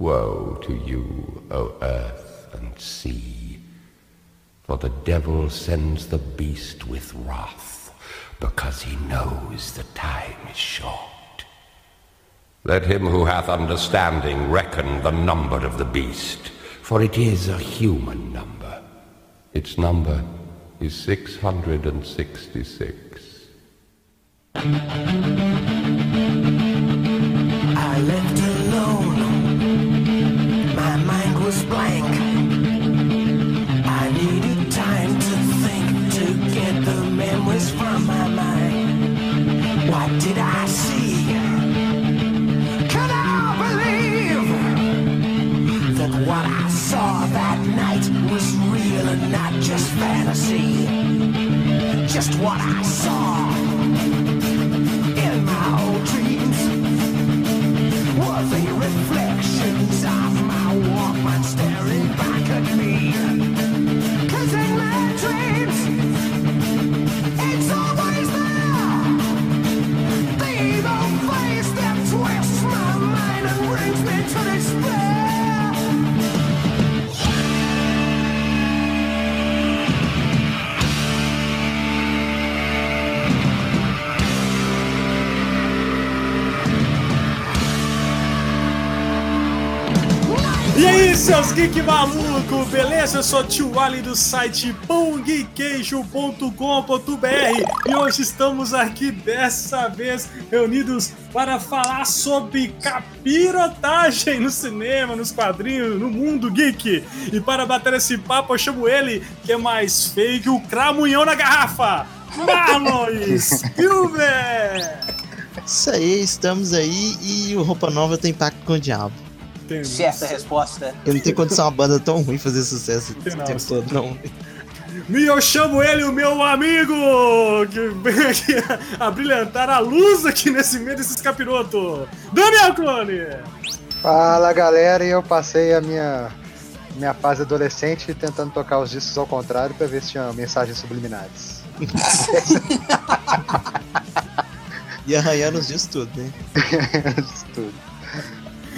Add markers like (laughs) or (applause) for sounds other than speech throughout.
Woe to you, O earth and sea, for the devil sends the beast with wrath, because he knows the time is short. Let him who hath understanding reckon the number of the beast, for it is a human number. Its number is 666. Geek maluco, beleza? Eu sou tio Ali do site pãoguequeijo.com.br e hoje estamos aqui dessa vez reunidos para falar sobre capirotagem no cinema, nos quadrinhos, no mundo geek. E para bater esse papo, eu chamo ele, que é mais feio que o cramunhão na garrafa, Marlon Spielberg! Isso aí, estamos aí e o Roupa Nova tem pacto com o diabo. Entendeu? Certa resposta. Eu não tenho condição uma banda tão ruim fazer sucesso Tem o não, tempo todo, não. E eu chamo ele, o meu amigo, que vem aqui (laughs) a brilhantar a luz aqui nesse meio desses capirotos. Daniel Clone! Fala galera, e eu passei a minha, minha fase adolescente tentando tocar os discos ao contrário pra ver se tinha mensagens subliminares. (laughs) E arranhando os dias tudo, né? (laughs) Tudo.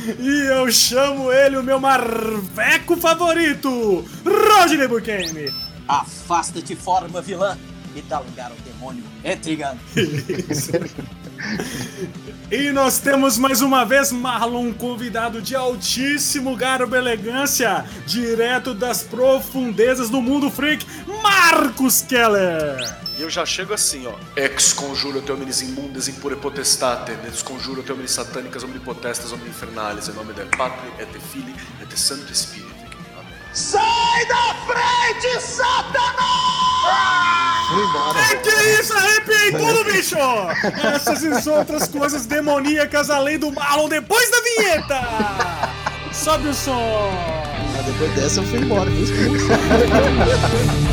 (laughs) E eu chamo ele, o meu marveco favorito, Rodney Buchanan. Afasta-te, forma vilã, e dá lugar ao demônio. Etrigan. (laughs) E nós temos mais uma vez, Marlon, convidado de altíssimo garbo e elegância, direto das profundezas do mundo freak, Marcos Keller. E eu já chego assim, ó. Ex conjuro te hominis immundes impure potestate, des conjuro te hominis satanicas omnipotestas omninfernales, em nome del Patri et de Filii et de Santo Espírito. Sai da frente, Satanás! Fui embora. É que isso, arrepiei tudo, bicho! Essas e outras coisas demoníacas além do Marlon depois da vinheta! Sobe o som! Mas depois dessa eu fui embora, viu? (laughs)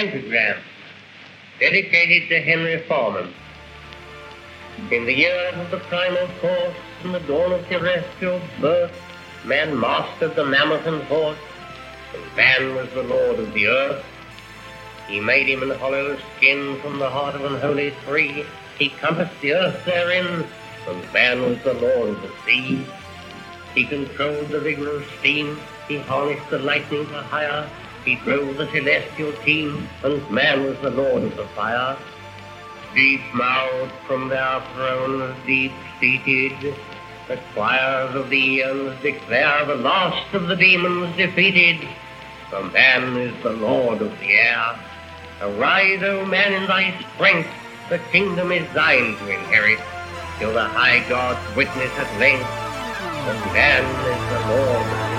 pentagram, dedicated to Henry Foreman. In the years of the primal force and the dawn of terrestrial birth, man mastered the mammoth and horse, and man was the lord of the earth. He made him an hollow skin from the heart of an holy tree. He compassed the earth therein, and man was the lord of the sea. He controlled the vigor of steam. He harnessed the lightning to hire. He drove the celestial team, and man was the lord of the fire. Deep mouthed from their thrones, deep seated, the choirs of the eons declare the last of the demons defeated. For man is the lord of the air. Arise, O man, in thy strength. The kingdom is thine to inherit, till the high gods witness at length that man is the lord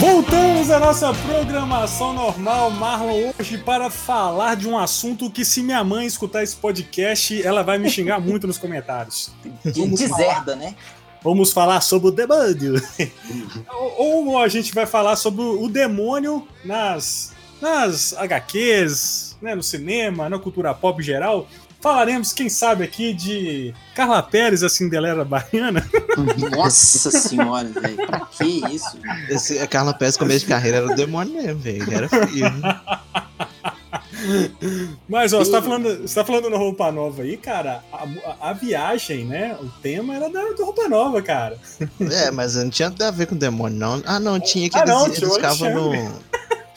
Voltamos à nossa programação normal, Marlon, hoje para falar de um assunto que se minha mãe escutar esse podcast, ela vai me xingar muito nos comentários. (laughs) De, deserda, né? Vamos falar sobre o demônio. (laughs) ou, ou a gente vai falar sobre o demônio nas, nas HQs, né, no cinema, na cultura pop geral. Falaremos, quem sabe, aqui de Carla Pérez, a Cinderela Baiana. (laughs) Nossa senhora, velho. Pra que isso? Esse, a Carla Pérez, começo de carreira, era o demônio mesmo, velho. Era firme. Mas, ó, você tá falando, você tá falando no Roupa Nova aí, cara, a, a, a viagem, né? O tema era da, do Roupa Nova, cara. É, mas não tinha nada a ver com demônio, não. Ah, não, tinha que Ah, eles, não, eles o ficavam no.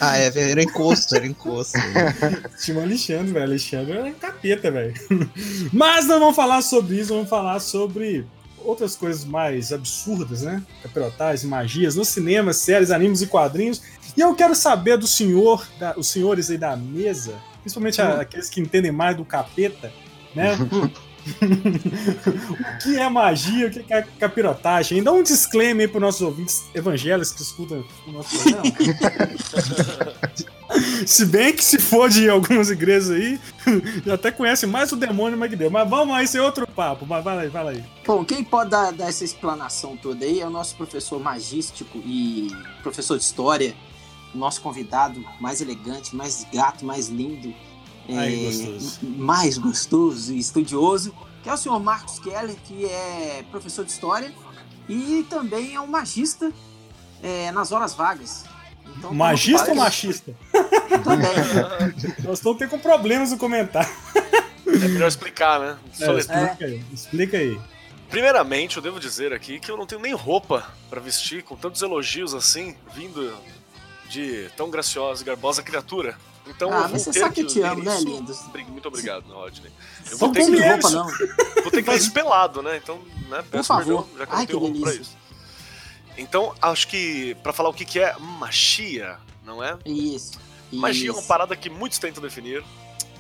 Ah, é, era encosto, era encosto. (laughs) Tinha o Alexandre, velho. Alexandre era capeta, velho. (laughs) Mas não vamos falar sobre isso, vamos falar sobre outras coisas mais absurdas, né? Capirotais, magias, nos cinemas, séries, animes e quadrinhos. E eu quero saber do senhor, da- os senhores aí da mesa, principalmente a- aqueles que entendem mais do capeta, né? (laughs) (laughs) o que é magia, o que é capirotagem? Ainda um disclaimer aí para nossos ouvintes evangélicos que escutam o nosso programa. (laughs) Se bem que se for de algumas igrejas aí, (laughs) já até conhece mais o demônio Magdeu. Mas vamos lá, esse é outro papo. Mas vai lá aí, vai lá aí. Bom, quem pode dar, dar essa explanação toda aí é o nosso professor magístico e professor de história, o nosso convidado mais elegante, mais gato, mais lindo, Aí, é, gostoso. mais gostoso e estudioso, que é o senhor Marcos Keller, que é professor de história e também é um magista é, nas horas vagas. Então, Magista ou como machista? (laughs) Também. (laughs) Nós estamos tendo com problemas no comentário. É melhor explicar, né? É, explica aí. Explica aí. Primeiramente, eu devo dizer aqui que eu não tenho nem roupa pra vestir com tantos elogios assim, vindo de tão graciosa e garbosa criatura. Então Ah, eu mas você sabe que que te amo, né, isso. lindo? Obri- Muito obrigado, Rodney. Eu vou ter, que, roupa, não. vou ter que isso pelado, né? Então, né, peço favor. perdão, já que eu Ai, não tenho roupa pra isso. Então, acho que pra falar o que que é magia, não é? Isso. Magia é uma isso. parada que muitos tentam definir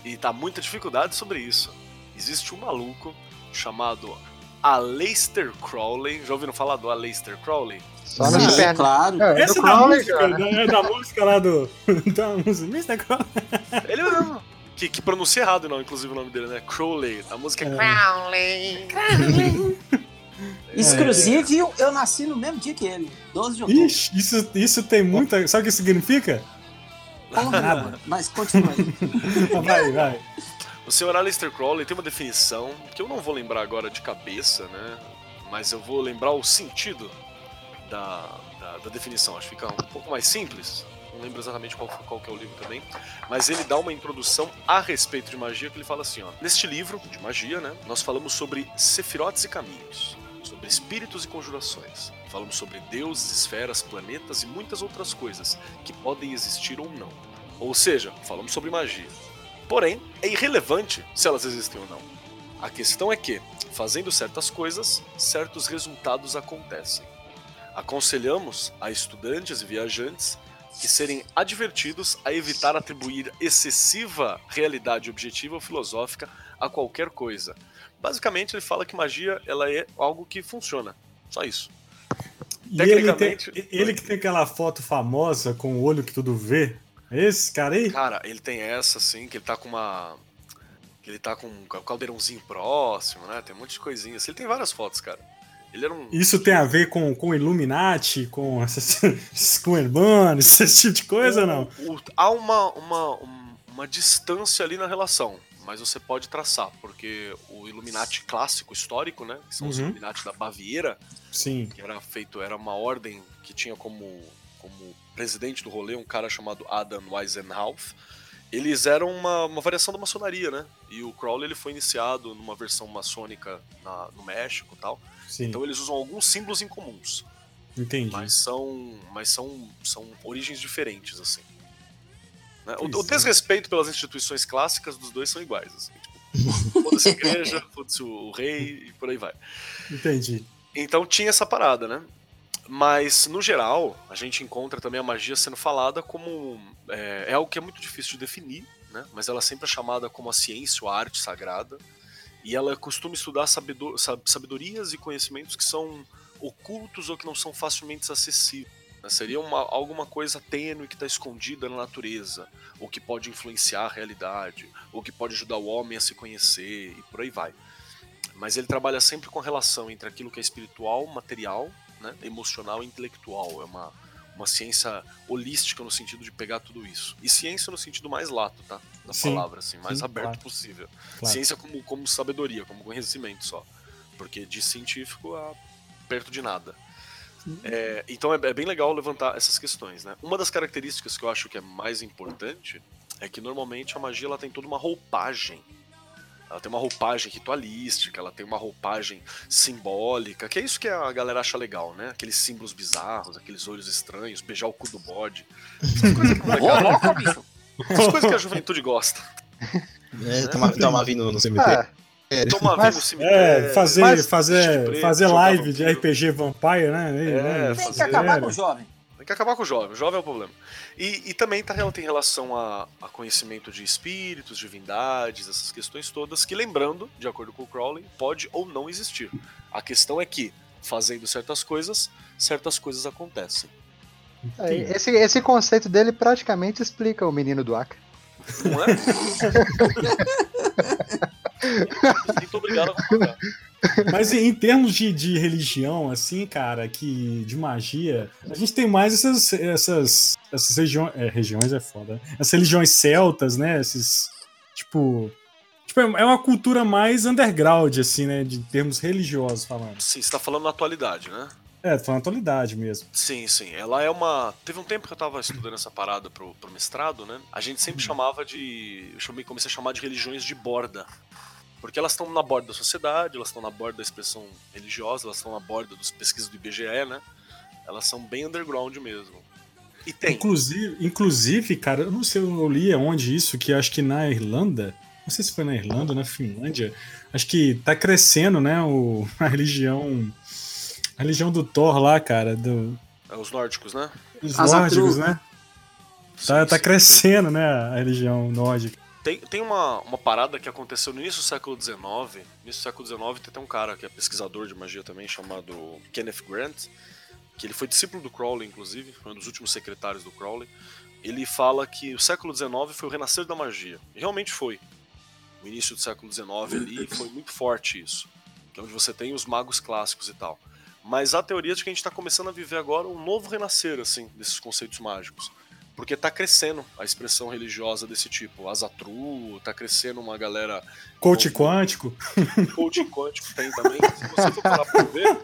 e tá muita dificuldade sobre isso. Existe um maluco chamado Aleister Crowley. Já ouviram falar do Aleister Crowley? Só Sim, claro. É, Essa do é da Crowley música, né? É da música lá do. (laughs) da música. Mr. Crowley. Ele mesmo. Que, que pronuncia errado, não, inclusive o nome dele, né? Crowley. A música é, É. Crowley. Inclusive, eu, eu nasci no mesmo dia que ele, 12 de outubro. Ixi, isso, isso tem muita. Sabe o que isso significa? Porra, nenhuma. Mas continua aí. (laughs) Vai, vai. O senhor Aleister Crowley tem uma definição que eu não vou lembrar agora de cabeça, né? Mas eu vou lembrar o sentido da, da, da definição. Acho que fica um pouco mais simples. Não lembro exatamente qual, qual que é o livro também. Mas ele dá uma introdução a respeito de magia que ele fala assim, ó. Neste livro de magia, né? Nós falamos sobre sefirotes e caminhos. Sobre espíritos e conjurações. Falamos sobre deuses, esferas, planetas e muitas outras coisas que podem existir ou não. Ou seja, falamos sobre magia. Porém, é irrelevante se elas existem ou não. A questão é que, fazendo certas coisas, certos resultados acontecem. Aconselhamos a estudantes e viajantes que serem advertidos a evitar atribuir excessiva realidade objetiva ou filosófica a qualquer coisa. Basicamente, ele fala que magia ela é algo que funciona. Só isso. E ele, tem, Tecnicamente- ele que tem aquela foto famosa com o olho que tudo vê. É Esse cara aí? Cara, ele tem essa, assim, que ele tá com uma. Que ele tá com um caldeirãozinho próximo, né? Tem um monte de coisinha. assim. Ele tem várias fotos, cara. Ele era um. Isso tem a ver com, com Illuminati, com essas, (laughs) com Hermanos, esse tipo de coisa ou não? O- há uma, uma, um- uma distância ali na relação, mas você pode traçar, porque o Illuminati clássico, histórico, né? Que são os Uhum. Illuminati da Baviera, Sim. que era feito, era uma ordem que tinha como, como presidente do rolê um cara chamado Adam Weisenhoff. Eles eram uma, uma variação da maçonaria, né? E o Crowley ele foi iniciado numa versão maçônica na- no México e tal. Sim, Então eles usam alguns símbolos em comuns, entendi. mas são, mas são, são origens diferentes, assim. Né? O, o é. desrespeito pelas instituições clássicas dos dois são iguais, assim. Tipo, foda-se a (laughs) igreja, foda-se o rei e por aí vai. Entendi. Então tinha essa parada, né? Mas, no geral, a gente encontra também a magia sendo falada como. É, é algo que é muito difícil de definir, né? Mas ela sempre é chamada como a ciência ou a arte sagrada. E ela costuma estudar sabedo- sab- sabedorias e conhecimentos que são ocultos ou que não são facilmente acessíveis. Seria uma, alguma coisa tênue que está escondida na natureza, ou que pode influenciar a realidade, ou que pode ajudar o homem a se conhecer e por aí vai. Mas ele trabalha sempre com relação entre aquilo que é espiritual, material, né, emocional e intelectual. É uma, uma ciência holística no sentido de pegar tudo isso. E ciência no sentido mais lato, tá? Da Sim, palavra, assim, mais sim, aberto claro. possível. Claro. Ciência como, como sabedoria, como conhecimento só. Porque de científico a perto de nada. É, então é, é bem legal levantar essas questões, né? Uma das características que eu acho que é mais importante é que normalmente a magia ela tem toda uma roupagem. Ela tem uma roupagem ritualística, ela tem uma roupagem simbólica, que é isso que a galera acha legal, né? Aqueles símbolos bizarros, aqueles olhos estranhos, beijar o cu do bode. Essas (laughs) coisas que, louco, bicho. essas coisas que a juventude gosta. É, tomar, tomar vinho no cemitério. Ah, Tomar Mas- no cemitério. É, fazer, de fazer, preto, fazer live de. RPG Vampire, né? É, né? Tem que acabar com o jovem. Tem que acabar com o jovem, o jovem é o problema. E, e também tá, tem relação a, a conhecimento de espíritos, divindades, essas questões todas, que lembrando, de acordo com o Crowley, pode ou não existir. A questão é que, fazendo certas coisas, certas coisas acontecem. é, esse, esse conceito dele praticamente explica o menino do Acre. Não é? (laughs) Muito obrigado a concordar. Mas em termos de, de religião, assim, cara, que de magia, a gente tem mais essas, essas, essas regiões. É, regiões é foda. né? Essas religiões celtas, né? Esses. Tipo. Tipo, é uma cultura mais underground, assim, né? De termos religiosos falando. Sim, você tá falando na atualidade, né? É, tô falando atualidade mesmo. Sim, sim. Ela é uma. Teve um tempo que eu tava estudando essa parada pro, pro mestrado, né? A gente sempre chamava de. Eu chamei, comecei a chamar de religiões de borda. Porque elas estão na borda da sociedade, elas estão na borda da expressão religiosa, elas estão na borda dos pesquisas do IBGE, né? Elas são bem underground mesmo. E tem. Inclusive, inclusive, cara, eu não sei, eu li aonde isso, que acho que na Irlanda, não sei se foi na Irlanda ou na Finlândia, acho que tá crescendo, né, o, a religião, a religião do Thor lá, cara, do, é, Os nórdicos, né? dos As nórdicos, Atru. né? Tá, Sim, tá sim. crescendo, né, a religião nórdica. Tem, tem uma, uma parada que aconteceu no início do século XIX. No início do século XIX tem até um cara que é pesquisador de magia também, chamado Kenneth Grant, que ele foi discípulo do Crowley, inclusive, foi um dos últimos secretários do Crowley. Ele fala que o século XIX foi o renascer da magia. E realmente foi. O início do século XIX ali foi muito forte isso. Que é onde você tem os magos clássicos e tal. Mas a teoria de que a gente está começando a viver agora um novo renascer, assim, desses conceitos mágicos. Porque tá crescendo a expressão religiosa desse tipo. Asatru, tá crescendo uma galera. Coach Novo. quântico. Coaching quântico tem também. Se você for parar pra ver,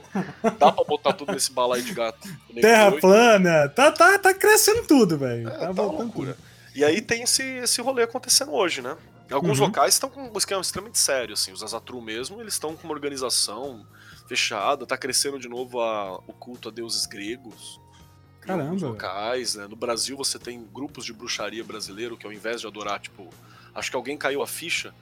dá pra botar tudo nesse balaio de gato. Terra plana, tá, tá, tá crescendo tudo, velho. É, tá tá loucura. tudo. E aí tem esse, esse rolê acontecendo hoje, né? Em alguns Uhum. locais estão com um esquema extremamente sério, assim. Os Azatru mesmo, eles estão com uma organização fechada, tá crescendo de novo a- o culto a deuses gregos. Em alguns Caramba. locais, né? No Brasil você tem grupos de bruxaria brasileiro que ao invés de adorar, tipo, acho que alguém caiu a ficha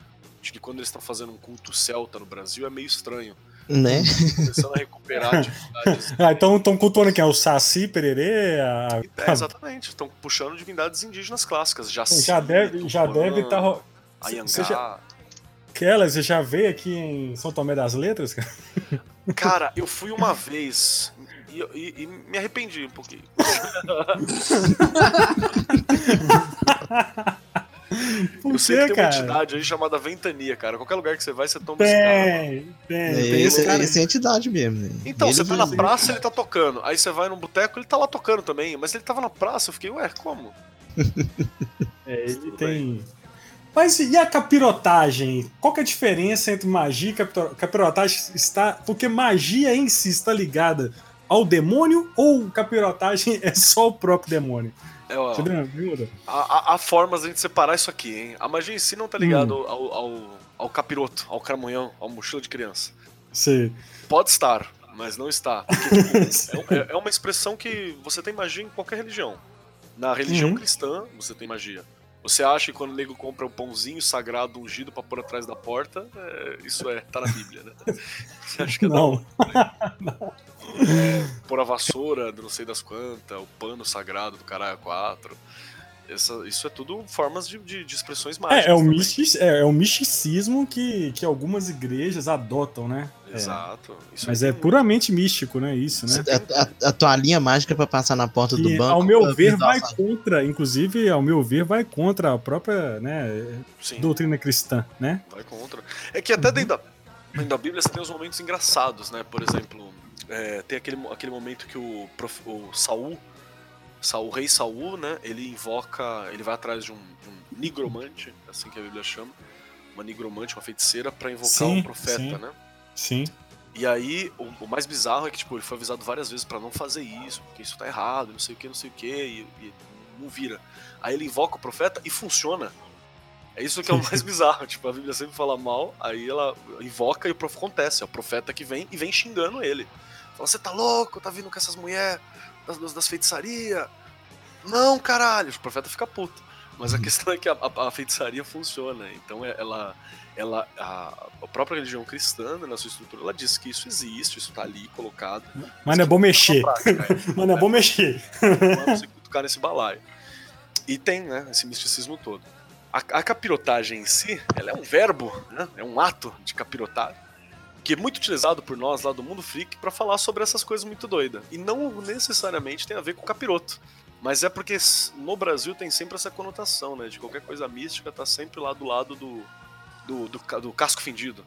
de que quando eles estão fazendo um culto celta no Brasil é meio estranho. Né? Começando a recuperar (laughs) atividades. Ah, então estão cultuando aqui, é o Saci, Pererê, a... É, exatamente, estão puxando divindades indígenas clássicas. Jaci, já deve já deve estar... Tá... Anhangá. Você já... Keller, você já veio aqui em São Tomé das Letras, cara? Cara, eu fui uma vez e, e- e me arrependi um pouquinho. (laughs) Por eu sei que tem uma cara? entidade aí chamada Ventania, cara. Qualquer lugar que você vai, você toma esse cara. Tem, tem, É, tem esse, esse cara. esse é entidade mesmo. né? Então, Ele você tá na praça, ele tá tocando. Aí você vai num boteco, ele tá lá tocando também. Mas ele tava na praça, eu fiquei, ué, como? (laughs) É, ele Tudo tem. Mas e a capirotagem? Qual que é a diferença entre magia e capiro- capirotagem? Está... Porque magia em si está ligada ao demônio ou capirotagem (laughs) é só o próprio demônio? É, ó, há, há- formas de a gente separar isso aqui, hein? A magia em si não tá ligada ao, ao, ao capiroto, ao cramunhão, ao mochila de criança. Sei. Pode estar, mas não está. (laughs) Porque, tipo, é, é uma expressão que você tem magia em qualquer religião. Na religião Uhum. cristã, você tem magia. Você acha que quando o nego compra um pãozinho sagrado ungido pra pôr atrás da porta, é, isso é, tá na Bíblia, né? (laughs) Você acha que é da (laughs) Não. pôr a vassoura, do não sei das quantas, o pano sagrado do caralho 4. essa- isso é tudo formas de, de- de expressões mágicas. É, é, o também. mistic, é, é o misticismo que, que algumas igrejas adotam, né? É. Exato. Isso Mas é tem puramente místico, né? Isso, né? A, a, a toalhinha mágica pra passar na porta do Que, banco. ao meu ver, vai contra, inclusive, ao meu ver, vai contra a própria né, Sim. doutrina cristã, né? Vai contra. É que até dentro da, dentro da Bíblia você tem os momentos engraçados, né? Por exemplo, é, tem aquele, aquele momento que o, prof- o Saul, Saul, o rei Saul, né? Ele invoca, ele vai atrás de um, de um nigromante, assim que a Bíblia chama, uma nigromante, uma feiticeira, pra invocar Sim, um profeta, sim. né? Sim. E aí, o, o mais bizarro é que, tipo, ele foi avisado várias vezes pra não fazer isso, porque isso tá errado, não sei o que, não sei o que, e, e não vira. Aí ele invoca o profeta e funciona. É isso que é o mais (laughs) bizarro, tipo, a Bíblia sempre fala mal, aí ela invoca e o prof acontece, é o profeta que vem e vem xingando ele. Fala, você tá louco, tá vindo com essas mulheres das, das, feitiçarias? Não, caralho, o profeta fica puto. Mas a questão é que a, a- a feitiçaria funciona, então é- ela, ela a, a própria religião cristã, né, na sua estrutura, ela diz que isso existe, isso tá ali colocado. Mas não é bom mexer. Na prática, (laughs) é. Mas não é bom mexer. Vamos se cutucar nesse balaio. E tem, né, esse misticismo todo. A, a capirotagem em si, ela é um verbo, né, é um ato de capirotar, que é muito utilizado por nós lá do mundo freak para falar sobre essas coisas muito doidas. E não necessariamente tem a ver com capiroto. Mas é porque no Brasil tem sempre essa conotação, né, de qualquer coisa mística tá sempre lá do lado do, do, do, do casco fendido.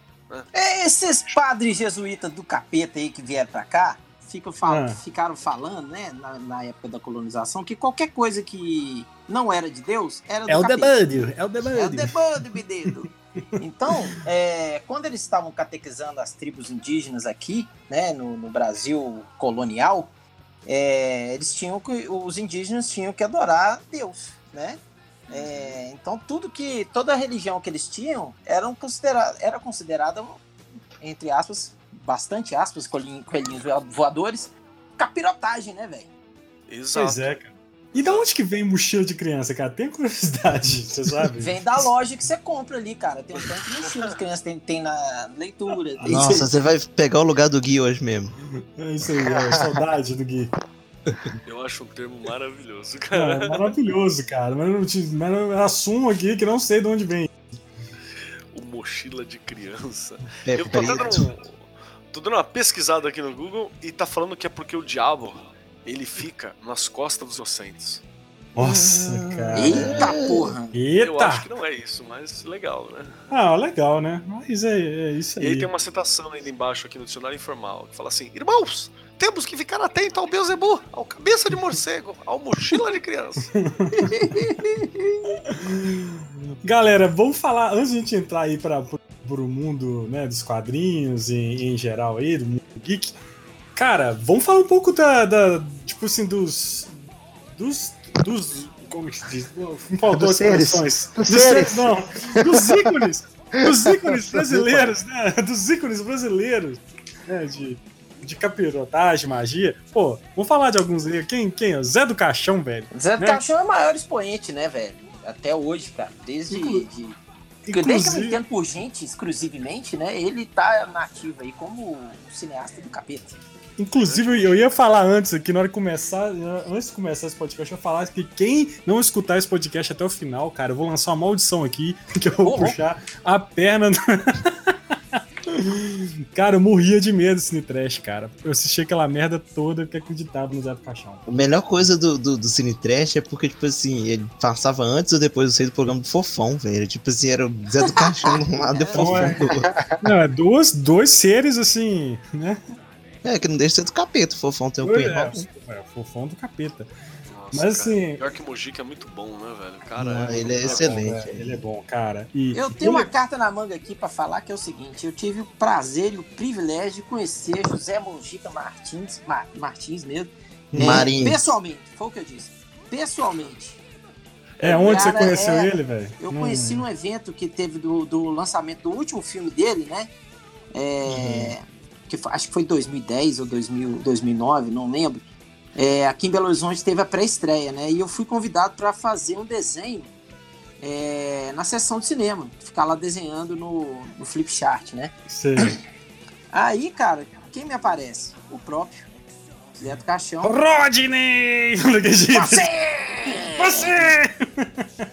É, Esses padres jesuítas do capeta aí que vieram pra cá ficam fal- Ah. ficaram falando, né, na, na época da colonização, que qualquer coisa que não era de Deus era do É o demônio, é o É o demônio. demônio, menino. (laughs) Então, é, quando eles estavam catequizando as tribos indígenas aqui, né, no, no Brasil colonial, é, eles tinham que, os indígenas tinham que adorar Deus, né? É, então tudo que toda a religião que eles tinham eram considera, era considerada entre aspas, bastante aspas, coelhinhos, coelhinhos voadores, capirotagem, né, velho? Exato. Pois é, cara. E da onde que vem mochila de criança, cara? Tem curiosidade, (laughs) você sabe? Vem da loja que você compra ali, cara. Tem um tanto de mochila de criança, tem, tem na leitura. Tem Nossa, você vai pegar o lugar do Gui hoje mesmo. É isso aí, é, saudade do Gui. Eu acho um termo maravilhoso, Cara, é maravilhoso, cara. Mas eu, te- mas eu assumo aqui que não sei de onde vem. O mochila de criança. É Eu tô dando, um, tô dando uma pesquisada aqui no Google e tá falando que é porque o diabo ele fica nas costas dos inocentes. Nossa, cara. Eita porra! Eu acho Eita! que não é isso, mas legal, né? Ah, legal, né? Mas é, é isso E aí aí. tem uma citação ainda embaixo aqui no dicionário informal que fala assim: Irmãos, temos que ficar atento ao Beuzebu, ao cabeça de morcego, ao mochila de criança. (laughs) Galera, vamos falar, antes de a gente entrar aí para o mundo né, dos quadrinhos e em geral aí, do mundo geek, cara, vamos falar um pouco da, da tipo assim, dos, dos, dos, como que se diz? Faltou Dos as expressões. Dos Dos seres. não, dos ícones, (laughs) dos ícones brasileiros, né, dos ícones brasileiros, né, de, de capirotagem, magia. Pô, vamos falar de alguns aí, quem, quem? é? Zé do Caixão, velho. Zé do Né? Caixão é o maior expoente, né, velho? Até hoje, cara. Desde. Inclu- de- Porque desde que eu me Inclusive, entendo por gente exclusivamente, né? Ele tá nativo aí como cineasta do capeta. Inclusive, eu ia falar antes aqui, na hora de começar, antes de começar esse podcast, eu ia falar que quem não escutar esse podcast até o final, cara, eu vou lançar uma maldição aqui, (laughs) que eu vou puxar a perna. do- (laughs) (laughs) cara, eu morria de medo do Cine Trash, cara. Eu assisti aquela merda toda que acreditava no Zé do Caixão. A melhor coisa do, do, do Cine Trash é porque, tipo assim, ele passava antes ou depois do sei do programa do Fofão, velho. Tipo assim, era o Zé do Caixão de um lado e o (laughs) Fofão é. do outro. Não, é dois, dois seres assim, né? É, que não deixa de ser do capeta, o Fofão tem um Dois, punhal. é, é, fofão do capeta. Nossa, Mas cara, assim. Pior que Mojica é muito bom, né, velho? Cara, Não, ele é bom, excelente. velho, ele é bom, cara. E Eu tenho uma ele- carta na manga aqui pra falar que é o seguinte: eu tive o prazer e o privilégio de conhecer José Mojica Martins, Ma- Martins mesmo. é, Marinho. pessoalmente, foi o que eu disse. Pessoalmente. É, onde você Cara, conheceu é- ele, velho? Eu Não- conheci num evento que teve do, do lançamento do último filme dele, né? É, que foi- acho que foi 2010 ou 2000, 2009, não lembro. É, aqui em Belo Horizonte teve a pré-estreia, né? E eu fui convidado para fazer um desenho é, na sessão de cinema, ficar lá desenhando no, no flip chart, né? Sei. Aí, cara, quem me aparece? O próprio Zé do Caixão. Rodney! Você! Você!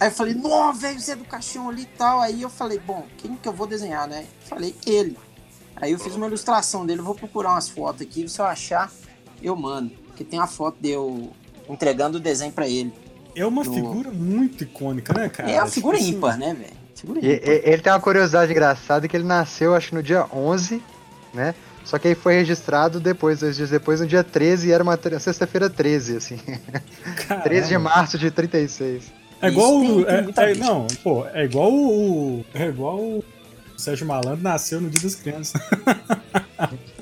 Aí eu falei, não, velho, você é do caixão ali e tal. Aí eu falei, bom, quem que eu vou desenhar, né? Falei, ele. Aí eu fiz uma ilustração dele, vou procurar umas fotos aqui, se eu achar, eu mando. Porque tem uma foto de eu entregando o desenho pra ele. É uma No- figura muito icônica, né, cara? é uma figura Tipo assim, ímpar, né, velho? Ele tem uma curiosidade engraçada que ele nasceu, acho que no dia 11, né? Só que aí foi registrado depois, dois dias depois, no dia 13, e era uma sexta-feira 13, assim. (laughs) caramba. 13 de março de 36. É igual Isso o. tem- tem é- é- não, pô, é igual o. É igual o Sérgio Malandro nasceu no dia das crianças. (laughs)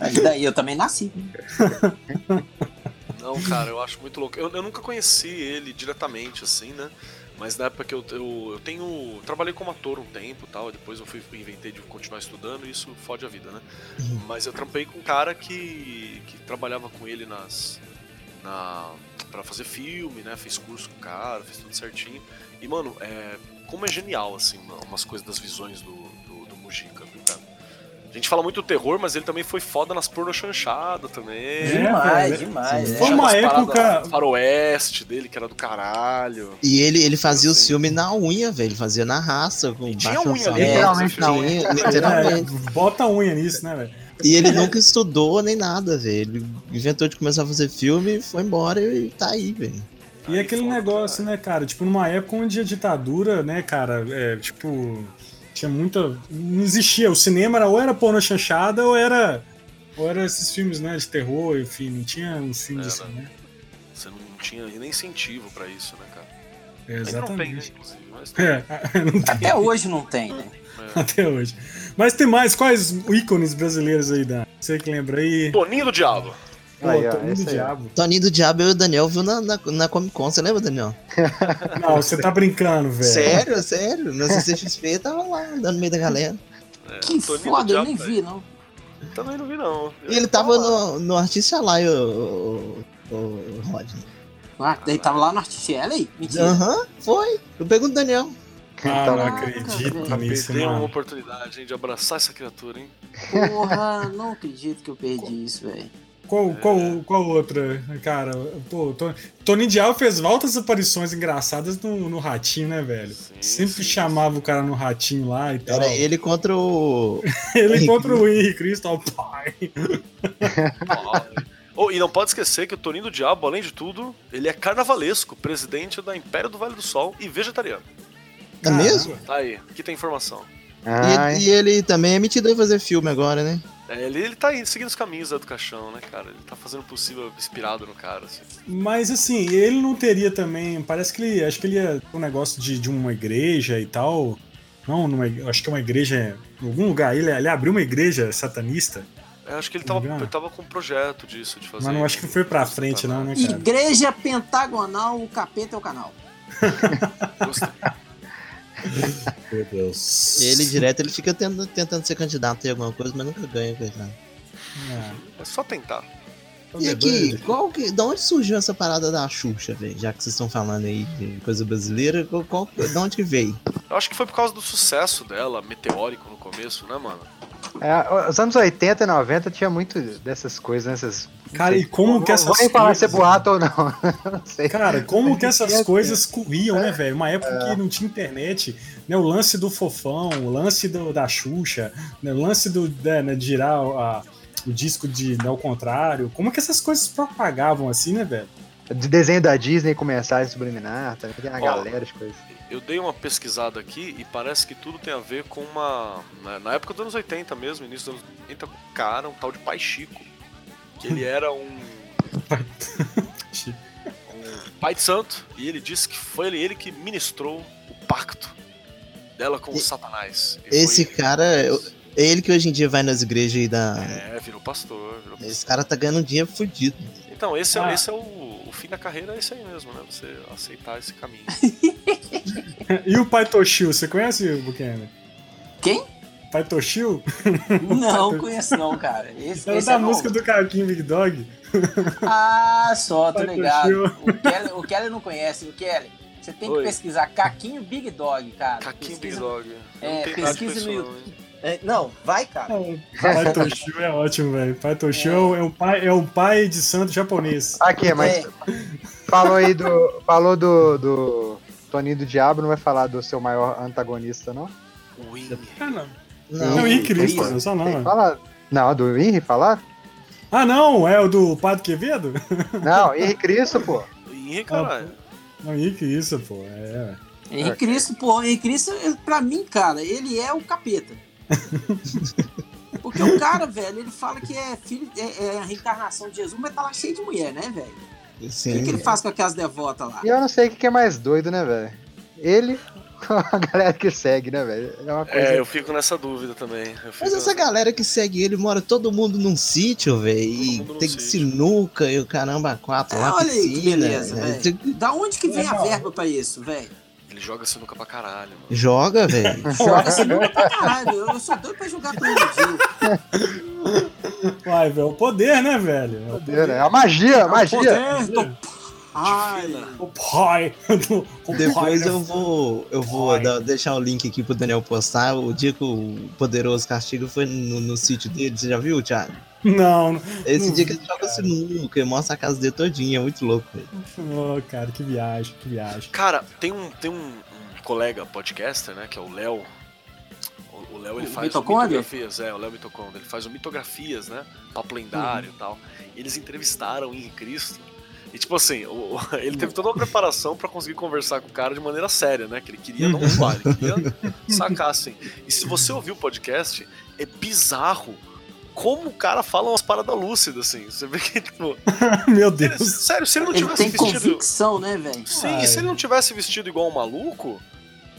Aí daí eu também nasci. (laughs) Não, cara, eu acho muito louco. Eu, eu nunca conheci ele diretamente, assim, né? Mas na época que eu, eu, eu tenho. trabalhei como ator um tempo e tal, depois eu fui inventei de continuar estudando e isso fode a vida, né? Mas eu trampei com um cara que, que trabalhava com ele nas. Na, pra fazer filme, né? Fez curso com o cara, fez tudo certinho. E, mano, é, como é genial, assim, uma- umas coisas das visões do, do, do Mujica? A gente fala muito do terror, mas ele também foi foda nas porno chanchada também. É, demais, velho. demais. Foi é. uma Tinha umas época- Faroeste dele, que era do caralho. E ele, ele fazia os Sim. filmes na unha, velho. Ele fazia na raça, com E tinha baixo unha ali, orçamento. Literalmente na unha, literalmente. É, bota a unha nisso, né, velho? E ele nunca estudou nem nada, velho. Ele inventou de começar a fazer filme, foi embora e tá aí, velho. E aquele negócio, né, cara? Tipo, numa época onde a ditadura, né, cara, é, tipo, tinha muita. Não existia. O cinema era ou era porno chanchada ou era. Ou era esses filmes, né, de terror, enfim, não tinha uns filmes Era. assim, né? Você não tinha nem incentivo pra isso, né, cara? É, Ainda não tem, né, exatamente. inclusive. Mas É, (laughs) Até hoje não tem, né? até hoje. Mas tem mais, quais ícones brasileiros aí, Dan? Você que lembra aí? Toninho do Diabo. Pô, Aí, ó, Toninho do. Diabo. Toninho do Diabo eu e o Daniel viu na, na, na Comic Con, você lembra, Daniel? (laughs) Não, você tá brincando, velho. Sério, sério. Na CCXP tava lá, andando no meio da galera. É, Que foda, eu nem vi, não. Também não vi, não. E ele tava no, no Artista Live, o, o, o Rodney. Ah, daí tava lá no Articelli aí? Mentira. Aham, foi. Eu pergunto do Daniel. Ah, Então, não acredito velho. nisso, Perdeu uma mano. oportunidade, hein, de abraçar essa criatura, hein? Porra, não acredito que eu perdi isso, velho. Qual, qual, qual outra, cara? Pô, Tô- Toninho Diabo fez altas aparições engraçadas no, no Ratinho, né, velho? Sim, Sempre sim, chamava o cara no Ratinho lá e tal. Era ele contra o. (laughs) Ele contra o Henrique Cristo, ó, pai. Oh, e não pode esquecer que o Toninho do Diabo, além de tudo, ele é carnavalesco, presidente da Império do Vale do Sol e vegetariano. É mesmo? Tá aí, aqui tem informação. E, e ele também é metido em fazer filme agora, né? É, ele, ele tá seguindo os caminhos da do caixão, né, cara? Ele tá fazendo o possível inspirado no cara, assim. Mas assim, ele não teria também. Parece que ele. Acho que ele ia ter um negócio de, de uma igreja e tal. Não, numa, acho que é uma igreja. Em algum lugar. Ele, ele abriu uma igreja satanista. Eu acho que ele tava, ele tava com um projeto disso, de fazer. Mas não acho que não foi pra frente, não, né, cara? Igreja Pentagonal, o capeta é o canal. (laughs) Gostei. Meu Deus. Ele direto ele fica tentando, tentando ser candidato em alguma coisa, mas nunca ganha, coitado. Ah, É só tentar. E aqui, qual que, da onde surgiu essa parada da Xuxa, velho? Já que vocês estão falando aí de coisa brasileira, qual, qual, da onde que veio? Eu acho que foi por causa do sucesso dela, meteórico no começo, né, mano? É, os anos 80 e 90 tinha muito dessas coisas, né? Essas, Cara, e como que essas vou nem falar se é coisas- boato ou não. (laughs) não sei. Cara, como que (laughs) essas Tinha- coisas corriam, né, velho? Uma época que não tinha internet, né? O lance do fofão, o lance do, da Xuxa, né, o lance do, né, né, de girar a- o disco de né, ao contrário. Como que essas coisas propagavam assim, né, velho? De desenho da Disney com mensagem subliminar, também tem uma Ó. galera de coisas. Eu dei uma pesquisada aqui e parece que tudo tem a ver com uma. Na, na época dos anos 80 mesmo, início dos anos 80, com um cara, um tal de Pai Chico. Que ele era um. um pai de santo, e ele disse que foi ele, ele que ministrou o pacto dela com o E- Satanás. E Esse foi- cara, é ele que hoje em dia vai nas igrejas aí da. É, virou pastor. Virou pastor. Esse cara tá ganhando um dinheiro fudido. Então, esse, Ah. é, esse é o, o fim da carreira, é esse aí mesmo, né? Você aceitar esse caminho. (laughs) E o Pai Toshio, você conhece o Buchanan? Quem? Pai Toshio? (laughs) Não conheço não, cara. Esse, É esse da é música novo. do Caquinho Big Dog. Ah, só, tô Vai, ligado. Toshio. O Kelly, o Kelly não conhece. O Kelly, você tem que Oi. pesquisar Caquinho Big Dog, cara. Caquinho Big Pesquisa- Dog. Eu É, pesquisa isso no? É, Não, vai, cara. Pai Toshio é ótimo, velho. Pai Toshio é, um pai, é um pai de santo japonês. Aqui, mas É. falou aí do. Falou do, do, Toninho do Diabo não vai falar do seu maior antagonista, não? O Henry. Ah, não. Não, Não, Henrique Cristo, Cristo. não só não. Tem mano. falar. Não, do Henry falar? Ah, não, é o do Padre Quevedo? Não, Henry Cristo, pô. O Henry, caralho. Não, Henrique isso, pô. É. Henrique Cristo, pô, Henrique Cristo, pra mim, cara, ele é o capeta. (laughs) Porque o cara, velho, ele fala que é filho, é, é a reencarnação de Jesus, mas tá lá cheio de mulher, né, velho? O que, que Sim. ele faz com aquelas devotas lá? E eu não sei o que é mais doido, né, velho? Ele com a (laughs) galera que segue, né, velho? É uma coisa. É, eu fico nessa dúvida também. Eu fico Mas essa galera que segue ele mora todo mundo num sítio, velho. E tem sítio. sinuca e o caramba quatro É, lá, olha aí que piscina. beleza, né? velho. Tem- Da onde que vem a verba pra isso, velho? Ele joga sinuca pra caralho, mano. Joga, velho. (laughs) Joga sinuca pra caralho. Eu, eu sou doido pra jogar com ele um dia. Uai, velho, o poder, né, velho? É o Poder, né? A magia, a magia. Poder do pai. O pai. Depois pai, eu vou, eu vou dar- deixar o link aqui pro Daniel postar. O dia que o Poderoso Castigo foi no, no sítio dele, você já viu, Thiago? Não, não. Esse Não dia vi, que ele joga sinuca e mostra a casa dele todinha, é muito louco, velho. Oh, cara, que viagem, que viagem. Cara, tem um, tem um, um colega podcaster, né, que é o Léo. O- Léo, ele O faz mitografias, é, o Léo Mitocôndria. Ele faz o mitografias, né, papo lendário e tal. E eles entrevistaram o Henrique Cristo. E tipo assim, o- o- (laughs) ele teve toda uma preparação pra conseguir conversar com o cara de maneira séria, né, que ele queria não zoar, ele queria sacar assim. E se você ouvir o podcast, é bizarro como o cara fala umas paradas lúcidas, assim. Você vê que, tipo, (laughs) Meu ele- Deus. sério, se ele não Ele tivesse tem vestido. convicção, né, velho? Sim, Ai. e se ele não tivesse vestido igual um maluco,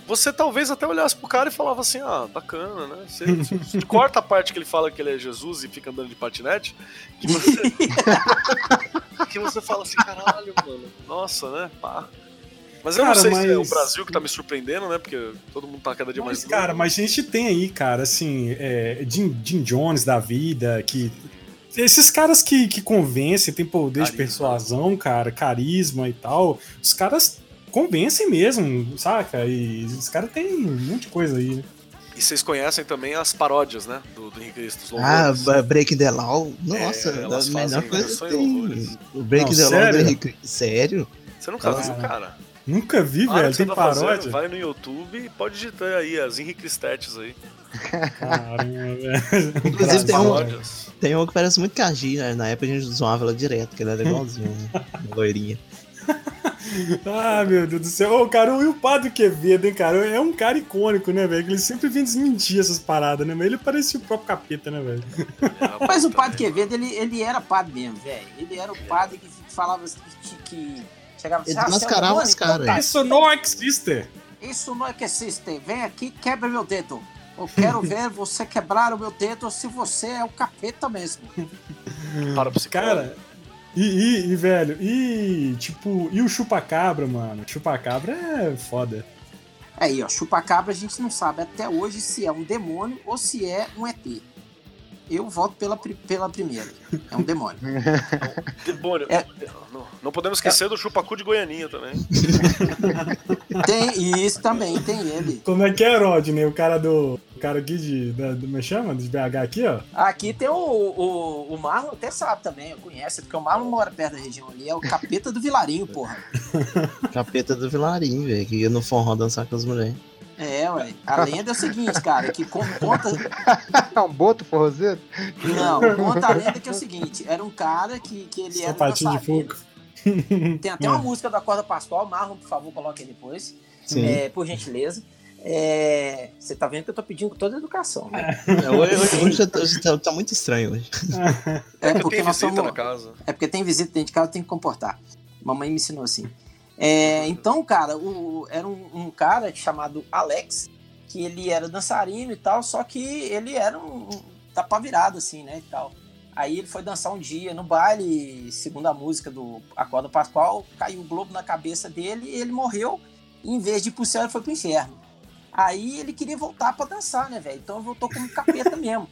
você talvez até olhasse pro cara e falava assim, ah, bacana, né? Você, você (laughs) corta a parte que ele fala que ele é Jesus e fica andando de patinete, que você. (laughs) que você fala assim, caralho, mano, nossa, né? Pá. Mas eu Cara, não sei se é o mas- Brasil que tá me surpreendendo, né? Porque todo mundo tá cada dia mais. Mas, cara, mas a gente tem aí, cara, assim, é, Jim, Jim Jones da vida, que. Esses caras que, que convencem, tem poder de Carisma. persuasão, cara, carisma e tal, os caras convencem mesmo, saca? E os caras têm um monte de coisa aí, né? E vocês conhecem também as paródias, né? Do, do Henrique Cristo, os Ah, Breaking the Law. Nossa, É, a melhor coisa que tem. O Breaking Não, the Law do sério? Henrique. Sério? Você nunca Nossa. viu, cara? Nunca vi, Para velho, que você tem tá fazendo, paródia. vai no YouTube e pode digitar aí as Henrique Cristetes aí. Caramba, velho. Inclusive, tem um-. Tem um que parece muito Kaji, né? Na época a gente zoava ela direto, que ela era igualzinha, né? loirinha. (laughs) Ah, meu Deus do céu. Ô, cara, e o Padre Quevedo, hein, cara? É um cara icônico, né, velho? Que Ele sempre vem desmentir essas paradas, né? Mas ele parecia o próprio capeta, né, velho? Mas o padre Quevedo, ele, ele era padre mesmo, velho. Ele era o padre que falava que, que chegava assim, Ele "Ah, você é os Então caras. tá, Isso não existe. Isso não existe. Vem aqui, quebra meu dedo. Eu quero (laughs) ver você quebrar o meu dedo se você é o capeta mesmo. Para o Cara, e, e, e, velho, e tipo, e o chupacabra, mano? Chupacabra é foda. Aí, ó, chupacabra a gente não sabe até hoje se é um demônio ou se é um ET. Eu voto pela, pela primeira. É um demônio. (laughs) Demônio. É. Não, não podemos esquecer do chupacu de Goianinha também. (laughs) Tem isso também, tem ele. Como é que é, Rodney? O cara do. O cara aqui de. Da, do, como é que chama? De BH aqui, ó. Aqui tem o, o, o Marlon, até sabe também, eu conheço, porque o Marlon mora perto da região ali, é o capeta do Vilarinho, porra. (laughs) Capeta do Vilarinho, velho, que ia no forró dançar com as mulheres. É, ué. A lenda é o seguinte, cara, que con- conta. (laughs) É um boto forrozeiro? Não, conta a lenda que é o seguinte: era um cara que, que ele era. Sapatinho de fogo. (laughs) Tem até uma música da Corda Pascoal, Marlon, por favor, coloque aí depois. Sim. É, por gentileza. É, você tá vendo que eu tô pedindo com toda a educação, né? É, Hoje, hoje, hoje tô- hoje tá, tá muito estranho hoje. É Eu porque nós visita somos. na casa. É porque tem visita dentro de casa, tem que comportar. Mamãe me ensinou assim. É, então, cara, o- era um, um cara chamado Alex, que ele era dançarino e tal, só que ele era um, um tapa virado, assim, né, e tal. Aí ele foi dançar um dia no baile, segundo a música do Acorda Pascoal, caiu o globo na cabeça dele e ele morreu. E em vez de ir pro céu, ele foi pro inferno. Aí ele queria voltar pra dançar, né, velho? Então voltou como capeta (laughs) mesmo.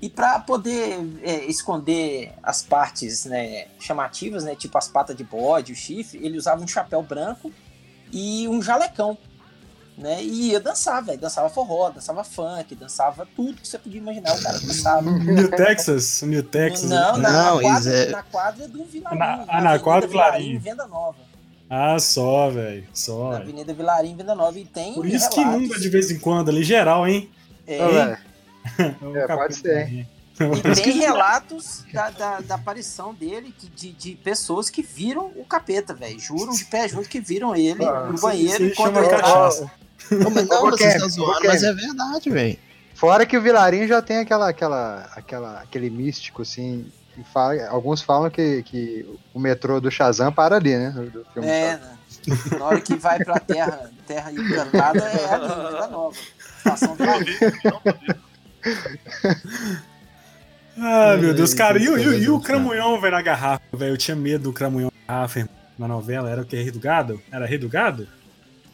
E para poder é, esconder as partes né, chamativas, né, tipo as patas de bode, o chifre, ele usava um chapéu branco e um jalecão. Né, e ia dançar, velho. Dançava forró, dançava funk, dançava tudo que você podia imaginar. O cara dançava. New Texas, New Texas. Não, na, Não, na, quadra, isso é- na quadra do Vilarinho. Na- ah, na Avenida quadra do Vilarinho. Venda Nova. Ah, só, velho. Só. Na. Avenida Vilarim, Venda Nova. E tem Por isso que relatos. inunda de vez em quando ali, geral, hein? É, Velho, O É, pode ser. E (laughs) tem relatos da, da, da aparição dele que- de, de pessoas que viram o capeta, velho. Juram de pé junto que viram ele Ah, no banheiro isso enquanto ele cachaça. Ô, mas não, Ô, você Kevin, tá ô, zoando, mas é verdade, velho. Fora que o Vilarim já tem aquela, aquela, aquela, aquele místico, assim. que fala- alguns falam que, que o metrô do Shazam para ali, né? Do filme É, né? Na hora que vai pra terra, terra encantada é Vila Nova. Estação. Ah, meu Deus, cara. E, o- e, e o cramunhão, velho, na garrafa, velho? Eu tinha medo do cramunhão na garrafa, irmão, na novela. Era o que? Rei do Gado? Era Rei do Gado?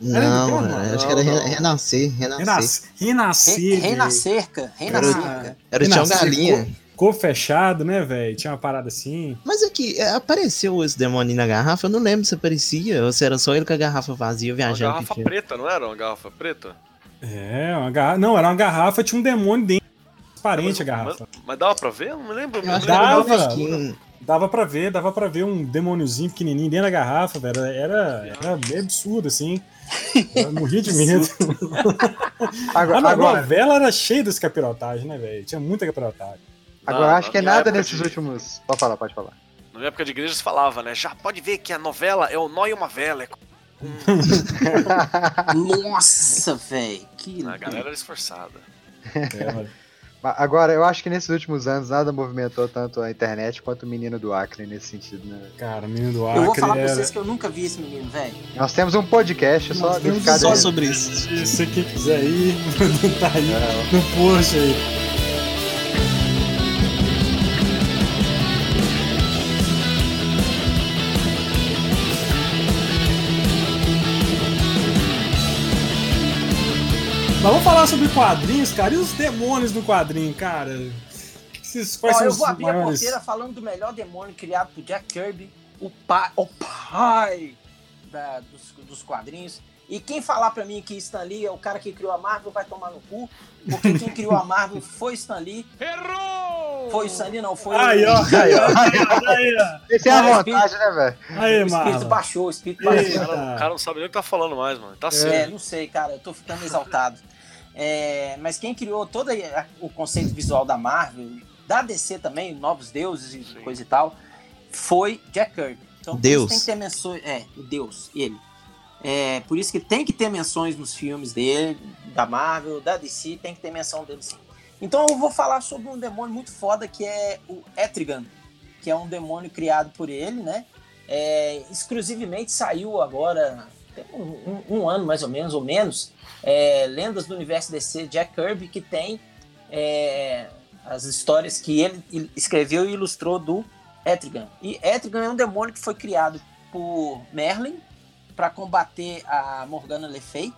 Era Não, do velho, Gado? acho que era Não, re- não. renascer, renascer. Renascer. Renascer. Rei, rei velho. na cerca, rei na Era-. Era o Tião Galinha. Ficou fechado, né, velho? Tinha uma parada assim. Mas aqui, é, apareceu esse demônio na garrafa, eu não lembro se aparecia, ou se era só ele com a garrafa vazia Uma viajando. que garrafa preta, não era uma garrafa preta? É, uma garrafa. Não, era uma garrafa, tinha um demônio dentro. Transparente a garrafa. Mas, mas dava pra ver? Eu não me lembro. Eu não Dava. Dava pra ver, dava pra ver um demôniozinho pequenininho dentro da garrafa, velho. Era, era meio absurdo, assim. (laughs) Eu morria de medo. (laughs) Agora, A novela era cheia desse capirotagem, né, velho? Tinha muita capirotagem. agora Na- acho que é nada nesses de- últimos. Pode falar, pode falar. Na minha época de igreja se falava, né? Já pode ver que a novela é o nó e uma vela. É Nossa, velho. Que. A galera era esforçada. É, Mas Agora, eu acho que nesses últimos anos nada movimentou tanto a internet quanto o menino do Acre nesse sentido, né? cara, o menino do Eu vou Acre falar pra era... vocês que eu nunca vi esse menino, velho. Nós temos um podcast só Nós temos dedicado Só sobre isso. Se você que quiser ir, (laughs) tá aí É, no post aí. Vamos falar sobre quadrinhos, cara. E os demônios do quadrinho, cara? Esses, quais Ó, são eu vou abrir a maiores? porteira falando do melhor demônio criado por Jack Kirby, o pai, o pai da- dos, dos quadrinhos. E quem falar pra mim que Stan Lee é o cara que criou a Marvel vai tomar no cu, porque quem criou a Marvel (laughs) foi Stan Lee. Errou! Foi o Stan Lee, não, foi Aí, o... ó. (laughs) Aí, ó. Aí, ó. Esse é a vontade, né, velho? Aí, O espírito mano. baixou, o espírito baixou. Cara, o cara não sabe nem o que tá falando mais, mano. Tá É, certo. não sei, cara, eu tô ficando exaltado. É, mas quem criou todo o conceito visual da Marvel, da DC também, Novos Deuses e Sim. coisa e tal, foi Jack Kirby. Então, Deus. tem que ter menções. É, o Deus, ele. É, por isso que tem que ter menções nos filmes dele, da Marvel, da DC, tem que ter menção dele sim. Então eu vou falar sobre um demônio muito foda que é o Etrigan, que é um demônio criado por ele, né? É, exclusivamente saiu agora, tem um, um- um ano mais ou menos, ou menos, é, Lendas do Universo DC, Jack Kirby, que tem é, as histórias que ele escreveu e ilustrou do Etrigan. E Etrigan é um demônio que foi criado por Merlin para combater a Morgana Le Fay.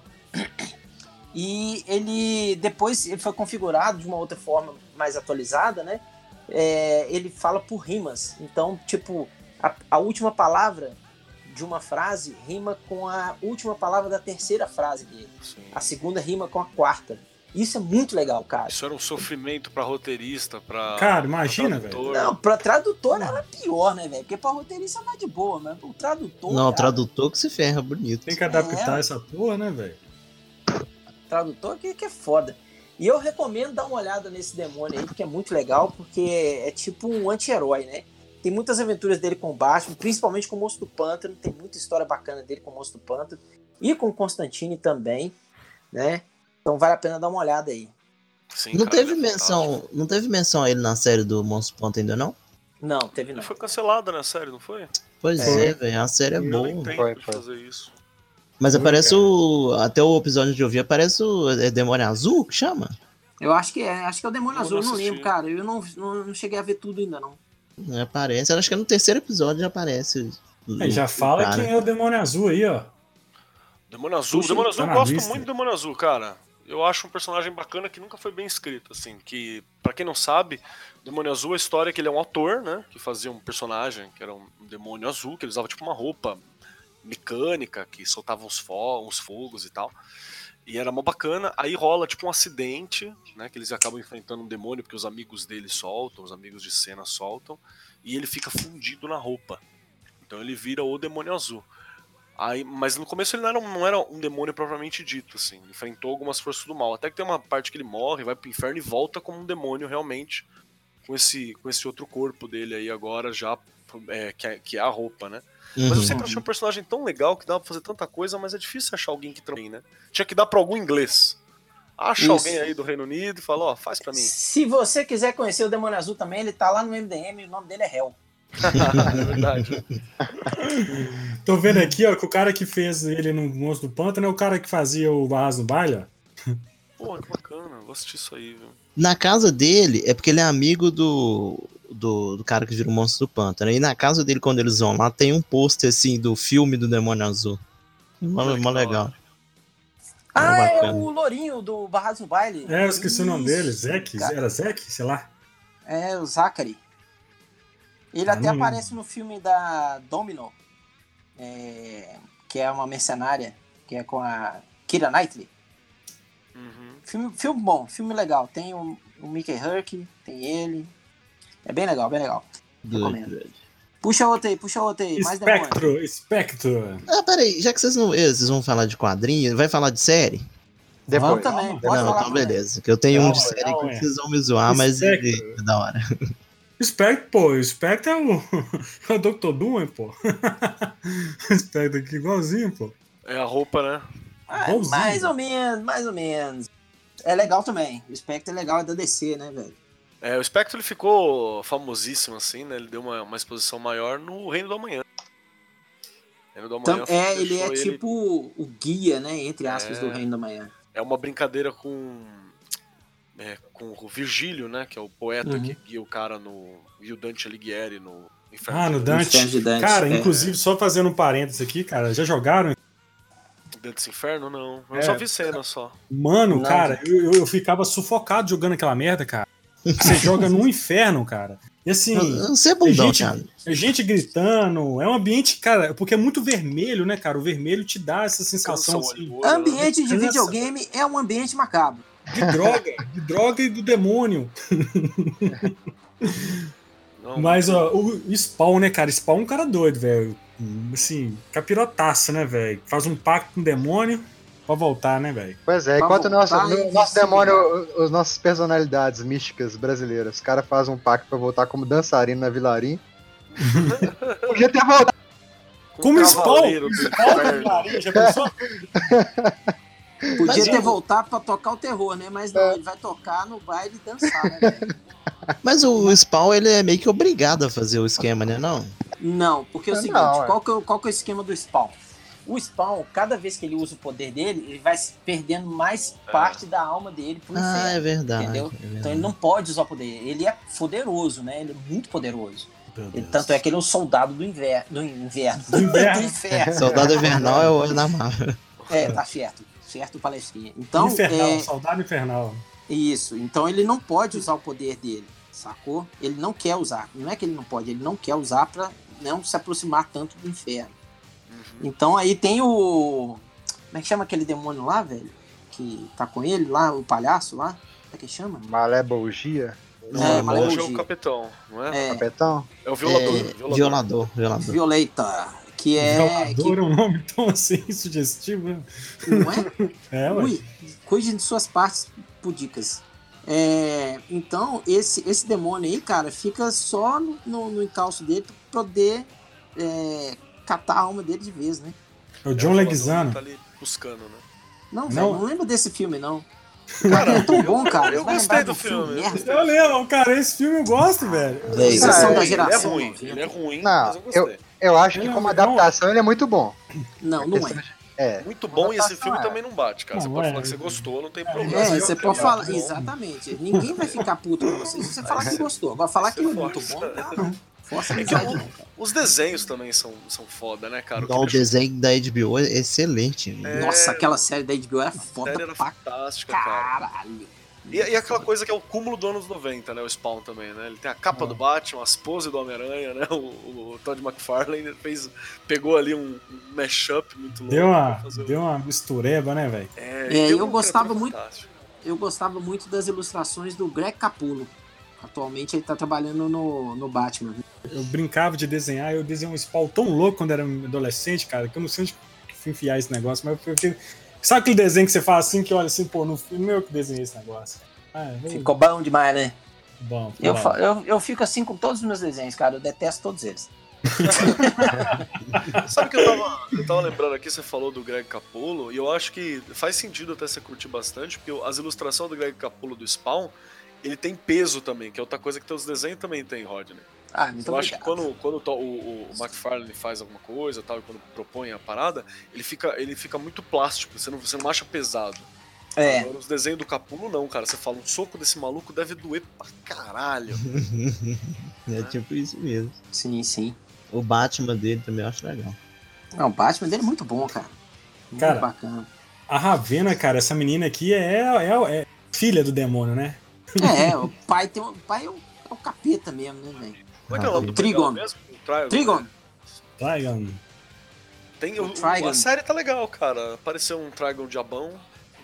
E ele depois ele foi configurado de uma outra forma mais atualizada, né? É, ele fala por rimas. Então, tipo, a, a última palavra de uma frase rima com a última palavra da terceira frase dele. Sim. A segunda rima com a quarta. Isso é muito legal, cara. Isso era um sofrimento pra roteirista, pra. Cara, imagina, velho. Não, pra tradutor era pior, né, velho? Porque pra roteirista vai de boa, mas o tradutor. Não, o cara, tradutor que se ferra bonito. Tem que adaptar É. essa porra, né, velho? tradutor que, que é foda. E eu recomendo dar uma olhada nesse demônio aí, porque é muito legal, porque é tipo um anti-herói, né? Tem muitas aventuras dele com o Batman, principalmente com o Monstro do Pântano, tem muita história bacana dele com o Monstro do Pântano, e com o Constantine também, né? Então vale a pena dar uma olhada aí. Sim, Não cara, teve ele é fantástico. menção, não teve menção a ele na série do Monstro Ponto ainda não? Não, teve Ele não. foi cancelado, né, série, não foi? Pois É. é, velho, a série é Eu boa. nem Foi, foi. fazer isso. Mas Foi, aparece cara. o. Até o episódio de ouvir, aparece o é, Demônio Azul, que chama? Eu acho que é, acho que é o Demônio Eu Azul, eu não não lembro, cara. Eu não, não, não cheguei a ver tudo ainda, não. É, Aparece, acho que é no terceiro episódio já aparece. o- Aí já fala cara. quem é o demônio azul aí, ó. Demônio Azul. Puxa, Demônio Azul, tá eu gosto lista. muito do Demônio Azul, cara. Eu acho um personagem bacana que nunca foi bem escrito, assim. Que, pra quem não sabe, Demônio Azul é a história que ele é um ator, né? Que fazia um personagem que era um demônio azul, que ele usava tipo uma roupa mecânica, que soltava uns, fo uns fogos e tal. E era mó bacana. Aí rola tipo um acidente, né? Que eles acabam enfrentando um demônio, porque os amigos dele soltam, os amigos de cena soltam. E ele fica fundido na roupa. Então ele vira o demônio azul. Aí, mas no começo ele não era, um- não era um demônio propriamente dito, assim. Enfrentou algumas forças do mal. Até que tem uma parte que ele morre, vai pro inferno e volta como um demônio realmente. Com esse, com esse outro corpo dele aí agora já. é, que, é, que é a roupa, né? Mas eu Uhum. sempre achei um personagem tão legal que dava pra fazer tanta coisa, mas é difícil achar alguém que também, né? Tinha que dar pra algum inglês. Acha Isso. alguém aí do Reino Unido e fala, ó, faz pra mim. Se você quiser conhecer o Demônio Azul também, ele tá lá no MDM, o nome dele é Hell. (laughs) (laughs) é verdade. Tô vendo aqui, ó, que o cara que fez ele no Monstro do Pântano é o cara que fazia o Barras no Baile, ó. Pô, que bacana, vou assistir isso aí, viu? Na casa dele, é porque ele é amigo do, do, do cara que vira o monstro do pântano. E na casa dele, quando eles vão lá, tem um pôster assim do filme do Demônio Azul. Mó, legal. Ah, é o Lourinho do Barrados no Baile. É, eu esqueci o nome Isso, dele, Zek? cara. Era Zek? Sei lá. É, o Zachary. Ele Ah, até não aparece no filme da Domino, é, que é uma mercenária, que é com a Kira Knightley. Uhum. Filme, filme bom, filme legal. Tem o, o Mickey Herc, tem ele. É bem legal, bem legal. Recomendo. Doido. Puxa outro aí, puxa outro aí. Mais demônio. Espectro, Espectro. Ah, peraí, já que vocês não. eh, Vocês vão falar de quadrinho, vai falar de série? Depois. Vamos também, pode não, falar então também. beleza. Que eu tenho um de Não, série não, que é. vocês vão me zoar, mas Espectro. ele é da hora. (laughs) Spectre, pô, o Spectre é o, (laughs) é o Dr. Doom, hein, pô. (laughs) O Spectre aqui igualzinho, pô. É a roupa, né? Ah, mais ou menos, mais ou menos. É legal também. O Spectre é legal, é da DC, né, velho? É, o Spectre ele ficou famosíssimo, assim, né? Ele deu uma, uma exposição maior no Reino do Amanhã. Reino do Amanhã Então, é, ele é tipo o guia, né, entre aspas, É. do Reino da Manhã. É uma brincadeira com. é, com o Virgílio, né? Que é o poeta Uhum. que guia o cara no. guia o Dante Alighieri no Inferno. Ah, no de Dante. Inferno de Dante, Cara, é. inclusive, só fazendo um parênteses aqui, cara, já jogaram? Dante's Inferno, não. Eu É. só vi cena só. Mano, Não. cara, eu, eu, eu ficava sufocado jogando aquela merda, cara. Você (laughs) joga no inferno, cara. E assim, Você é é bundão, gente, cara. é gente gritando, é um ambiente, cara, porque é muito vermelho, né, cara? O vermelho te dá essa sensação Cansa assim, olho? Ambiente de Cansa. videogame é um ambiente macabro. de droga, de droga e do demônio. Não, Mas, ó, o Spawn, né, cara? Spawn é um cara doido, velho. Assim, capirotaça, né, velho? Faz um pacto com o demônio pra voltar, né, velho? Pois é, Pra enquanto o nosso, voltar no- nosso demônio, o- as nossas personalidades místicas brasileiras, os caras fazem um pacto pra voltar como dançarino na Vilarim. (laughs) Podia ter voltado. com Como Spawn! Já pensou? (laughs) Podia ter voltado pra tocar o terror, né? Mas não, ele vai tocar no baile e dançar, né, velho? (laughs) Mas o Spawn, ele é meio que obrigado a fazer o esquema, né? Não? Não, porque é o Não, seguinte, é. qual, que é, o- qual que é o esquema do Spawn? O Spawn, cada vez que ele usa o poder dele, ele vai perdendo mais parte da alma dele pro Ah, inferno. é verdade. Entendeu? é verdade. Então ele não pode usar o poder. Ele é poderoso, né? Ele é muito poderoso. Ele- tanto é que ele é o soldado do inverno. Do inverno. Do (laughs) inverno. do inferno. Soldado Invernal é o olho na Marvel. É, tá certo. Certo, palestrinha. Então, infernal, é, soldado infernal. isso. Então ele não pode usar o poder dele, sacou? Ele não quer usar. Não é que ele não pode, ele não quer usar pra não se aproximar tanto do inferno. Então aí tem o. Como é que chama aquele demônio lá, velho? Que tá com ele lá, o palhaço lá? Como é que chama? Malebolgia, É, Hoje é Malebolgia. o capitão, não é? É, capetão. É, o violador. É, violador. violador, violador. Violeta. Que é. Violador é um nome tão assim, sugestivo, né? Que, não é? (laughs) É, ué. Ui, cuide de suas partes pudicas. É, então, esse, esse demônio aí, cara, fica só no, no, no encalço dele pra poder é, catar a alma dele de vez, né? É o É John violador Leguizano. que Tá ali buscando, né? Não, Não. velho, não lembro desse filme, não. (laughs) Cara, é tão bom, cara. eu Você gostei lembrar do filme. merda. Eu lembro, cara, esse filme eu gosto, velho. Ah, da ele geração ele é ruim, 90. ele é ruim, Não, mas eu gostei. Eu acho que Ele é como adaptação ele é muito bom. Não, não é. É. Muito bom e esse filme é. também não bate, cara. Você Não, pode é. falar que você gostou, não tem problema. É, você eu- pode eu- falar. eu- Exatamente. Ninguém vai ficar puto com você se você falar que gostou. Agora, falar que Você é muito bom, não, não. Força É que amizade, o- não, cara. Os desenhos também são, são foda, né, cara? O Não, o deixou- desenho da HBO é excelente. É, Nossa, aquela série da HBO era série foda era pra fantástica, cara. caralho. E, e aquela coisa que é o cúmulo dos anos 90, né? O Spawn também, né? Ele tem a capa Ah. do Batman, as poses do Homem-Aranha, né? O, o Todd McFarlane fez, pegou ali um, mashup muito louco. Deu uma, o- deu uma mistureba, né, velho? É, É, eu um gostava muito- fantástico. Eu gostava muito das ilustrações do Greg Capullo. Atualmente ele tá trabalhando no, no Batman. Eu brincava de desenhar, eu desenhei um spawn tão louco quando era adolescente, cara, que eu não sei onde que fui enfiar esse negócio, mas eu fiquei... Sabe aquele desenho que você faz assim, que olha assim, pô, no filme eu que desenhei esse negócio. Ah, eu- Ficou bom demais, né? bom. Eu, eu, eu fico assim com todos os meus desenhos, cara. Eu detesto todos eles. (laughs) Sabe que eu tava, eu tava lembrando aqui, você falou do Greg Capullo, e eu acho que faz sentido até você curtir bastante, porque as ilustrações do Greg Capullo do Spawn, ele tem peso também, que é outra coisa que teus desenhos também tem, Rodney. Ah, muito eu acho que quando, quando o, o McFarlane faz alguma coisa tal, e quando propõe a parada, ele fica, ele fica muito plástico, você não, você não acha pesado. É, Agora, os desenhos do Capullo não, cara. Você fala, um soco desse maluco deve doer pra caralho. (laughs) É tipo isso mesmo. sim, sim. O Batman dele também eu acho legal. Não, o Batman dele é muito bom, cara. Muito Cara, bacana. A Ravena, cara, essa menina aqui é, é, é filha do demônio, né? É, o pai tem um, o pai é o, é o capeta mesmo, né, velho? Como é que é o nome do Trigon. Trigon. Trigon. Trigon. Tem, o, Trigon. a série tá legal, cara. Apareceu um Trigon diabão.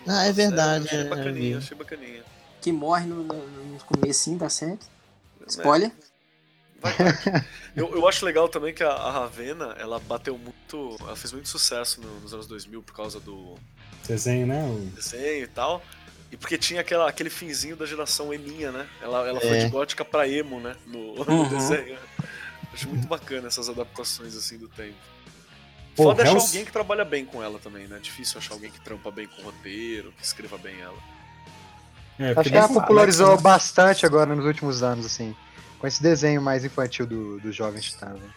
Ah, é verdade. Achei é, bacaninha, é, achei bacaninha. Que morre no, no, no comecinho da série. Spoiler. Vai, vai. (laughs) eu, eu acho legal também que a, a Ravena, ela bateu muito. Ela fez muito sucesso no- nos anos 2000 por causa do Desenho, né? O- desenho e tal. E porque tinha aquela, aquele finzinho da geração eminha, né? Ela, ela foi É. de gótica pra emo, né? No, (laughs) no Uhum. desenho. Acho muito bacana essas adaptações assim do tempo. Pô, Foda é achar Hells- alguém que trabalha bem com ela também, né? Difícil achar alguém que trampa bem com roteiro, que escreva bem ela. É, Acho que ela popularizou Alex, né? bastante agora nos últimos anos, assim. Com esse desenho mais infantil do, do Jovem Titã, né?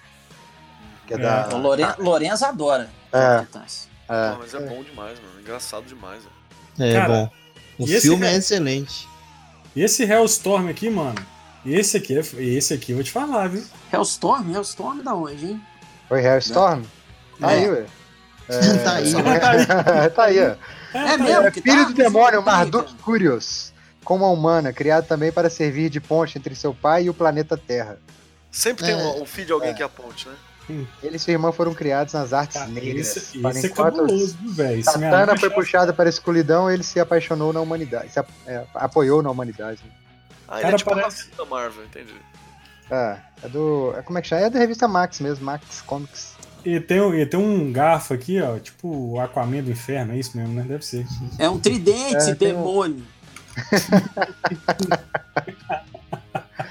Que é, É. da. O Loren, Lorenzo adora. É. Titãs. é. Pô, mas é bom demais, mano. Engraçado demais. Velho. É Cara, bom. O e esse filme re- é excelente. E esse Hellstorm aqui, mano, esse aqui, é- esse aqui eu vou te falar, viu? Hellstorm? Hellstorm da onde, hein? Foi Hellstorm? Tá É. aí, ué. tá aí. (laughs) (laughs) tá aí, ó. É, mesmo? É que filho tá? do demônio, Tá Marduk cara. Curious. Com uma humana, criado também para servir de ponte entre seu pai e o planeta Terra. Sempre tem É. um, um filho de alguém É. que aponte, né? Ele e sua irmã foram criados nas artes negras. para esse é cabuloso, velho? Satana foi achava- puxada para a escuridão, ele se apaixonou na humanidade. Se ap- é, apoiou na humanidade. Ah, ele Cara, é tipo parece- a da Marvel, entendi. É, é do. É, como é que chama? É da revista Max mesmo, Max Comics. E tem, um- e tem um garfo aqui, ó, tipo o Aquaman do Inferno, é isso mesmo, né? Deve ser. É um tridente, É, tem um- demônio. (laughs)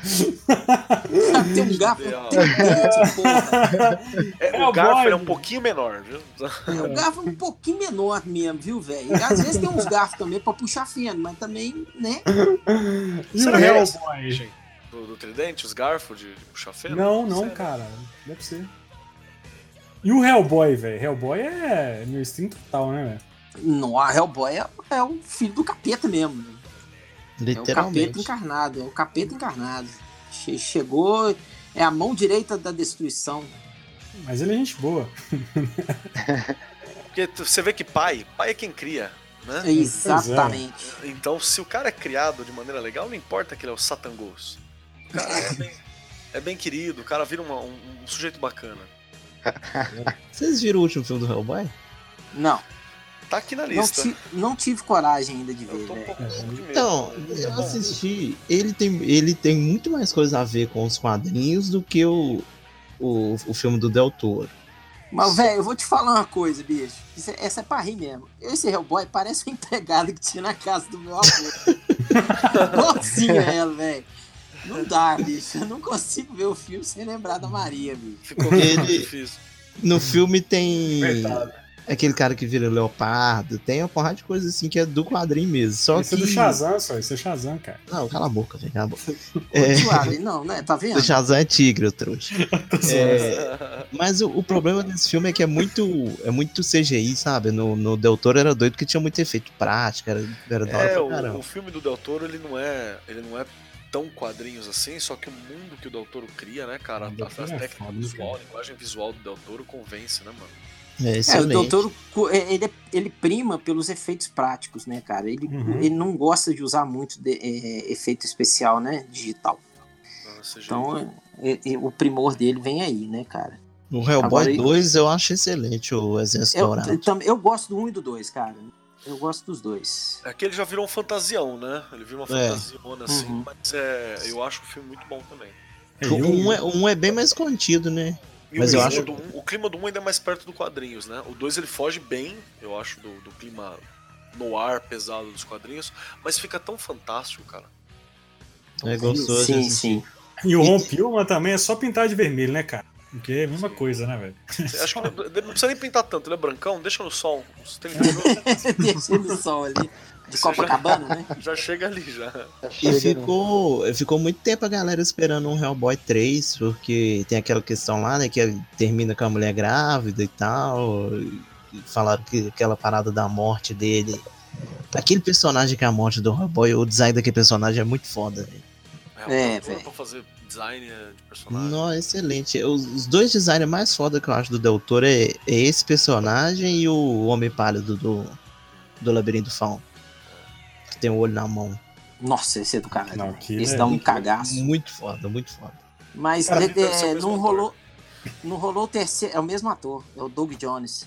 (laughs) tem um garfo, um tridente, (laughs) porra. É, É o o garfo boy. é um pouquinho menor, viu? É, o garfo é um pouquinho menor mesmo, viu, velho? E Às vezes tem uns garfos também pra puxar feno, mas também, né? E Será o que é Hellboy? Do, do tridente, os garfos de, de puxar feno? Não, não, Sério? cara. Deve ser. E o Hellboy, velho? Hellboy é meu instinto total, né, velho? Não, a Hellboy é, é o filho do capeta mesmo. Né? É o capeta Literalmente. encarnado, é o capeta encarnado. Che- Chegou, é a mão direita da destruição. Mas ele é gente boa. Porque tu- você vê que pai, pai é quem cria, né? Exatamente. Então, se o cara é criado de maneira legal, não importa que ele é o Satangos. O cara é bem, é bem querido, o cara vira uma- um, um sujeito bacana. Vocês viram o último filme do Hellboy? Não, Tá aqui na não, lista. ti- não tive coragem ainda de ver, Eu tô um medo. Então, É eu bom. assisti. Ele tem, ele tem muito mais coisa a ver com os quadrinhos do que o, o, o filme do Del Toro. Mas, velho, eu vou te falar uma coisa, bicho. Isso é- essa é pra rir mesmo. Esse Hellboy parece um empregado que tinha na casa do meu avô. (laughs) Igualzinho ela, velho. Não dá, bicho. Eu não consigo ver o filme sem lembrar da Maria, bicho. Ficou muito Ele- difícil. No filme tem Verdade. Aquele cara que vira leopardo, tem uma porrada de coisa assim que é do quadrinho mesmo. Só Esse que. é do Shazam, só. Esse é Shazam, cara. Não, cala a boca, velho. Cala a boca. (laughs) É, Suave, não, né? Tá vendo? o Shazam é tigre, o trouxa. (laughs) É, mas o, o problema desse filme é que é muito, é muito CGI, sabe? No, no Del Toro era doido que tinha muito efeito prático, era, era da hora É, pra o, caramba. o filme do Del Toro, ele não é. Ele não é tão quadrinhos assim, só que o mundo que o Del Toro cria, né, cara? A, é técnica visual, a linguagem visual do Del Toro convence, né, mano? É, É, o doutor, ele, ele prima pelos efeitos práticos, né, cara? Ele, Uhum. ele não gosta de usar muito de- é, efeito especial, né? Digital. Jeito. Então, é- é- o primor dele vem aí, né, cara? O Hellboy Agora, 2 eu acho excelente, o Exército Eu, Dourado. eu, eu gosto do 1 e do 2, cara. Eu gosto dos dois. Aqui ele já virou um fantasião, né? Ele virou uma É. fantasiona assim, Uhum. mas é, eu acho o filme muito bom também. É, Um, eu- é, um é bem mais contido, né? E Mas o, eu clima acho- do um- o clima do 1 ainda é mais perto do quadrinhos, né? O 2 ele foge bem, eu acho, do, do clima no ar pesado dos quadrinhos, mas fica tão fantástico, cara. É gostoso. sim, assistir. sim. E o Ron Pillman também é só pintar de vermelho, né, cara? Porque é a mesma coisa, né, velho? Acha que não, (laughs) não precisa nem pintar tanto, ele é brancão, deixa no sol uns 30 (laughs) minutos, Deixa no sol ali. De Você Copacabana, né? (laughs) já chega ali já. Já E chega no- ficou, ficou muito tempo a galera esperando um Hellboy 3, porque tem aquela questão lá, né, que termina com a mulher grávida e tal. e falaram que aquela parada da morte dele. Aquele personagem que é a morte do Hellboy, o design daquele personagem é muito foda. velho. É, eu tô- velho. pra fazer design é, de personagem. Não, é excelente. Os, os dois designs mais foda que eu acho do Del Toro é, é esse personagem e o Homem Pálido do, do Labirinto Fauno. Tem o olho na mão. Nossa, esse é do caralho. Não, Esse é dá um muito- cagaço. Muito foda, muito foda. Mas Cara, é, o é, não ator. rolou. Não rolou o terceiro. É o mesmo ator, é o Doug Jones.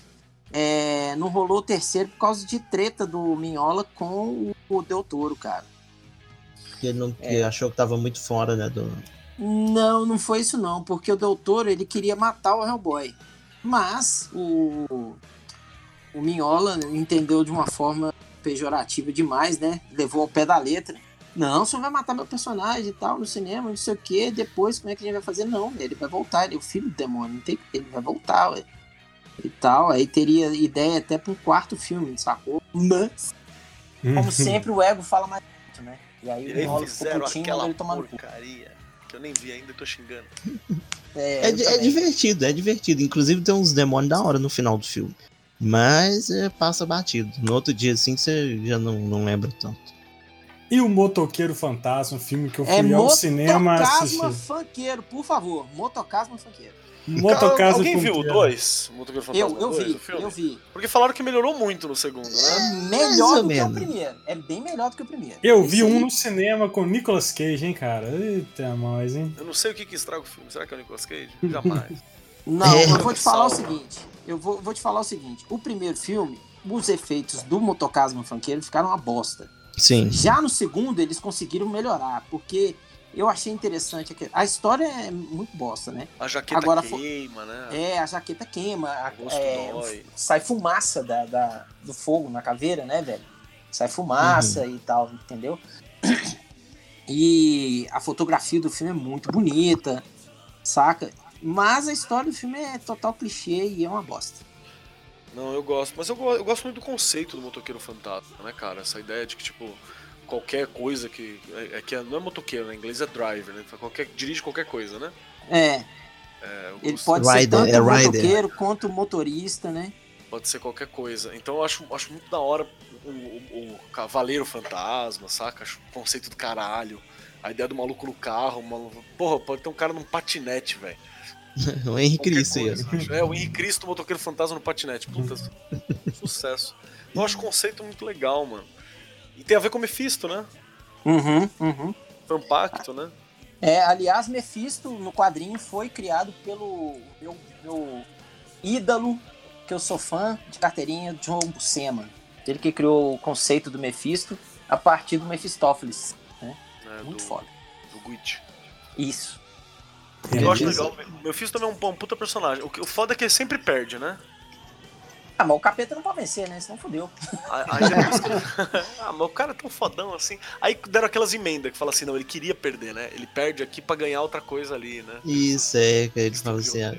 É, não rolou o terceiro por causa de treta do Minhola com o Del Toro, cara. Porque ele não, É. que achou que tava muito fora, né? Do... Não, não foi isso não, porque o Del Toro ele queria matar o Hellboy. Mas o, o Minhola entendeu de uma forma pejorativa demais, né? Levou ao pé da letra. Não, você vai matar meu personagem e tal no cinema, não sei o que. Depois, como é que a gente vai fazer? Não, ele vai voltar, ele é o filho do demônio, não tem, ele vai voltar, ué. E tal. Aí teria ideia até para um quarto filme, sacou? Mas, como sempre, o ego fala mais alto, né? E aí E o Minhola ficou putinho, ele cu. porcaria que eu nem vi ainda tô xingando. É, é também. divertido, é divertido. Inclusive tem uns demônios da hora no final do filme. Mas é, passa batido. No outro dia, assim, você já não, não lembra tanto. E o Motoqueiro Fantasma, um filme que eu É fui ao cinema assistir. Motocasma Funkeiro, por favor. Motocasma Funkeiro. Motocasma Alguém viu o Funkeiro. 2? Motoqueiro Eu, Fantasma eu 2, vi, o filme? eu vi. Porque falaram que melhorou muito no segundo, né? É melhor do que o menos. primeiro. É bem melhor do que o primeiro. Eu Esse vi um aí- no cinema com Nicolas Cage, hein, cara? Eita, mais, hein? Eu não sei o que, que estraga o filme. Será que é o Nicolas Cage? Jamais. Não, É. eu vou te falar o seguinte. Eu vou, vou te falar o seguinte. O primeiro filme, os efeitos do Motocasma Funkeiro ficaram uma bosta. Sim. Já no segundo, eles conseguiram melhorar, porque eu achei interessante. A história é muito bosta, né? A jaqueta Agora queima, né? É, a jaqueta queima, a- é, dói. sai fumaça da, da- do fogo na caveira, né, velho? Sai fumaça Uhum. e tal, entendeu? E a fotografia do filme é muito bonita, saca? Mas a história do filme é total clichê e é uma bosta. Não, eu gosto. Mas eu, eu gosto muito do conceito do motoqueiro fantasma, né, cara? Essa ideia de que, tipo, qualquer coisa que. É, é que não é motoqueiro, né? Em inglês é driver, né? Qualquer, dirige qualquer coisa, né? É, É, ele pode ser Rider, tanto é rider. motoqueiro quanto o motorista, né? Pode ser qualquer coisa. Então eu acho, acho muito da hora o, o- o Cavaleiro Fantasma, saca? Acho o conceito do caralho. A ideia do maluco no carro. Maluco... Porra, pode ter um cara num patinete, velho. (laughs) o Henrique Cristo coisa, acho. É, o Henrique Cristo, o motoqueiro fantasma no patinete. Puta, (laughs) sucesso. Eu acho o conceito muito legal, mano. E tem a ver com o Mephisto, né? Uhum, uhum. Foi um pacto, né? É, aliás, Mephisto no quadrinho foi criado pelo meu, meu ídolo, que eu sou fã de carteirinha, John Buscema. Ele que criou o conceito do Mephisto a partir do Mephistófeles. né, Muito do, foda. Do Gwitch. Isso. É, Eu acho legal. O Mephisto também é um, um puta personagem. O, que- o foda é que ele sempre perde, né? Ah, mas o capeta não pode vencer, né? Senão fodeu. Aí aí depois que... (laughs) ah, mas o cara é tão fodão assim. Aí deram aquelas emendas que fala assim, não, ele queria perder, né? Ele perde aqui pra ganhar outra coisa ali, né? Isso, é, que ele fala assim. ah,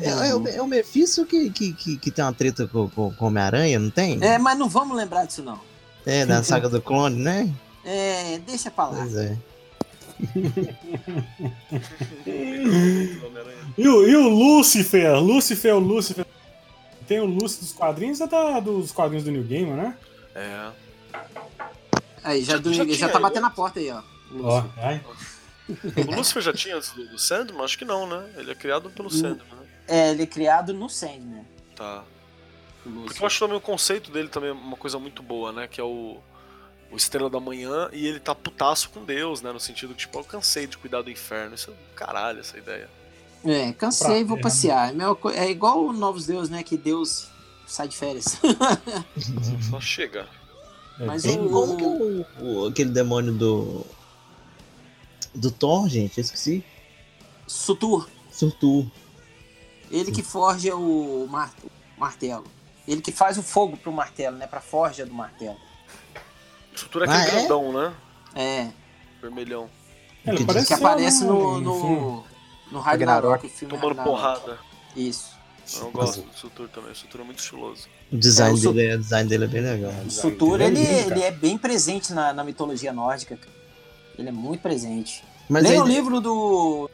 É, é, o- é o Mephisto que, que, que, que tem uma treta com, com, com o Homem-Aranha, não tem? É, mas não vamos lembrar disso, não. É, da saga do clone, né? É, deixa pra lá. Pois é. E o, e o Lucifer? Lucifer, o Lucifer. Tem o Lucifer dos quadrinhos ou da, dos quadrinhos do New Gamer, né? É. Aí, já, Já- do- já já, tá batendo na porta aí, ó. Ó, ai. O Lucifer já tinha antes do, do Sandman? Acho que não, né? Ele é criado pelo Sandman, né? É, ele é criado no Sandman. Tá. Porque eu acho também o conceito dele também é uma coisa muito boa, né? Que é o, o Estrela da Manhã e ele tá putaço com Deus, né? No sentido que, tipo, eu cansei de cuidar do inferno. Isso é caralho, essa ideia. É, cansei, Pra vou passear. É, é igual o Novos Deus, né? Que Deus sai de férias. (laughs) Só chega. É, Mas bem- o- Como que o, o- aquele demônio do. Do Thor, gente, eu esqueci. Sutur, Surtur. ele que forja o, mar- o martelo. Ele que faz o fogo pro martelo, né? Pra forja do martelo. Estrutura é Ah, aquele é? grandão, né? É, Vermelhão. Ele que apareceu, aparece no, no no, no Ragnarok, filme Tomando Ragnarok. porrada. Isso. Eu gosto do Sutur também. O Sutur é muito estiloso. O design, É, o dele, é- o design dele é bem legal. O Sutur, é ele, cara. ele é bem presente na, na mitologia nórdica. cara. Ele é muito presente. Mas Leia aí, o livro do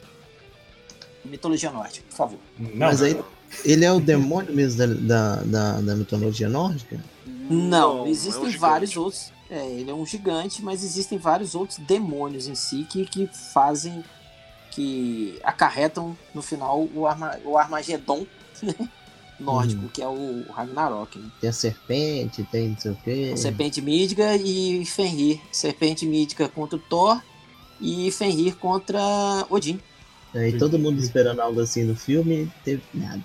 Mitologia Nórdica, por favor. Não, mas aí ele é o demônio mesmo da, da, da, da mitologia nórdica? Não, é existem um vários outros. É, ele é um gigante, mas existem vários outros demônios em si que, que fazem. que acarretam no final o, Arma, o Armagedon né, nórdico, Uhum. que é o Ragnarok. Né? Tem a serpente, tem não sei o quê. Serpente Mídica e Fenrir. Serpente Mídica contra o Thor e Fenrir contra Odin. Aí todo mundo esperando algo assim no filme, teve nada.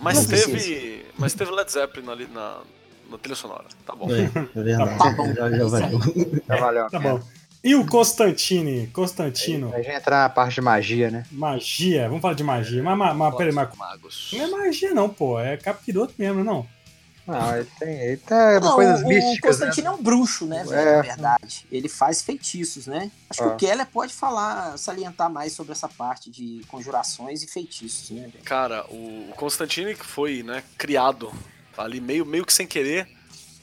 Mas Não teve. Mas teve Led Zeppelin ali na, na trilha sonora. Tá bom. É, é verdade. Tá bom. Já, já valeu. Já valeu a Tá pena. bom. E o Constantine? Constantino. Aí já entrar na parte de magia, né? Magia. Vamos falar de magia. Mas, mas, mas peraí, mas Magos. não é magia não, pô. É capiroto mesmo, não. Não, ele tem, ele tem Não, coisas o, o místicas, né? Constantino é um bruxo, né, velho? É. Na verdade. Ele faz feitiços, né? Acho que Ah. o Keller pode falar, salientar mais sobre essa parte de conjurações e feitiços, né, velho? Cara, o Constantine que foi, né, criado ali meio, meio que sem querer,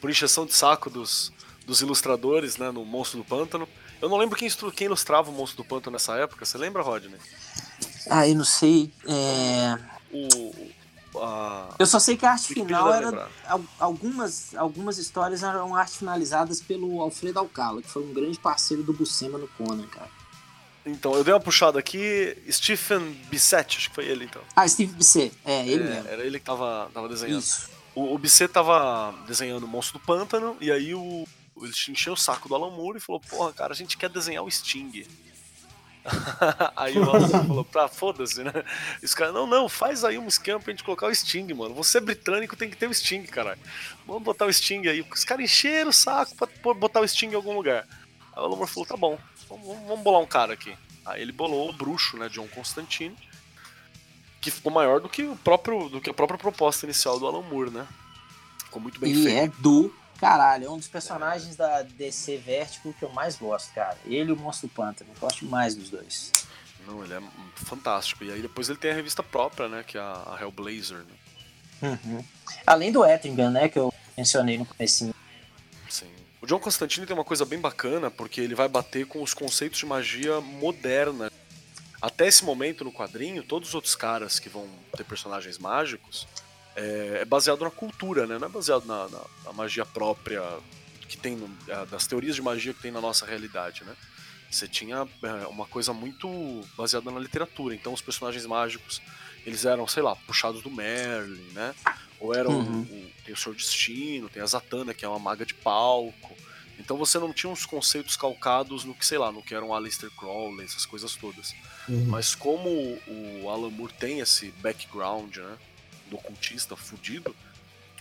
por encheção de saco dos, dos ilustradores, né, no Monstro do Pântano. Eu não lembro quem, quem ilustrava o Monstro do Pântano nessa época, você lembra, Rodney? Ah, eu não sei. é, O. A... Eu só sei que a arte Wikipedia final era. lembrar. Algumas, algumas histórias eram arte finalizadas pelo Alfredo Alcala, que foi um grande parceiro do Buscema no Conan, cara. Então, eu dei uma puxada aqui, Stephen Bissett, acho que foi ele então. Ah, Steve Bisset. É, ele É, mesmo. Era ele que tava, tava desenhando. Isso. O, o Bisset tava desenhando o Monstro do Pântano, e aí o, ele encheu o saco do Alan Moore e falou, porra, cara, a gente quer desenhar o Sting. (laughs) aí o Alan falou, tá, foda-se, né? E os caras, não, não, faz aí um esquema pra gente colocar o Sting, mano. Você é britânico, tem que ter o Sting, caralho. Vamos botar o Sting aí. Os caras encheram o saco pra botar o Sting em algum lugar. Aí o Alan Moore falou, tá bom, vamos- vamos bolar um cara aqui. Aí ele bolou o bruxo, né, John Constantine, que ficou maior do que, o próprio, do que a própria proposta inicial do Alan Moore, né? Ficou muito bem E feito. é do caralho. É um dos personagens da DC Vertigo que eu mais gosto, cara. Ele e o Monstro Pântano. Eu gosto mais dos dois. Não, ele é fantástico. E aí depois ele tem a revista própria, né? Que é a Hellblazer, né? Uhum. Além do Etrigan, né, que eu mencionei no comecinho. Sim. O John Constantine tem uma coisa bem bacana, porque ele vai bater com os conceitos de magia moderna. Até esse momento no quadrinho, todos os outros caras que vão ter personagens mágicos é, é baseado na cultura, né? Não é baseado na, na- na magia própria que tem, no- é, das teorias de magia que tem na nossa realidade, né? Você tinha é, uma coisa muito baseada na literatura. Então os personagens mágicos, eles eram, sei lá, puxados do Merlin, né? Ou eram Uhum. o, tem o Seu Destino, tem a Zatanna, que é uma maga de palco. Então você não tinha uns conceitos calcados no que, sei lá, no que era um Aleister Crowley, essas coisas todas. Uhum. Mas como o Alan Moore tem esse background, né, do ocultista fudido,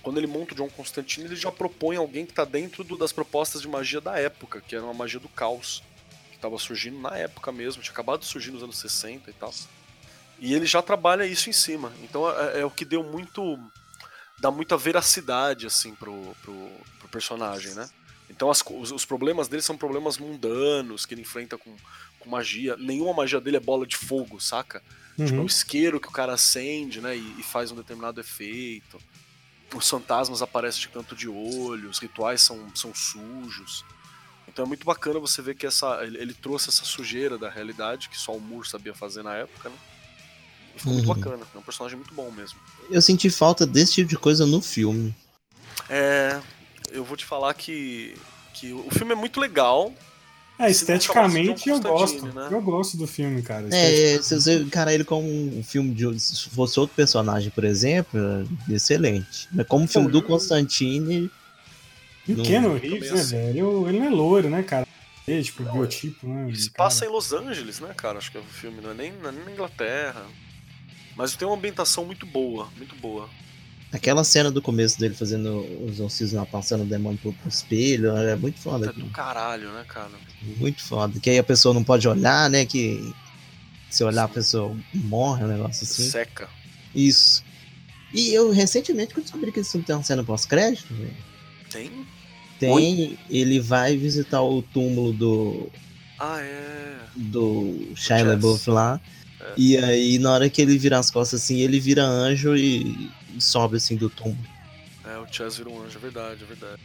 quando ele monta o John Constantine, ele já propõe alguém que está dentro do- das propostas de magia da época, que era uma magia do caos, que estava surgindo na época mesmo, tinha acabado de surgir nos anos 60 e tal. E ele já trabalha isso em cima. Então é, é o que deu muito. dá muita veracidade, assim, pro, pro, pro personagem, né? Então as os, os problemas dele são problemas mundanos que ele enfrenta com, com magia. Nenhuma magia dele é bola de fogo, saca? Tipo, é Uhum. o isqueiro que o cara acende, né? E, e faz um determinado efeito. Os fantasmas aparecem de canto de olho, os rituais são, são sujos. Então é muito bacana você ver que essa, ele, ele trouxe essa sujeira da realidade que só o Moore sabia fazer na época, né? E ficou muito Uhum. bacana. É um personagem muito bom mesmo. Eu senti falta desse tipo de coisa no filme. É. Eu vou te falar que, que o filme é muito legal. É, não esteticamente eu gosto. Né? Eu gosto do filme, cara. É, se você encarar ele como um filme de. Se fosse outro personagem, por exemplo, é excelente. Mas como filme do Constantine. E o Não- Keanu Reeves, né, assim. velho? Ele não é loiro, né, cara? Ele, tipo, biotipo, né? E se passa em Los Angeles, né, cara? Acho que é o filme, não é nem, não é nem na Inglaterra. Mas tem uma ambientação muito boa, muito boa. Aquela cena do começo dele fazendo os exorcismos lá, passando o demônio pro, pro espelho, é muito foda. Tá do caralho, né, cara? Muito foda. Que aí a pessoa não pode olhar, né? Que se olhar a pessoa morre, um negócio assim. Seca. Isso. E eu recentemente que eu descobri que esse filme tem uma cena pós-crédito, velho. Tem? Tem, ele vai visitar o túmulo do, Ah, é. do Shia. LaBeouf lá. É. E aí, na hora que ele vira as costas assim, ele vira anjo e sobe assim do túmulo. É, o Chess vira um anjo, é verdade, é verdade.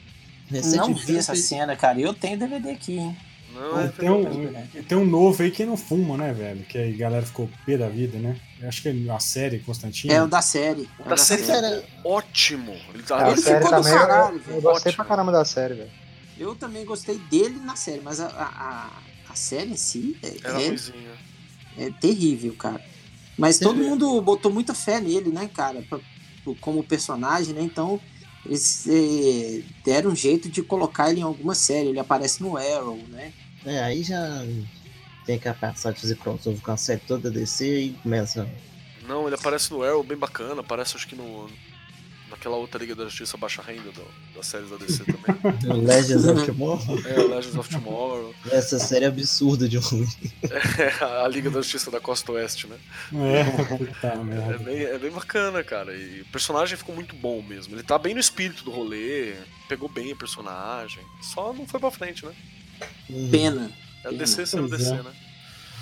Não Recentemente, vi essa cena, cara. Eu tenho DVD aqui, hein? Não, é Tem um, tem um novo aí que não fuma, né, velho? Que aí a galera ficou pé da vida, né? Eu acho que é a série Constantino. É o da série. É o Da série série. ótimo. Ele tá É, Ele ficou do eu- caralho, eu, velho. gostei Ótimo. pra caramba da série, velho. Eu também gostei dele na série, mas a, a, a, série em si é, Era é, é terrível, cara. Mas todo mundo botou muita fé nele, né, cara? pra- como personagem, né? Então eles eh, deram um jeito de colocar ele em alguma série. Ele aparece no Arrow, né? É, aí já tem a capacidade de fazer crossover com a série toda DC e começa. Não, ele aparece no Arrow bem bacana, aparece acho que no. Naquela outra Liga da Justiça Baixa Renda do, das séries da DC também. (laughs) O Legends of (laughs) Tomorrow. é, o Legends of Tomorrow. Essa série é absurda de ruim. É, (laughs) a Liga da Justiça da Costa Oeste, né? É, É merda. bem, é bem bacana, cara. E o personagem ficou muito bom mesmo. Ele tá bem no espírito do rolê, pegou bem o personagem. Só não foi pra frente, né? Uhum. Pena. É a DC sendo Pois DC, é. né?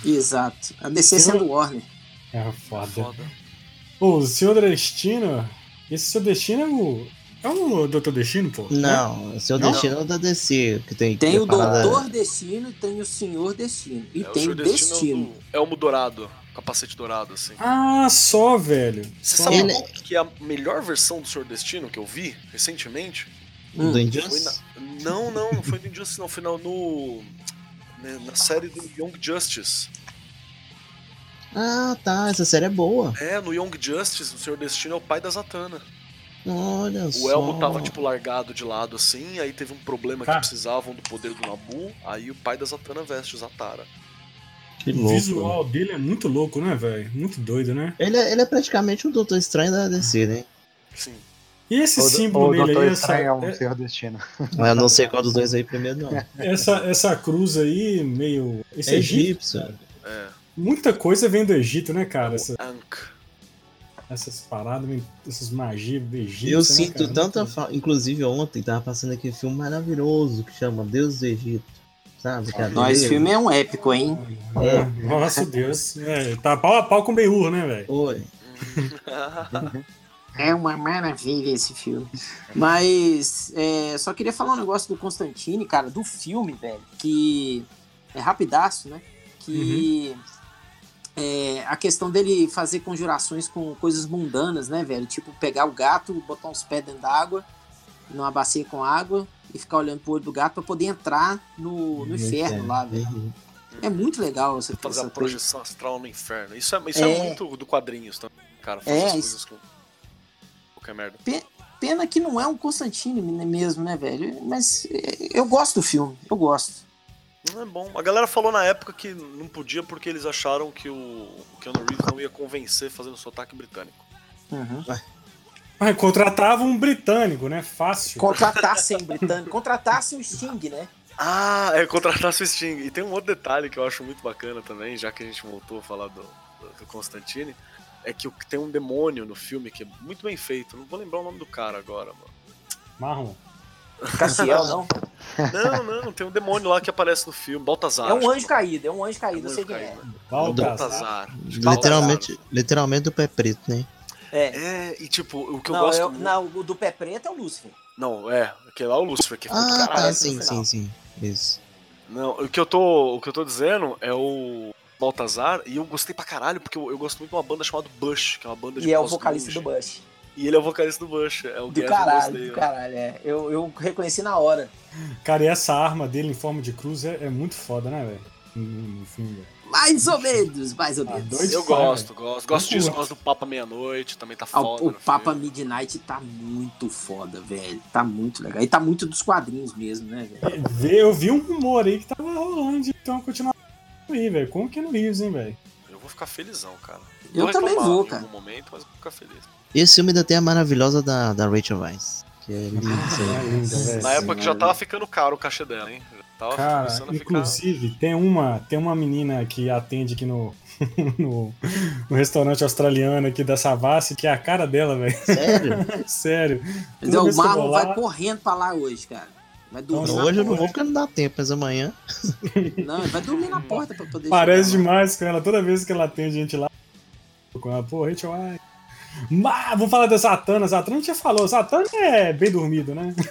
Exato. A DC sendo Warner. É foda. Foda. O Senhor Destino. Esse Seu Destino é o. É o Doutor Destino, pô? Não, o seu Não? destino é o da DC, que tem Tem o preparada- Doutor Destino e tem o Senhor Destino. E É, tem Senhor o Destino. é o do Elmo Dourado, capacete dourado, assim. Ah, só, velho. Você Só. sabe Ele- que é a melhor versão do Senhor Destino que eu vi recentemente? do Hum. Foi Injustice? na... Não, não, não foi do Injustice, não. Foi no... né, na série do Young Justice. Ah, tá, essa série é boa. É, no Young Justice, o Senhor Destino é o pai da Zatanna. Olha só. O Elmo tava, tipo, largado de lado assim, aí teve um problema Cara. que precisavam do poder do Nabu, aí o pai da Zatanna veste o Zatara. Que O louco. visual dele é muito louco, né, velho? Muito doido, né? Ele é, ele é praticamente um Doutor Estranho da DC, né? Sim. E esse O, símbolo o dele Doutor aí, essa, Estranho é um é- Senhor Destino. Mas eu não sei qual dos dois aí primeiro, não. (laughs) essa, essa cruz aí, meio. Esse É egípcio. É. Muita coisa vem do Egito, né, cara? Essa- essas paradas, essas magias do Egito. Eu né, sinto cara? tanta falta. Inclusive, ontem tava passando aquele filme maravilhoso que chama Deus do Egito. Sabe? Cara, Não, esse dele? filme é um épico, hein? É, nossa Deus. É, tá pau a pau com o Ben-Hur, né, velho? Oi. (laughs) É uma maravilha esse filme. Mas é, só queria falar um negócio do Constantine, cara, do filme, velho, que é rapidaço, né? Que é, a questão dele fazer conjurações com coisas mundanas, né, velho? Tipo, pegar o gato, botar uns pés dentro d'água, numa bacia com água, e ficar olhando pro olho do gato pra poder entrar no, no inferno lá, velho. Uhum. É muito legal essa, Fazer essa a coisa. projeção astral no inferno. Isso é, isso é. É. muito do quadrinhos também, cara. Fazer É, as isso- coisas com. Qualquer merda. Pena que não é um Constantine mesmo, né, velho? Mas é, eu gosto do filme, eu gosto. Não é bom. A galera falou na época que não podia porque eles acharam que o, o Keanu Reeves não ia convencer fazendo sotaque britânico. Uhum. Mas contratava um britânico, né? Fácil. Contratassem o britânico, contratassem o Sting, né? Ah, é contratar o Sting. E tem um outro detalhe que eu acho muito bacana também, já que a gente voltou a falar do, do, Constantine, é que tem um demônio no filme que é muito bem feito. Não vou lembrar o nome do cara agora, mano. Marrom. Castiel, não. Não, não, tem um demônio lá que aparece no filme, Baltazar. É um anjo caído, é um ange é um caído, eu sei anjo quem é. caído, né? Baltazar. Baltazar. Literalmente, literalmente o pé preto, né? É. É, e tipo, o que eu Não, gosto. eu- muito- não, o do pé preto é o Lúcifer. Não, é, aquele lá é o Lucifer, que é do Ah, caralho. tá, sim, sim, sim. Isso. Não, o que eu tô, o que eu tô dizendo é o Baltazar, e eu gostei pra caralho, porque eu, eu gosto muito de uma banda chamada Bush, que é uma banda de E é o vocalista do Bush. E ele é o vocalista do Bush, é o Do Gavin caralho, do caralho, é. Eu, eu reconheci na hora. Cara, e essa arma dele em forma de cruz é, é muito foda, né, velho? No, no filme, velho. Mais ou menos, mais ou Ah, menos. Eu gosto, gosto. Gosto disso, gosto do Papa Meia-Noite, também tá Ah, foda. o, o Papa filme. Midnight tá muito foda, velho. Tá muito legal. E tá muito dos quadrinhos mesmo, né, velho? Vê- Eu vi um rumor aí que tava rolando de ter uma continuação aí, velho. Como que é no Reeves, hein, velho? Eu vou ficar felizão, cara. Eu também vou, em cara. algum momento, mas vou ficar feliz. Esse filme ainda tem a maravilhosa da, da Rachel Weisz. Que é linda. isso aí. É linda. Na época que já tava ficando caro o cachê dela, hein? Cara, a ficar. inclusive, tem uma, tem uma menina que atende aqui no, (laughs) no, no restaurante australiano aqui da Savassi, que é a cara dela, velho. Sério? (laughs) Sério. Mas é, o Marlon lá- vai correndo pra lá hoje, cara. Vai dormir na Hoje eu não porta. vou porque não dá tempo, mas amanhã. Não, ele vai dormir na porta pra poder (laughs) Parece chegar demais com ela. Toda vez que ela atende gente lá. Com ela, pô, Rachel Weisz. Mas, vou falar da Satana. Satana já falou. Satana é bem dormido, né? (laughs)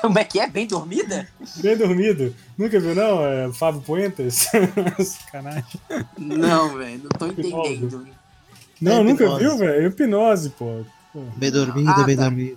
Como é que é? Bem dormida? bem dormido. Nunca viu, não? É Fábio Puentes? (laughs) Sacanagem. Não, velho, não tô entendendo. Não, É nunca hipnose. viu, velho? Hipnose, pô. Bem dormida, Ah, bem tá. dormida.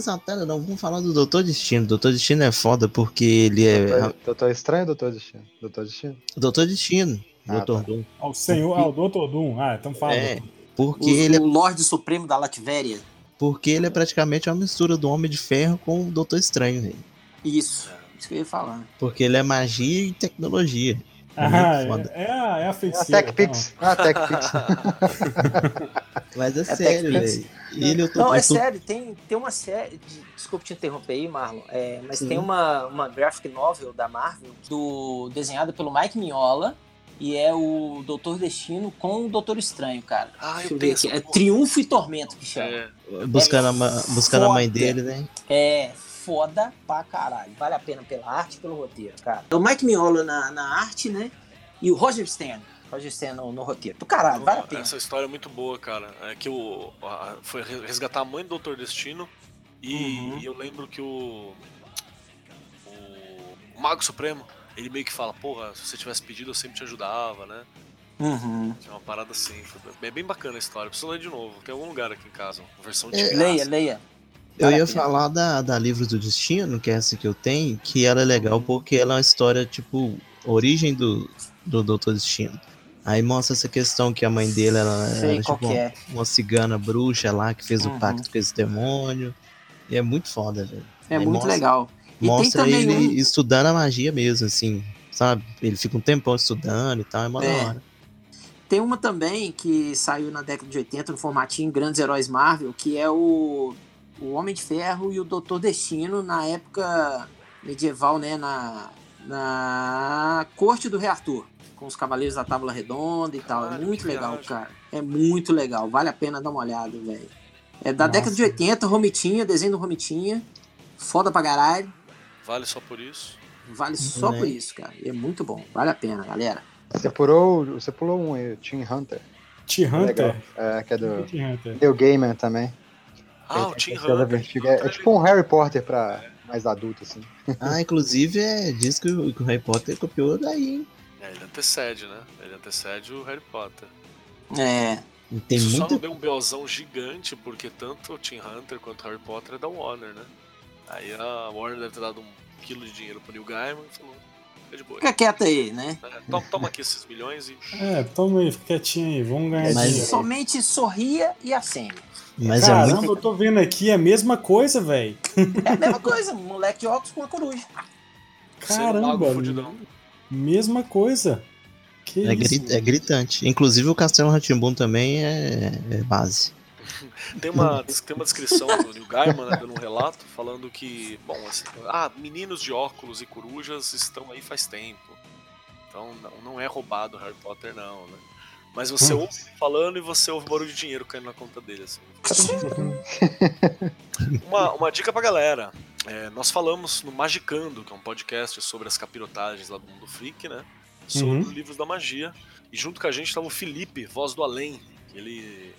Santana, não, vamos falar do Doutor Destino. Doutor Destino é foda porque ele é. Doutor, Doutor Estranho ou Doutor Destino? Doutor Destino? Doutor Destino. Ah, Doutor tá. Doom. Ao senhor, ao Dr. Doom. Ah, então fala. É. O, Porque ele, é, o Lorde Supremo da Latvéria. porque ele é praticamente uma mistura do Homem de Ferro com o Doutor Estranho, velho. Isso. Isso que eu ia falar. Porque ele é magia e tecnologia. Ah, é, é a, é a Ah, feiticeira. TechPix. Ah, TechPix. (laughs) Mas é, É sério, velho. E Ele, eu tô, Não, é tô- sério, tem, tem uma série. De, desculpa te interromper aí, Marlon. é, mas Sim. tem uma, uma graphic novel da Marvel do, desenhada pelo Mike Mignola. E é o Doutor Destino com o Doutor Estranho, cara. Ah, eu aqui. essa É porra. Triunfo e Tormento que chama. É, buscando, a, ma- buscando a mãe dele, né? É foda pra caralho. Vale a pena pela arte e pelo roteiro, cara. É o Mike Mignola na, na arte, né? E o Roger Stern. Roger Stern no, no roteiro. Do caralho, vale a pena. Essa história é muito boa, cara. É que o a- foi re- resgatar a mãe do Doutor Destino e, Uhum. e eu lembro que o, o Mago Supremo ele meio que fala, porra, se você tivesse pedido eu sempre te ajudava, né? Uhum. É uma parada assim. É bem bacana a história. Preciso ler de novo. Tem algum lugar aqui em casa, uma versão de É. Leia, leia. Eu ia falar da, da Livros do Destino, que é essa que eu tenho, que ela é legal porque ela é uma história, tipo, origem do, do Doutor Destino. Aí mostra essa questão que a mãe dele ela Sei era tipo é. uma cigana bruxa lá que fez Uhum. o pacto com esse demônio. E é muito foda, velho. É Aí muito mostra- legal. Tem Mostra ele um- estudando a magia mesmo, assim, sabe? Ele fica um tempão estudando e tal, é mó da É. hora. Tem uma também que saiu na década de 80 no formatinho Grandes Heróis Marvel, que é o, o Homem de Ferro e o Doutor Destino na época medieval, né? Na, na corte do Rei Arthur, com os Cavaleiros da Tábua Redonda e tal. é muito legal, viagem. cara. É muito legal. Vale a pena dar uma olhada, velho. É da Nossa. década de 80, Romitinha, desenho do Romitinha. Foda pra caralho. Vale só por isso. Vale só Né? por isso, cara. E é muito bom. Vale a pena, galera. Você pulou, você pulou um aí, o Team Hunter. T-Hunter? Legal. É, que é do. Neil Gaiman também. Ah, o aquela Hunter. vertigo- É, é tipo um Harry Potter pra mais adulto, assim. Ah, inclusive é, diz que o, que o Harry Potter copiou daí, hein? É, ele antecede, né? Ele antecede o Harry Potter. É. Tem Isso só não deu um BOzão gigante, porque tanto o Tim Hunter quanto o Harry Potter é da Warner, né? Aí a Warner deve ter dado um quilo de dinheiro pro Neil Gaiman e falou, fica de boa. Fica quieto aí, né? É, toma, toma aqui esses milhões e... É, toma aí, fica quietinho aí, vamos ganhar Mas- dinheiro. Somente sorria e acene. Mas é Caramba, muito. eu tô vendo aqui a mesma coisa, velho. É a mesma coisa, um moleque de óculos com uma coruja. Um Caramba, mesma coisa. Que É, isso? gri- é gritante. Inclusive o Castelo Ratimbun também é, é base. Tem uma, tem uma descrição do Neil Gaiman, né, dando um relato, falando que, bom, assim, ah, meninos de óculos e corujas estão aí faz tempo. Então não, não é roubado Harry Potter, não, né? Mas você Hum. ouve ele falando e você ouve barulho de dinheiro caindo na conta dele, assim. (laughs) uma, uma dica pra galera. É, nós falamos no Magicando, que é um podcast sobre as capirotagens lá do Mundo Freak, né? Sobre Uhum. os livros da magia. E junto com a gente estava o Felipe, Voz do Além. Ele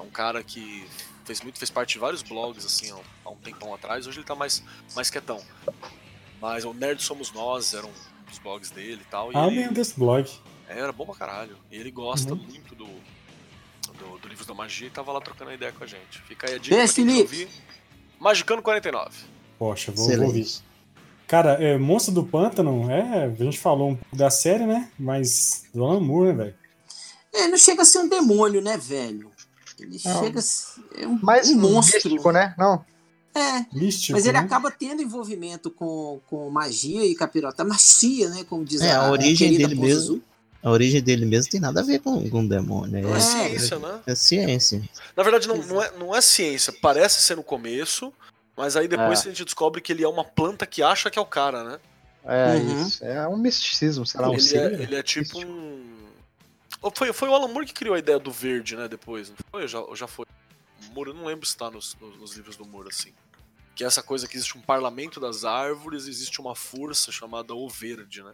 é um cara que fez muito, fez parte de vários blogs, assim, há um- há um tempão atrás. Hoje ele tá mais, mais quietão. Mas o Nerd Somos Nós era um dos blogs dele e tal. E Ah, ele, lembro desse blog. é, era bom pra caralho. E ele gosta Uhum. muito do, do, do Livros da Magia e tava lá trocando ideia com a gente. Fica aí a dica Beijo, pra ouvir. Magicano 49. Poxa, vou, vou ouvir. Excelente. Cara, é, Monstro do Pântano, é, a gente falou um pouco da série, né? Mas do Alan Moore, né, velho? Ele não chega a ser um demônio, né, velho? Ele Não. chega a ser é um, Mais um monstro. místico, né? Não. É, Místico. mas ele né? acaba tendo envolvimento com, com magia e capirota macia, né? Como diz É, a, a origem dele mesmo. Azul. A origem dele mesmo tem nada a ver com, com demônio. Não é, É, ciência, né? É, ciência. Na verdade, não, não, é, não é ciência. Parece ser no começo, mas aí depois É. a gente descobre que ele é uma planta que acha que é o cara, né? É Uhum. isso. É um misticismo, sei lá, um ele, signo. é, ele é tipo um. Ou Foi, foi o Alan Moore que criou a ideia do verde, né? Depois, não foi? Ou já, já foi? O Moore, eu não lembro se tá nos, nos, nos livros do Moore, assim. Que é essa coisa que existe um parlamento das árvores, existe uma força chamada O Verde, né?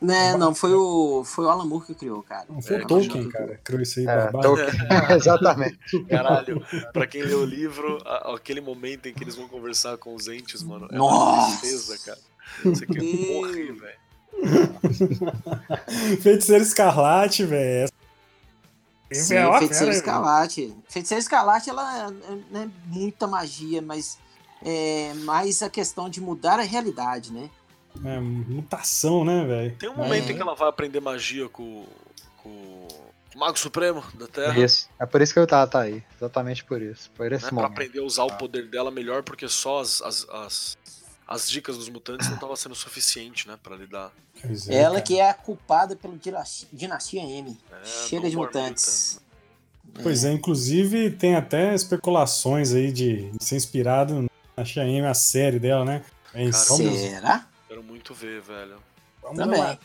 Né, não, foi o, foi o Alan Moore que criou, cara. Não foi É, o Tolkien, cara. Criou isso aí, É. (laughs) (laughs) Exatamente. Caralho, pra quem lê o livro, aquele momento em que eles vão conversar com os entes, mano, é uma Nossa! tristeza, cara. Você quer Meu. morrer, velho. (laughs) Feiticeiro Escarlate, velho. Sim, É Feiticeiro fera, Escarlate. Feiticeiro Escarlate, ela é- é muita magia, mas é mais a questão de mudar a realidade, né? É, mutação, né, velho? Tem um momento É. em que ela vai aprender magia com, com o Mago Supremo da Terra. Isso. É por isso que eu tava tá aí. Exatamente por isso. Por esse né, pra momento. aprender a usar o poder dela melhor, porque só as, as, as, as dicas dos mutantes não estavam sendo suficiente, né, pra lidar. Pois é, Ela cara. que é a culpada pelo Dinastia, Dinastia M. É, Chega de mutantes. Pois é, inclusive tem até especulações aí de, de ser inspirado na Xiaomi, a série dela, né? É, Cara, Será? Quero muito ver, velho. vamos Também. lá.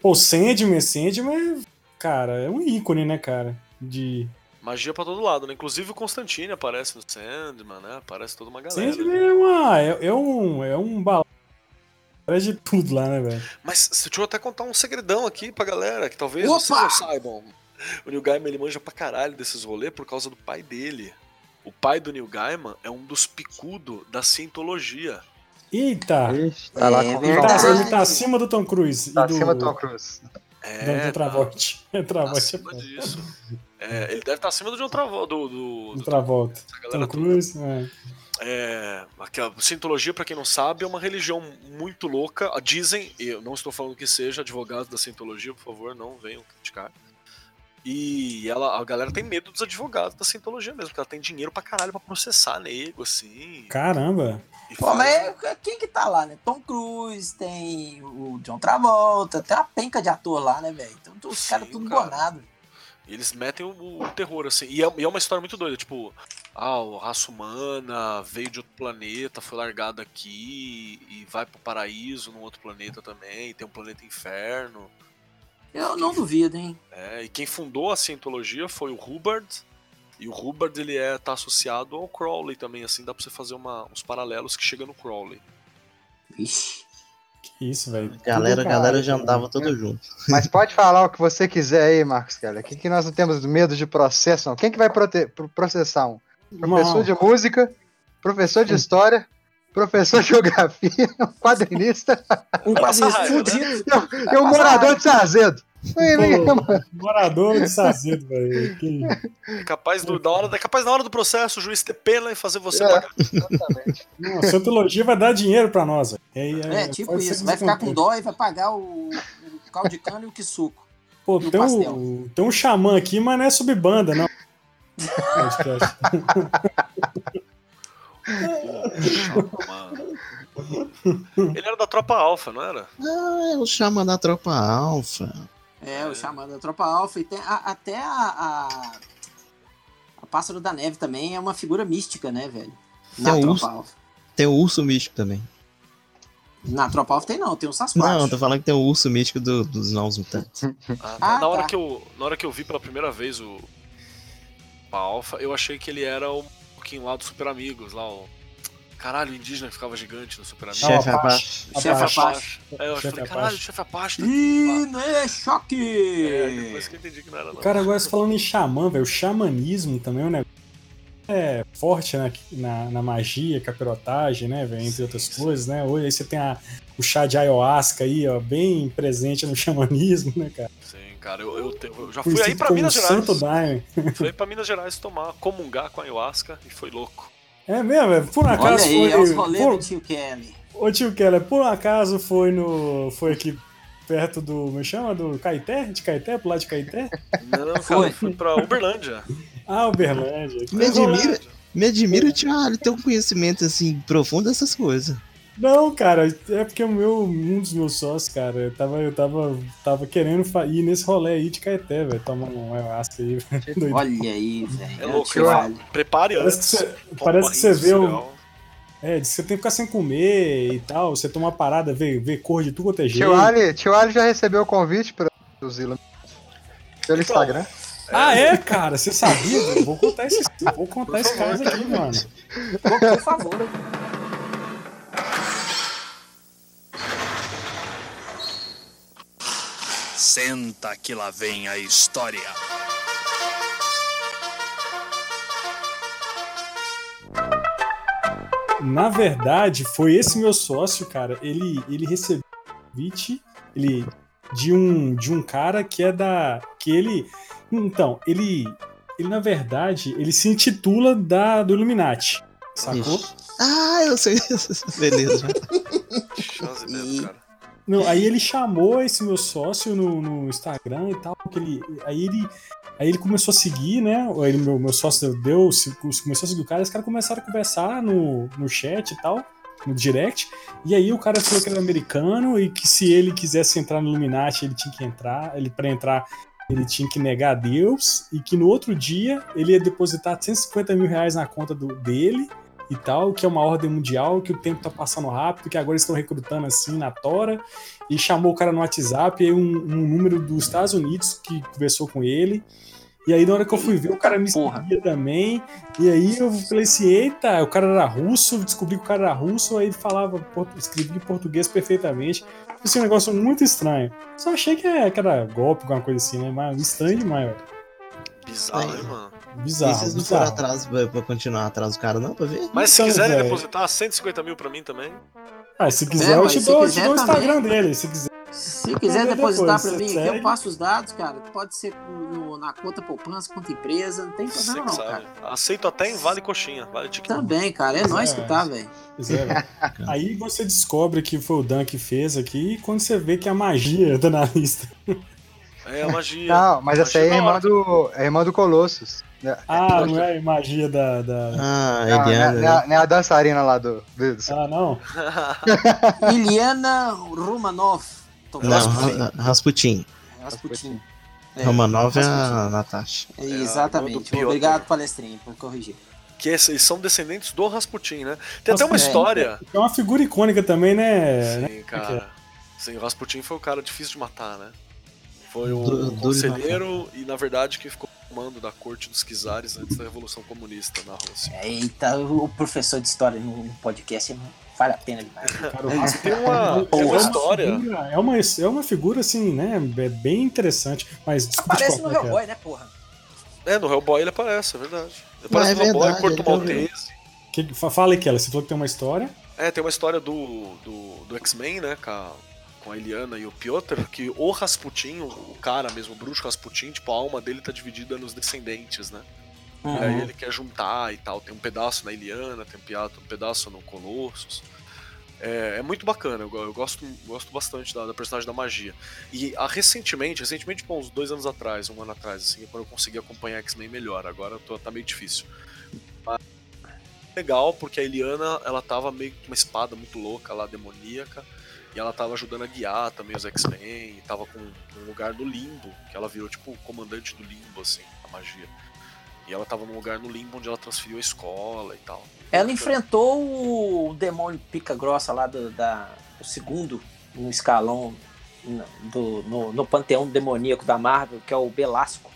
Pô, Sandman, Sandman, cara, é um ícone, né, cara? De. Magia pra todo lado, né? Inclusive o Constantine aparece no Sandman, né? Aparece toda uma galera. Sandman é uma. É, é um. É um balão de tudo lá, né, velho? Mas deixa eu até contar um segredão aqui pra galera, que talvez Opa! vocês não saibam. O Neil Gaiman ele manja pra caralho desses rolês por causa do pai dele. O pai do Neil Gaiman é um dos picudo da cientologia. Eita! Ixi, tá lá É com Ele tá, ele tá acima do Tom Cruise. Tá e do, acima do Tom Cruise. É, do, do Travolta. (laughs) É, tá Travolta. acima disso. É, ele deve estar acima do John Travolta, do, do, Do Travolta. Tom galera toda. Cruise, é. É, aquela Cientologia, pra quem não sabe, é uma religião muito louca. Dizem, eu não estou falando que seja advogado da Cientologia, por favor, não venham criticar. E ela, a galera tem medo dos advogados da Cientologia mesmo, porque ela tem dinheiro pra caralho pra processar nego, assim. Caramba! E Pô, faz- mas é- quem que tá lá, né? Tom Cruise, tem o John Travolta, tem uma penca de ator lá, né, velho? Então os Sim, caras tudo cara. bonado. E eles metem o, o terror, assim. E é, e é uma história muito doida, tipo, ah, a raça humana veio de outro planeta, foi largada aqui e vai pro paraíso num outro planeta também, tem um planeta inferno. Eu não duvido, hein? É, e quem fundou a Cientologia foi o Hubbard. E o Hubbard ele é tá associado ao Crowley também, assim, dá pra você fazer uma- uns paralelos que chega no Crowley. Vixe. Que isso, velho. Galera, Tudo galera já cara. andava todo junto. Mas pode falar o que você quiser aí, Marcos Keller. Aqui que nós não temos medo de processo, não. Quem que vai processar um? Professor Não. de música, professor de história, professor de geografia, (laughs) um quadrinista Um né? fudido. e um morador de Sarzedo. Ninguém- Morador de Sazedo, velho. Que- É capaz, do, da hora, é capaz na hora do processo o juiz ter pena e fazer você É. pagar. Exatamente. Não, a Cientologia vai dar dinheiro pra nós, velho. É, É, tipo isso. Vai ficar com dó e vai pagar o, o caldo de cana e o que suco. Pô, o tem pastel. um, tem um xamã aqui, mas não é subbanda, não. Podcast. Mano. Ele era da tropa alfa, não era? Ah, é o chama da tropa alfa. É, o Xamã da Tropa Alfa. E tem a- até a, a. a Pássaro da Neve também é uma figura mística, né, velho? Na Tem Tropa urso. Alfa. Tem o urso místico também. Na Tropa Alfa tem não, tem o Sasquatch. Não, tô falando que tem o urso místico do- dos novos mutantes. (laughs) Ah. Ah, na, hora tá. que eu, na hora que eu vi pela primeira vez o a Alpha, eu achei que ele era o pouquinho lá do Super Amigos, lá o. Caralho, o indígena que ficava gigante no Super Amigos. Chefe Apache. Apache. Chefe Apache. É, eu Chefe falei, Apache. caralho, o chefe Apache tá. Ih, não é choque! É, depois que eu entendi que não era não. Cara, agora você falando em xamã, velho, o xamanismo também é um negócio é forte na, na, na magia, capirotagem, né, velho, entre Sim, outras sim. coisas, né? Hoje aí você tem a, o chá de ayahuasca aí, ó, bem presente no (laughs) xamanismo, né, cara? Sim, cara, eu, eu, eu já fui aí pra Minas Gerais. Santo Daime. Fui aí pra Minas Gerais tomar, comungar com a ayahuasca e foi louco. É mesmo, velho, por um Olha acaso aí, foi... é os rolês por- do tio Kelly. Ô tio Keller, por um acaso foi no. Foi aqui perto do. Como chama? Do Caeté? De Caeté? Pro lado de Caeté? Não, Foi. fui pra Uberlândia. Ah, Uberlândia. Me admira, Me admira o Tio Ali ter um conhecimento assim profundo dessas coisas. Não, cara, é porque o meu, um dos meus sócios, cara, eu tava, eu tava, tava querendo ir nesse rolê aí de Caeté, velho. Tomar um ayahuasca aí. Doido. Olha aí, velho. É o louco, Ali. Prepare Parece antes. que você- toma parece que você vê o- cereal. É, diz que você tem que ficar sem comer e tal. Você toma uma parada, vê, vê cor de tudo quanto é jeito. Tio Ali, tio Ali já recebeu o convite para os Zila pelo Instagram. Ah, é, cara? Você sabia? Vou contar esse, vou contar esse caso aqui, mano. Por, por favor. Senta que lá vem a história. Na verdade, foi esse meu sócio, cara. Ele, ele recebeu um convite ele, de, um, de um cara que é da. que ele. Então, ele. Ele, na verdade, ele se intitula da, do Illuminati. Sacou? Ixi. Ah, eu sei. (laughs) Beleza. Chance E- mesmo, cara. Não, aí ele chamou esse meu sócio no, no Instagram e tal, porque ele, aí ele, aí ele começou a seguir, né? Ele, meu, meu sócio deu, começou a seguir o cara, os caras começaram a conversar no, no chat e tal, no direct, e aí o cara falou que era americano e que se ele quisesse entrar no Illuminati, ele tinha que entrar, ele para entrar ele tinha que negar a Deus, e que no outro dia ele ia depositar 150 mil reais na conta do, dele e tal, que é uma ordem mundial, que o tempo tá passando rápido, que agora estão recrutando assim na Tora, e chamou o cara no WhatsApp, e aí um, um número dos Estados Unidos que conversou com ele. E aí, na hora que eu fui ver, o cara me Porra. seguia também. E aí eu falei assim: eita, o cara era russo, descobri que o cara era russo, aí ele falava, escrevia em português perfeitamente. Isso é um negócio muito estranho. Só achei que, é, que era golpe, alguma coisa assim, né? Mas estranho demais, velho. Bizarro, hein, mano? E Bizarro. vocês não foram atrás pra, pra continuar atrás do cara, não, pra ver? Mas se Então, quiserem velho. depositar 150 mil pra mim também, Ah, se quiser, É, eu te se dou, eu te quiser dou o. Instagram dele. Se quiser. Se quiser depositar depois, pra mim aqui, eu passo os dados, cara. Pode ser no- na conta poupança, conta empresa, não tem problema não, sabe. cara. Aceito até em Vale Coxinha, Vale TikTok. Também, cara. É nós que É. tá, velho. Pois é, velho. (laughs) Aí você descobre que foi o Dan que fez aqui, e quando você vê que a magia tá na lista. É a magia. Não, mas essa aí é irmã do, é irmã do Colossus. Né? Ah, não é a magia da. da... Ah, Não, não, é- Eliana, não, né? é- não é a dançarina lá do. do, do- Ah, não? (laughs) Iliana Romanov. Não, Rasputin. Ra- Rasputin. Rasputin. É, Romanov é a. Natasha. É, É, exatamente. Piotr. Obrigado, palestrinho, por corrigir. que são descendentes do Rasputin, né? Tem até Nossa, uma é. história. É uma figura icônica também, né? Sim, cara. Sim, o Rasputin foi o cara difícil de matar, né? Foi o de conselheiro e, na verdade, que ficou comando da corte dos czares antes da Revolução Comunista na Rússia. Eita, o professor de história no podcast vale a pena demais. (laughs) Cara, o Rasputin Tem uma, tem é uma história. figura- é, uma, é uma figura, assim, né? é Bem interessante. Mas desculpa te Parece no. Hellboy, né, porra? É, no Hellboy ele aparece, é verdade. Ele Mas aparece é no Hellboy, ele tá Maltese. Que, fa- fala aí, Kela, você falou que tem uma história. É, tem uma história do, do, do X-Men, né, com a, com a Eliana e o Piotr, que o Rasputin, o, cara mesmo, o bruxo Rasputin, tipo, a alma dele tá dividida nos descendentes, né? E Uhum. aí ele quer juntar e tal. Tem um pedaço na Eliana, tem um pedaço no Colossus. É, é muito bacana, eu, eu gosto, gosto bastante da, da personagem da magia. E ah, recentemente, recentemente, tipo, uns dois anos atrás, um ano atrás, assim, quando eu consegui acompanhar X-Men melhor, agora tô, tá meio difícil. Mas legal, porque a Eliana, ela tava meio com uma espada muito louca lá, demoníaca, e ela tava ajudando a guiar também os X-Men, e tava com um lugar no limbo, que ela virou tipo o comandante do limbo, assim, a magia. E ela tava num lugar no limbo onde ela transferiu a escola e tal. Ela enfrentou o demônio pica grossa lá do, da, o segundo no escalão no, do, no, no panteão demoníaco da Marvel, que é o Belasco,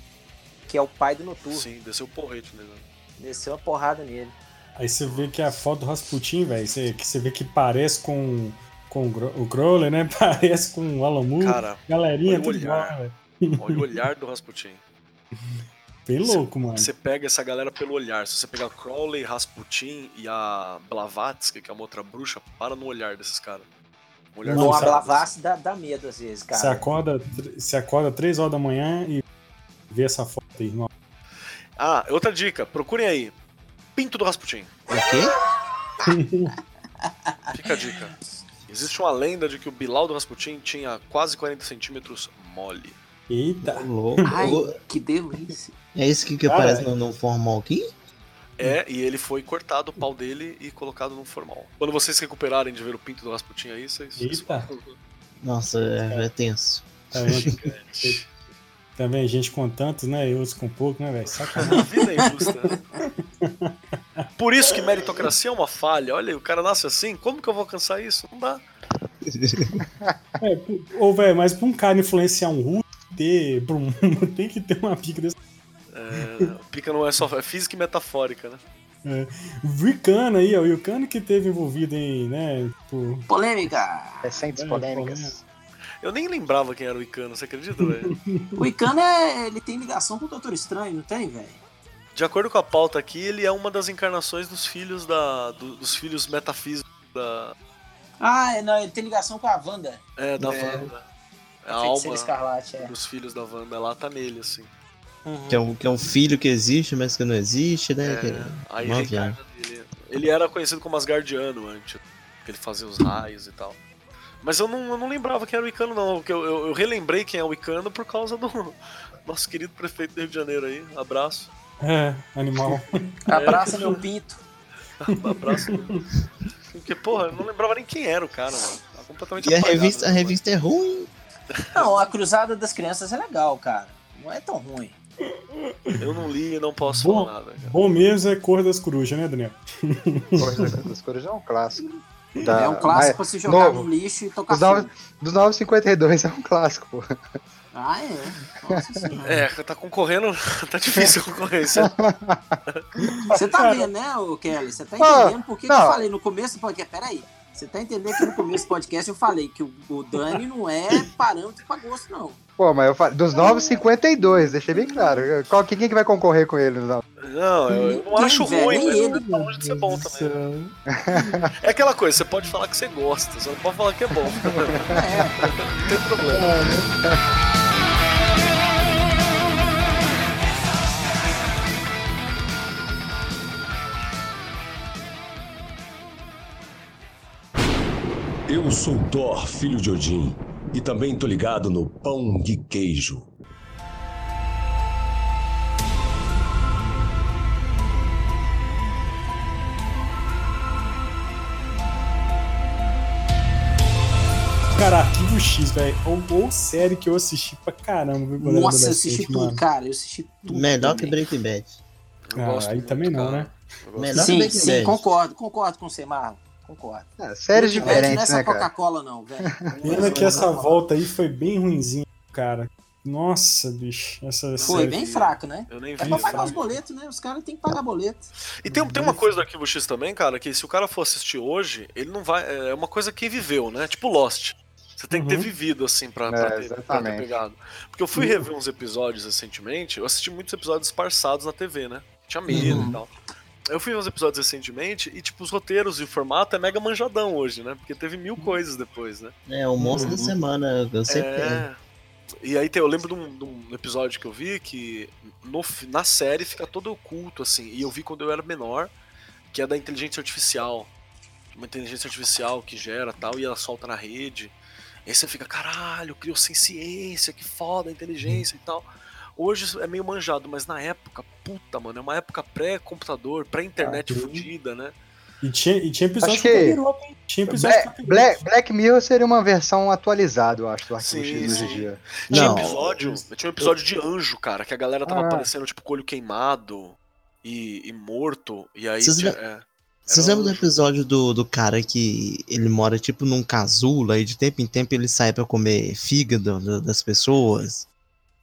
que é o pai do Noturno. Sim, desceu o porrete nele. Desceu uma porrada nele. Aí você vê que a foto do Rasputin, velho, você, que você vê que parece com, com o Crowley, né? (laughs) Parece com o Alan Moore. Cara, Galerinha, olha o olhar. olha o (laughs) olhar do Rasputin. Bem louco, mano. Você pega essa galera pelo olhar. Se você pegar Crowley, Rasputin e a Blavatsky, que é uma outra bruxa, para no olhar desses caras. Olhar Não, sabe- Ablavasse dá, dá medo às vezes, Você cara. acorda, você acorda 3 horas da manhã e vê essa foto aí, irmão. Ah, outra dica, procurem aí. Pinto do Rasputin. O quê? Fica a dica. Existe uma lenda de que o Bilal do Rasputin tinha quase 40 centímetros mole. Eita. Louco. Ai, que delícia. É esse que, que Cara, aparece no, no formal aqui? É, e ele foi cortado o pau dele e colocado num formal. Quando vocês recuperarem de ver o pinto do Rasputin aí, vocês. Eita. Nossa, é, é tenso. Tá. (laughs) Também gente com tantos, né? E outros com pouco, né, velho? Sacanagem. (laughs) A vida é injusta, né? (laughs) Por isso que meritocracia é uma falha. Olha, o cara nasce assim, como que eu vou alcançar isso? Não dá. (laughs) É, ô, velho, mas pra um cara influenciar um russo, ter pro mundo, (laughs) tem que ter uma pica desse. É, o pica não é só é física e metafórica, né? É. O Vulcano aí, ó, o Vulcano que teve envolvido em, né, tipo, Polêmica! Recentes É, polêmicas. Eu nem lembrava quem era o Icano, você acredita, velho? (laughs) O Icano é, ele tem ligação com o Doutor Estranho, não tem, velho? De acordo com a pauta aqui, ele é uma das encarnações dos filhos da. do- dos filhos metafísicos da. Ah, é, não, ele tem ligação com a Wanda. É, da É. Wanda. É a alma Escarlate, é. dos filhos da Wanda. Ela tá nele, assim. Que é, um, que é um filho que existe, mas que não existe, né? Que- É, aí uma reencarna viagem. nele. Ele era conhecido como Asgardiano antes, que ele fazia os raios e tal. Mas eu não, eu não lembrava quem era o Icano, não. porque Eu, eu, eu relembrei quem é o Icano por causa do (laughs) nosso querido prefeito do Rio de Janeiro aí. Abraço. É, animal. (laughs) Abraça meu pinto. (laughs) Abraço. Porque, porra, eu não lembrava nem quem era o cara, mano. Tava completamente E a revista, a revista é ruim. Não, a Cruzada das Crianças é legal, cara. Não é tão ruim. Eu não li e não posso Bom, falar nada, cara. bom mesmo é Cor das Corujas, né, Daniel? Coisa das Corujas é um clássico. Da- é um clássico pra mas- se jogar novo. no lixo e tocar Dos, nove, fogo. dos 952 é um clássico, pô. Ah, é? Nossa senhora. É, tá concorrendo, (laughs) tá difícil a concorrência. (laughs) Você tá vendo, né, ô Kelly? Você tá Ah, entendendo por que, que eu falei no começo do podcast? Peraí. Você tá entendendo que no começo do podcast eu falei que o, o Dani não é parâmetro pra gosto, não. Pô, mas eu falei. Dos 952, deixei bem claro. Qual, quem que vai concorrer com ele? Não? Não, eu, eu não acho velho, ruim, nem mas ele. não tá longe de ser bom também. É aquela coisa, você pode falar que você gosta, só não pode falar que é bom. (laughs) É. não tem problema. Eu sou Thor, filho de Odin, e também tô ligado no pão de queijo. Cara, Arquivo X, velho. Ou, ou série que eu assisti pra caramba, Nossa, eu assisti tudo, mano. cara. Eu assisti tudo. Melhor que. Breaking Bad. Eu Ah, gosto aí muito, também não, cara. né? Melhor que Sim, Breaking sim, Bad. concordo, concordo com você, Marlon. Concordo. Ah, séries Bad Não é diferentes, essa né, cara? Coca-Cola, não, velho. Pena que essa volta aí foi bem ruinzinha, cara. Nossa, bicho. Essa Foi série. bem fraco, né? Eu nem É vi. pra pagar fraco. os boletos, né? Os caras têm que pagar boleto. E tem, tem uma coisa do Arquivo X também, cara, que se o cara for assistir hoje, ele não vai. É uma coisa que viveu, né? Tipo Lost. Você tem que ter Uhum. vivido, assim, pra, pra É, ter, pra ter pegado. Porque eu fui rever uns episódios recentemente, eu assisti muitos episódios esparçados na TV, né? Tinha medo Uhum. e tal. Eu fui ver uns episódios recentemente e, tipo, os roteiros e o formato é mega manjadão hoje, né? Porque teve mil coisas depois, né? É, o monstro da semana, eu sempre É. E aí tem- eu lembro de um, de um episódio que eu vi que no na série fica todo oculto, assim, e eu vi quando eu era menor, que é da inteligência artificial. Uma inteligência artificial que gera tal, e ela solta na rede. E aí você fica, caralho, criou sem ciência, que foda a inteligência e tal. Hoje é meio manjado, mas na época, puta, mano, é uma época pré-computador, pré-internet Ah, fudida, né? E tinha, e tinha episódio Acho que- hein? Tinha episódio Black. Black, Black Mirror seria uma versão atualizada, eu acho, do Arquivo Sim, X hoje em dia. Tinha Não. episódio, tinha um episódio de anjo, cara, que a galera tava Ah. aparecendo, tipo, com o olho queimado e, e morto. E aí Vocês é, Vocês lembram do um- episódio do, do cara que ele mora tipo num casulo e de tempo em tempo ele sai pra comer fígado da- das pessoas?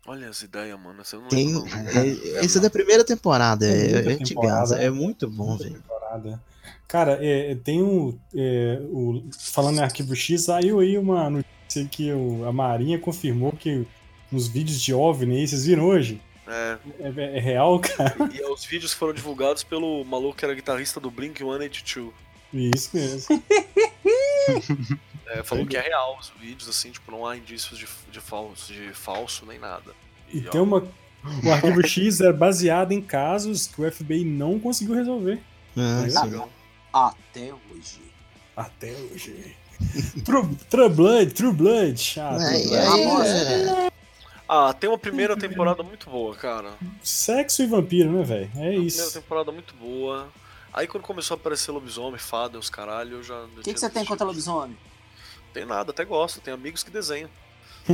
Olha as ideias, mano. Você não Tem, não. é, esse é da primeira temporada, Tem é, é antigaça, é muito bom, velho. temporada. Cara, é, tem um. é, o, falando em arquivo X, saiu aí uma notícia que o- a Marinha confirmou que nos vídeos de OVNI, aí, vocês viram hoje? É, É, é real, cara? e os vídeos foram divulgados pelo maluco que era guitarrista do Blink 182. Isso mesmo. (laughs) É, falou que é real os vídeos, assim, tipo, não há indícios de, de, falso, de falso nem nada. E ó, tem uma. O arquivo X é baseado em casos que o FBI não conseguiu resolver. É sim. legal. Até hoje. Até hoje. (laughs) True, True Blood, True Blood. Ah, True Blood. é- Ah, tem uma primeira temporada muito boa, cara. Sexo e vampiro, né, velho? É Primeira isso. temporada muito boa. Aí quando começou a aparecer lobisomem, fada, os caralho, eu já. O que, que você tem contra lobisomem? Tem nada, até gosto, tem amigos que desenham. (laughs)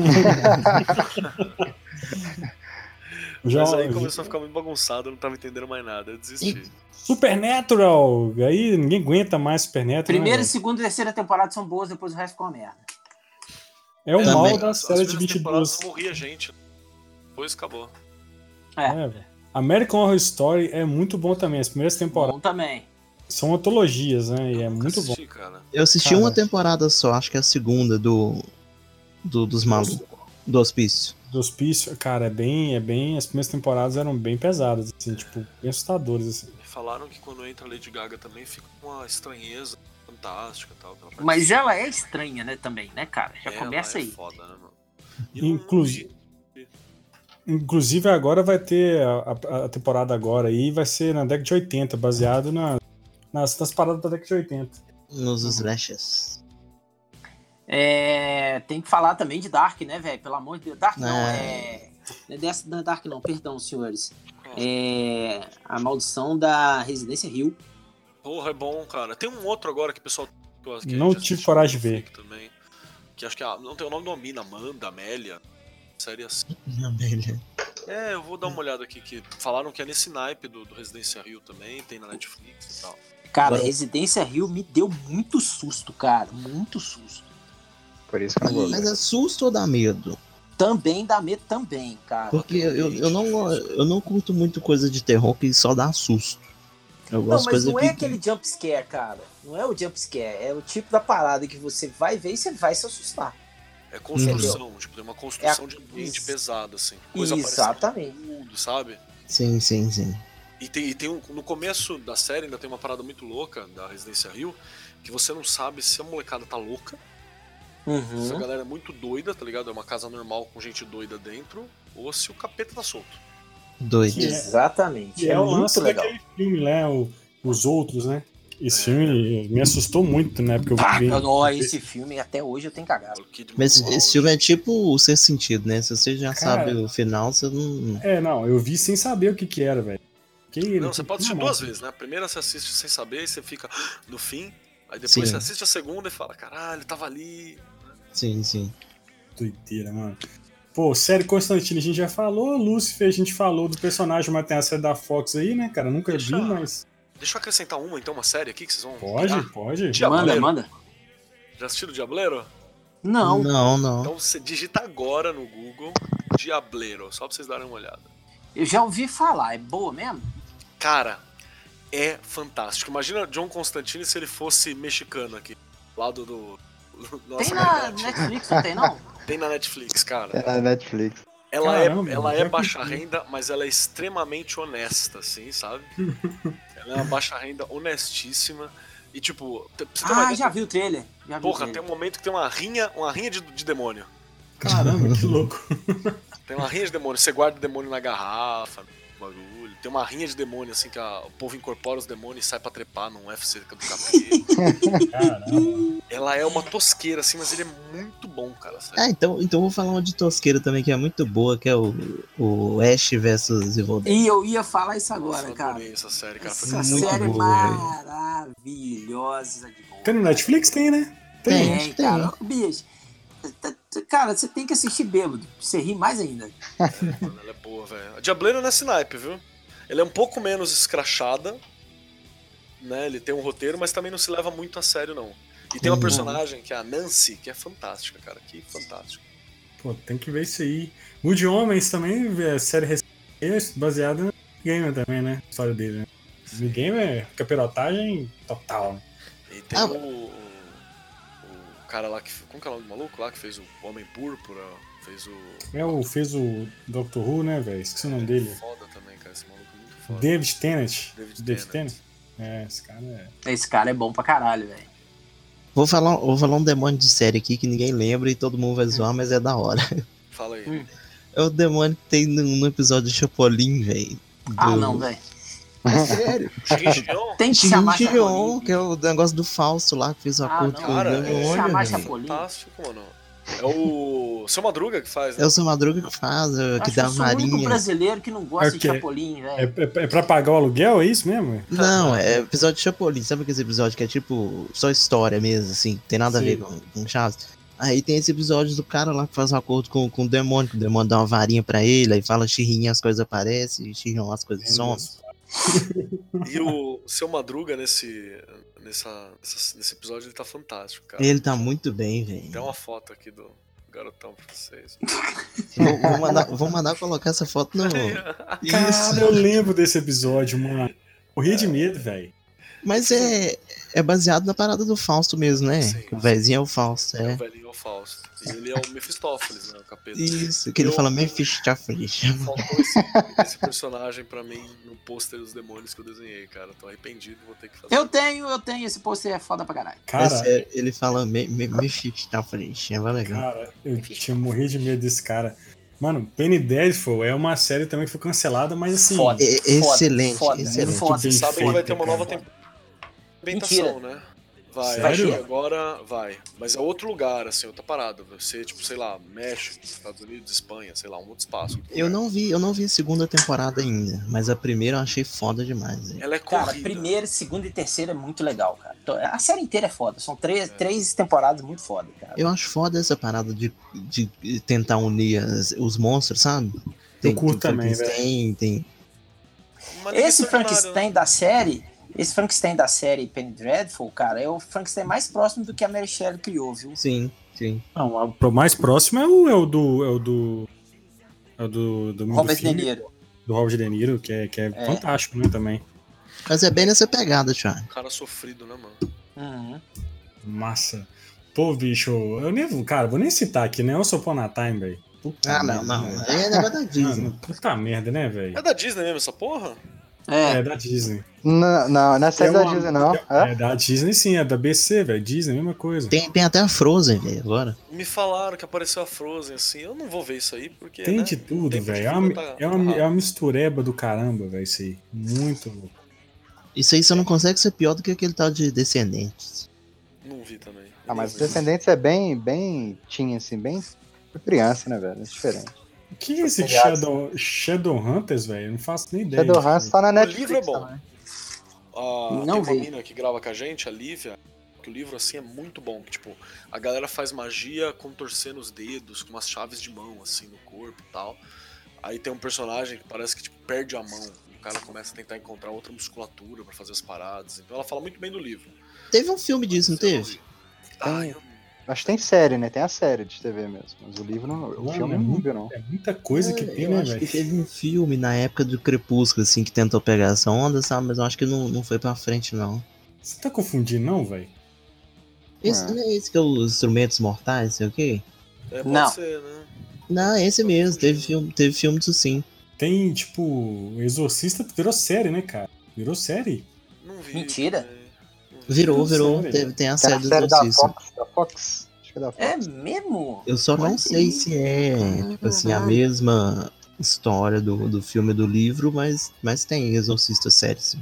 Já, Mas aí começou a ficar muito bagunçado, eu não tava entendendo mais nada, eu desisti. Supernatural! Aí ninguém aguenta mais Supernatural. Primeira, né, segunda e terceira temporada são boas, depois o resto ficou uma merda. é o Também. mal da As série de primeiras temporadas 22. morria gente. Depois acabou. É, É. American Horror Story é muito bom também. As primeiras temporadas bom também. São antologias, né? E é muito bom. assisti, Cara. Eu assisti Cara. uma temporada só, acho que é a segunda do. do dos malucos. Do hospício. Do hospício, cara, é bem, é bem. As primeiras temporadas eram bem pesadas, assim, tipo, bem assustadoras, assim. Falaram que quando entra a Lady Gaga também fica uma estranheza fantástica e tal. Mas ela é estranha, né, também, né, cara? Já Ela começa é aí. Foda, né, mano? Inclusive, inclusive agora vai ter a, a- a temporada agora aí, vai ser na década de 80, baseado na, nas, nas paradas da década de 80. Nos slashes. É, tem que falar também de Dark, né, velho? Pelo amor de Deus. Dark não, É. é. Não é dessa, não é Dark, não, perdão, senhores. É. A maldição da Residência Rio. Porra, é bom, cara. Tem um outro agora que o pessoal. que Não tive coragem de ver. Também, que acho que é, não tem o nome uma mina, Amanda, Amélia. Série assim. (laughs) Abelha. É, eu vou dar uma olhada aqui. que Falaram que é nesse naipe do, do Residência Rio também, tem na Netflix e tal. Cara. Residência Rio me deu muito susto, cara. Muito susto. Por isso que eu não vou Mas é susto ou dá medo? Também dá medo também, cara. Porque eu, eu, não, eu não curto muito coisa de terror que só dá susto. Eu Não, gosto de mas coisa não que. é aquele jump scare, cara. Não é o jump scare. É o tipo da parada que você vai ver e você vai se assustar. É construção, tipo, tem uma construção É a- de ambiente Isso. pesado, assim. Coisa Exatamente. tudo, sabe? Sim, sim, sim. E tem, e tem um, no começo da série ainda tem uma parada muito louca da Residência Rio, que você não sabe se a molecada tá louca, se a Uhum. galera é muito doida, tá ligado? É uma casa normal com gente doida dentro, ou se o capeta tá solto. Doido. Que é- Exatamente. E é, o muito lance legal. daquele filme, né? O- os outros, né? Esse É. filme me assustou muito, né? Porque eu Pá, vi. não, esse filme até hoje eu tenho cagado. Mas esse filme é tipo o sexto sentido, né? Se você já Cara. sabe o final, você não. É, não, eu vi sem saber o que que era, velho. Que- Não, você pode assistir duas vezes, né? A primeira você assiste sem saber e você fica no fim, aí depois Sim. você assiste a segunda e fala, caralho, tava ali. Sim, sim. Doideira, mano. Pô, série Constantine, a gente já falou, Lucifer, a gente falou do personagem, mas tem a série da Fox aí, né, cara? Nunca Deixa- vi, mas. Deixa eu acrescentar uma, então, uma série aqui que vocês vão. Pode, pirar. pode. Manda, Diableiro. manda. Já assistiram Diableiro? Não. Não, não. Então você digita agora no Google Diableiro, só pra vocês darem uma olhada. Eu já ouvi falar. É boa mesmo? Cara, é fantástico. Imagina John Constantine se ele fosse mexicano aqui. Lado do. do nossa tem na. Netflix, não tem não? (laughs) Tem na Netflix, cara. É na Netflix. Ela Caramba, é, ela é baixa renda, mas ela é extremamente honesta, assim, sabe? (laughs) ela é uma baixa renda honestíssima. E tipo, Ah, já vi o trailer. Já Porra, tem um momento que tem uma rinha, uma rinha de, de demônio. Caramba, que (laughs) louco. Tem uma rinha de demônio, você guarda o demônio na garrafa, bagulho. Tem uma rinha de demônio, assim, que a- o povo incorpora os demônios e sai pra trepar num UFC do capeta. Caramba. Ela é uma tosqueira, assim, mas ele é muito bom, cara. sério. Ah, então, então eu vou falar uma de tosqueira também que é muito boa, que é o, o Ash versus Evil Dead. E eu ia falar isso Nossa, agora, eu cara. essa série, cara. Foi Essa muito série é boa, maravilhosa de boa. Tem no Netflix? Tem, né? Tem. Tem. Tem, cara. Bicho, cara, você tem que assistir bêbado. pra Você rir mais ainda. Mano, (laughs) ela é boa, velho. A Diableiro não é snipe, viu? Ela é um pouco menos escrachada, né? Ele tem um roteiro, mas também não se leva muito a sério, não. E tem uma personagem, que é a Nancy, que é fantástica, cara. Que fantástica. Pô, tem que ver isso aí. O de Homens também, é série recente, baseada no Gamer também, né? A história dele, né? No Gamer é capirotagem total, né? E tem Ah, o, o, o cara lá que. Como que é o nome do maluco lá que fez o Homem Púrpura? Fez o. É o, fez o Doctor Who, né, velho? Esqueci o nome dele. Foda também, cara. Esse maluco é foda. David Tennant. David David Tennant. É, esse cara é. Esse cara é bom pra caralho, velho. Vou falar, vou falar um demônio de série aqui que ninguém lembra e todo mundo vai zoar, mas é da hora. Fala aí. Hum. É o demônio que tem no, no episódio de Chapolin, velho. Ah, Do- não, velho. É sério. (laughs) Tem que chamar Chapolin. que é o negócio do Fausto lá, que fez o Ah, acordo não. com o Cara, demônio. chamar. Chapolin. Fantástico, mano. É o Seu Madruga que faz, né? É o seu Madruga que faz, é, que dá eu a sou o único varinha. brasileiro que não gosta É de? Chapolin, É, velho. é, é pra pagar o aluguel, é isso mesmo? Não, é episódio de Chapolin. Sabe aquele episódio que é tipo só história mesmo, assim? Tem nada a ver Sim. com, com Chaves. Aí tem esse episódio do cara lá que faz um acordo com, com o demônio, que o demônio dá uma varinha pra ele, aí fala xirrinha, as coisas aparecem, xirrinha, as coisas somem. E o Seu Madruga nesse, nessa, nessa- nesse episódio ele tá fantástico, cara. Ele tá muito bem, velho. Tem uma foto aqui do garotão pra vocês. (laughs) Vou, vou mandar, vou mandar colocar essa foto no. Cara, (laughs) Isso. eu lembro desse episódio, mano. Morri de medo, velho. Mas é, é baseado na parada do Fausto mesmo, né? Sim, o vezinho é o Fausto, É o é. velhinho Fausto. Ele é o Mephistófeles, né? O capeta. Isso, que ele Eu- fala Mephistopheles. Faltou esse, esse personagem pra mim no pôster dos demônios que eu desenhei, cara. Tô arrependido, vou ter que fazer. Eu tenho, eu tenho. Esse pôster é foda pra caralho. É Cara, sério, ele fala me, me, Mephistopheles, é legal. cara, eu tinha morrido de medo desse cara. Mano, Penny Dreadful é uma série também que foi cancelada, mas assim. Foda. É- excelente, foda, excelente. foda. bem Sabem que vai ter uma nova temporada. né? Vai, que agora vai. Mas é outro lugar, assim, outra parada. Vai ser, tipo, sei lá, México, Estados Unidos, Espanha, sei lá, um outro espaço. outro Eu não vi, eu não vi a segunda temporada ainda, mas a primeira eu achei foda demais. hein? Ela é Cara, corrida. primeira, segunda e terceira é muito legal, cara. A série inteira é foda. São É. três, três temporadas muito foda, cara. Eu acho foda essa parada de, de tentar unir as- os monstros, sabe? Eu curto tem também, Frankenstein, tem. Uma Esse horário, Frankenstein da série, esse Frankenstein da série Penny Dreadful, cara, é o Frankenstein mais próximo do que a Mary Shelley criou, viu? Sim, sim. Não, a- pro mais próximo é o, é o do. É o do. É o do. do, do Robert De filme, Niro. Do Robert De Niro, que é, que é, É. fantástico, né? Também. Mas é bem nessa pegada, Thiago. Um cara sofrido, né, mano? Uhum. Massa. Pô, bicho, eu nem. vou- Cara, vou nem citar aqui, né? Eu sou Upon Time, velho. Ah, não, merda, não. Aí é negócio da Disney. Mano, puta merda, né, velho? É da Disney mesmo essa porra? É, É da Disney. Não, não, não é série É da uma- Disney, não. É É? da Disney sim, é da BC, velho. Disney, mesma coisa. Tem, tem até a Frozen, velho, agora. Me falaram que apareceu a Frozen, assim. Eu não vou ver isso aí, porque. Tem né, de tudo, velho. É uma, tá- é, uma, tá é uma mistureba do caramba, velho, isso aí. Muito louco. Isso aí só não consegue ser pior do que aquele tal de Descendentes. Não vi também. Ah, mas. Descendentes é bem, bem teen, assim, bem criança, né, velho? É diferente. O que é esse Pegados. Shadow, Shadowhunters, velho? Eu Não faço nem ideia. Shadowhunters tá na O Netflix livro é bom. também. Ah, Não tem uma vi. mina que grava com a gente, a Lívia, que o livro assim é muito bom. Que, tipo, a galera faz magia contorcendo os dedos, com umas chaves de mão, assim, no corpo e tal. Aí tem um personagem que parece que tipo, perde a mão. E o cara começa a tentar encontrar outra musculatura pra fazer as paradas. Então ela fala muito bem do livro. Teve um filme disso, não teve? Ah, eu Acho que tem série, né? Tem a série de TV mesmo. Mas o livro não. O Mano, filme é não muito- não. É muita coisa que É, tem, eu né, acho que velho? teve um filme na época do Crepúsculo, assim, que tentou pegar essa onda, sabe? Mas eu acho que não, não foi pra frente, não. Você tá confundindo, não, velho? Esse, Ah. Não é esse que é os instrumentos mortais, sei o quê? É, pode Não. ser, né? Não, é esse mesmo, teve filme, teve filme disso sim. Tem, tipo, Exorcista virou série, né, cara? Virou série. Não vi. Mentira. Não. Virou, Não, virou, sério? teve, tem a Tem série a do série da Exorcista. Fox. Acho que é da Fox. É mesmo? Eu só não sei se é, tipo assim, a mesma história do, do filme e do livro, mas, mas tem Exorcista série, sim.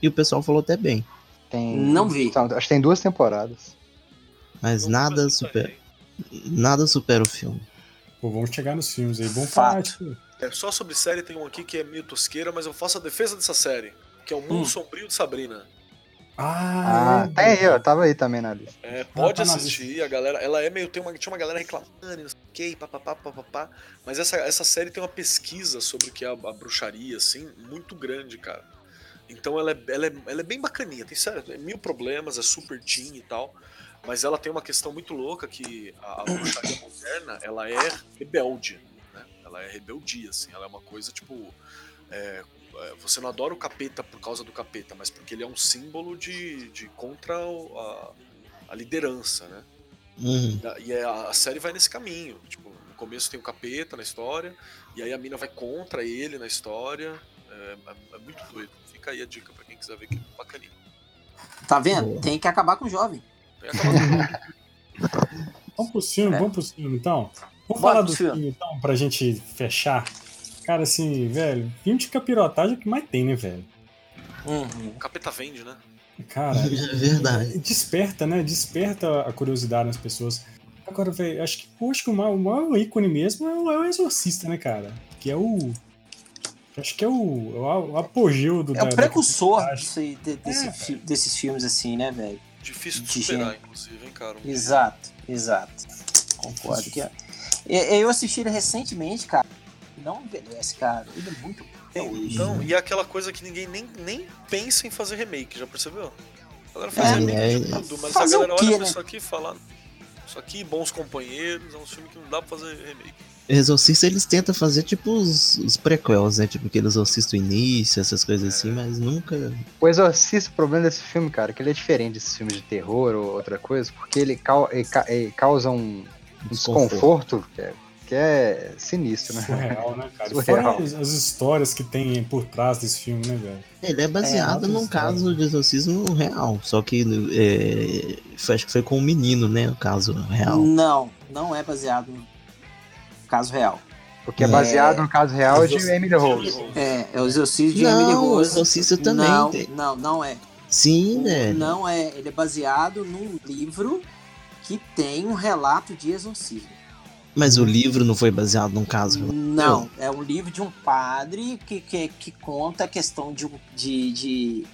E o pessoal falou até bem, Tem, Não vi. são- acho que tem duas temporadas. mas Não nada supera, nada supera o filme. Pô, vamos chegar nos filmes aí. Vamos Fato. É, só sobre série tem um aqui que é meio tosqueira, mas eu faço a defesa dessa série. Que é o Mundo Hum. Sombrio de Sabrina. Ah, Ah, é, aí, ó. Tava aí também na lista. É, pode tá assistir, a galera. Ela é meio. Tem uma, tinha uma galera reclamando, e não sei o que, papapá, papapá. Mas essa, essa série tem uma pesquisa sobre o que é a, a bruxaria, assim, muito grande, cara. Então ela é, ela, é, ela é bem bacaninha, tem sério, tem mil problemas, é super teen e tal. Mas ela tem uma questão muito louca que a, a bruxaria moderna, ela é rebelde, né? Ela é rebeldia, assim, ela é uma coisa tipo. é, é, você não adora o capeta por causa do capeta, mas porque ele é um símbolo de, de contra o- a, a liderança, né? Uhum. E é- a, a série vai nesse caminho. Tipo, no começo tem o capeta na história, e aí a mina vai contra ele na história. É, é- é muito doido. Fica aí a dica pra quem quiser ver que é bacaninha. Tá vendo? Boa. Tem que acabar com o jovem. Tem acabado. (laughs) Vamos pro filme, É. vamos pro filme então. Vamos Bora falar do filme. filme então, pra gente fechar. Cara, assim, velho, filme de capirotagem é o que mais tem, né, velho? Uhum. o capeta vende, né? Cara, (laughs) É verdade. desperta, né? Desperta a curiosidade nas pessoas. Agora, velho, acho que, acho que o, maior, o maior ícone mesmo é o, é o Exorcista, né, cara? Que é o. Acho que é o, é o apogeu do. É da- o da precursor disso aí, de- desse É, fi- desses filmes assim, né, velho? Difícil de De superar, gênero. inclusive, hein, cara? Exato, exato. Concordo. Que é- eu assisti ele recentemente, cara. Não envelhece, cara. Ele é muito. Então, e é aquela coisa que ninguém nem, nem pensa em fazer remake, já percebeu? A galera faz É, remake é, de tudo, mas fazer a galera o quê, olha né? isso aqui e fala. Isso aqui, bons companheiros, é um filme que não dá pra fazer remake. Exorcista eles tentam fazer tipo os, os prequels, né? Tipo aquele Exorcista início, essas coisas assim, mas nunca. O Exorcista, o problema desse filme, cara, é que ele é diferente desses filmes de terror ou outra coisa, porque ele, cau- ele ca- ele causa um, um desconforto que é, que é sinistro, né? Surreal, né, cara? Surreal. Fora as, as histórias que tem por trás desse filme, né, velho? Ele é baseado É, num caso de exorcismo real, só que é, acho que foi com um menino, né? O caso real. Não, não é baseado no caso real. Porque é baseado no caso real de Emily Rose. É, é o exorcismo de Não, Emily o Rose. Exorcista também Não, tem. não, não é. Sim, né? Não é. Ele é baseado num livro que tem um relato de exorcismo. Mas o livro não foi baseado num caso real. Não, é um livro de um padre que, que, que conta a questão de, de, de,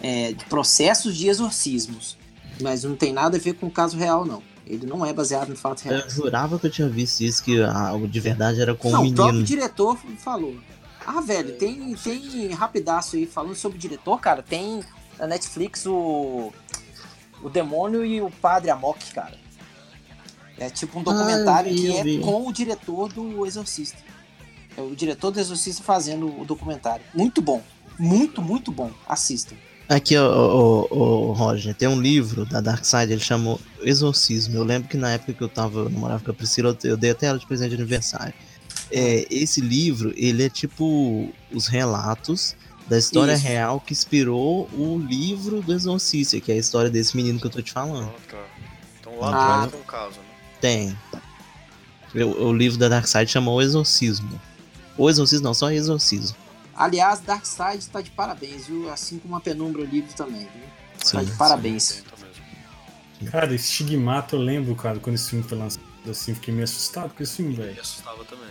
é, de processos de exorcismos. Mas não tem nada a ver com o caso real, não. Ele não é baseado no fato real. Eu jurava que eu tinha visto isso, que a- o de verdade era com não, um o próprio menino. diretor falou. Ah, velho, tem, tem rapidaço aí falando sobre o diretor, cara. Tem na Netflix o. O Demônio e o Padre Amok, cara. É tipo um documentário Ah, que é vi. com o diretor do Exorcista. É o diretor do Exorcista fazendo o documentário. Muito bom. Muito, muito bom. Assistam. Aqui, ó, ó, Roger, tem um livro da Dark Side, ele chamou Exorcismo. Eu lembro que na época que eu tava, eu namorava com a Priscila, eu- dei até ela de presente de aniversário. É, esse livro, ele é tipo os relatos da história Isso. real que inspirou o livro do Exorcista, que é a história desse menino que eu tô te falando. Ah, tá. Então lá Ah. atrás tem um caso, né? Tem. O, o livro da Dark Side chamou O Exorcismo. O Exorcismo não, só Exorcismo. Aliás, Darkseid tá de parabéns, viu? Assim como a Penumbra Livre também, viu? Tá Sim, de sim. parabéns. Mesmo. Cara, Estigmata, eu lembro, cara, quando esse filme foi lançado, assim, fiquei meio assustado com esse filme, Me velho. assustava também.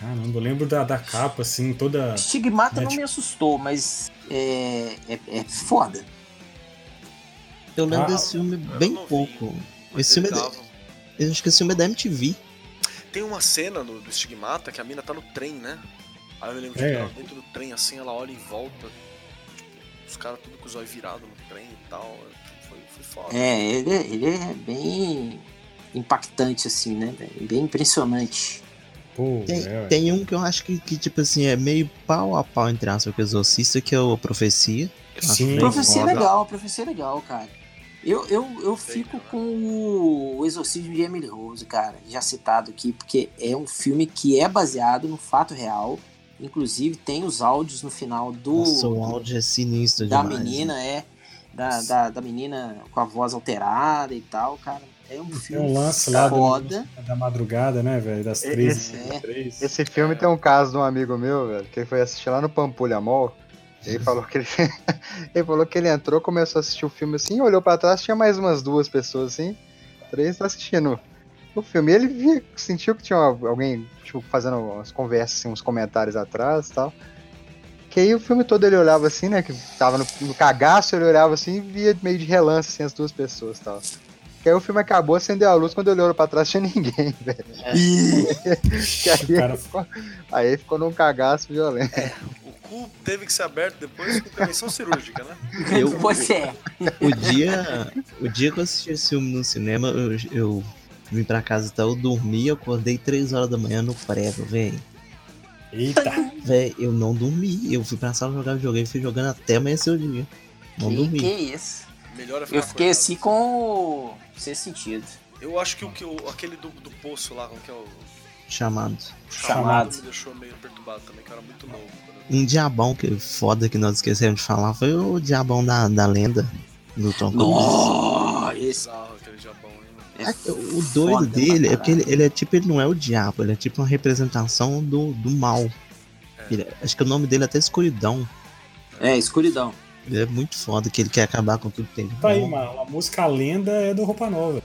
Caramba, eu lembro da, da capa, assim, toda. Estigmata não Net- me assustou, mas é, é, é foda. Eu lembro Ah, desse filme bem não vi, pouco. Esse filme é. Eu acho que esse filme é da MTV. Tem uma cena no, do Estigmata que a mina tá no trem, né? Aí eu me lembro de É. que ela dentro do trem, assim, ela olha em volta. Tipo, os caras tudo com os olhos virados no trem e tal. Foi, foi foda. É, ele, é- ele é bem impactante, assim, né? Bem impressionante. Pô, Tem, é, tem um que eu acho que, que, tipo assim, é meio pau a pau entre aspas com o Exorcista, que é o Profecia. Sim. Profecia é legal, profecia é legal, cara. Eu, eu, eu fico com o Exorcismo de Emily Rose, cara, já citado aqui, porque é um filme que é baseado no fato real. Inclusive, tem os áudios no final do, Nossa, o áudio é sinistro da demais. menina, é. Da, da, da menina com a voz alterada e tal, cara. É um Tem filme um lance lá foda. do, da madrugada, né, velho? Das Esse- 13 é. três. Esse filme tem um caso de um amigo meu, velho, que foi assistir lá no Pampulha Mall. Ele falou que ele, (laughs) ele falou que ele entrou, começou a assistir o filme assim, olhou pra trás, tinha mais umas duas pessoas assim, três tá assistindo o filme. E ele via, sentiu que tinha alguém tipo, fazendo umas conversas, assim, uns comentários atrás e tal. Que aí o filme todo ele olhava assim, né? Que tava no, no cagaço, ele olhava assim e via meio de relance assim, as duas pessoas e tal. Que aí o filme acabou, acendeu a luz, quando ele olhou pra trás tinha ninguém, (laughs) velho. Que aí, cara- ficou, aí ficou num cagaço violento. O cu teve que ser aberto depois com intervenção cirúrgica, né? Eu, (laughs) Pois é. o, dia, o dia que eu assisti esse filme no cinema, eu, eu vim pra casa e tal, eu dormi, eu acordei 3 horas da manhã no prego, velho. Eita! Véi, eu não dormi. Eu fui pra sala jogar videogame e fui jogando até amanhecer o dia. Não Que, dormi. que isso? Melhor é ficar Eu fiquei acordado. assim com o sexto sentido. Eu acho que o que o- aquele do, do poço lá, como que é o Chamado. o Chamado. me deixou meio perturbado também, que eu era muito novo. quando eu- Um diabão que foda que nós esquecemos de falar foi o diabão da, da lenda do Tom Cruise. Esse hein? mano? é O doido foda dele é que ele, ele é tipo, ele não é o diabo, ele é tipo uma representação do, do mal. Ele- acho que o nome dele é até escuridão. É, escuridão. Ele é muito foda que ele quer acabar com tudo que tem Tá aí, mano. A música Lenda é do Roupa Nova.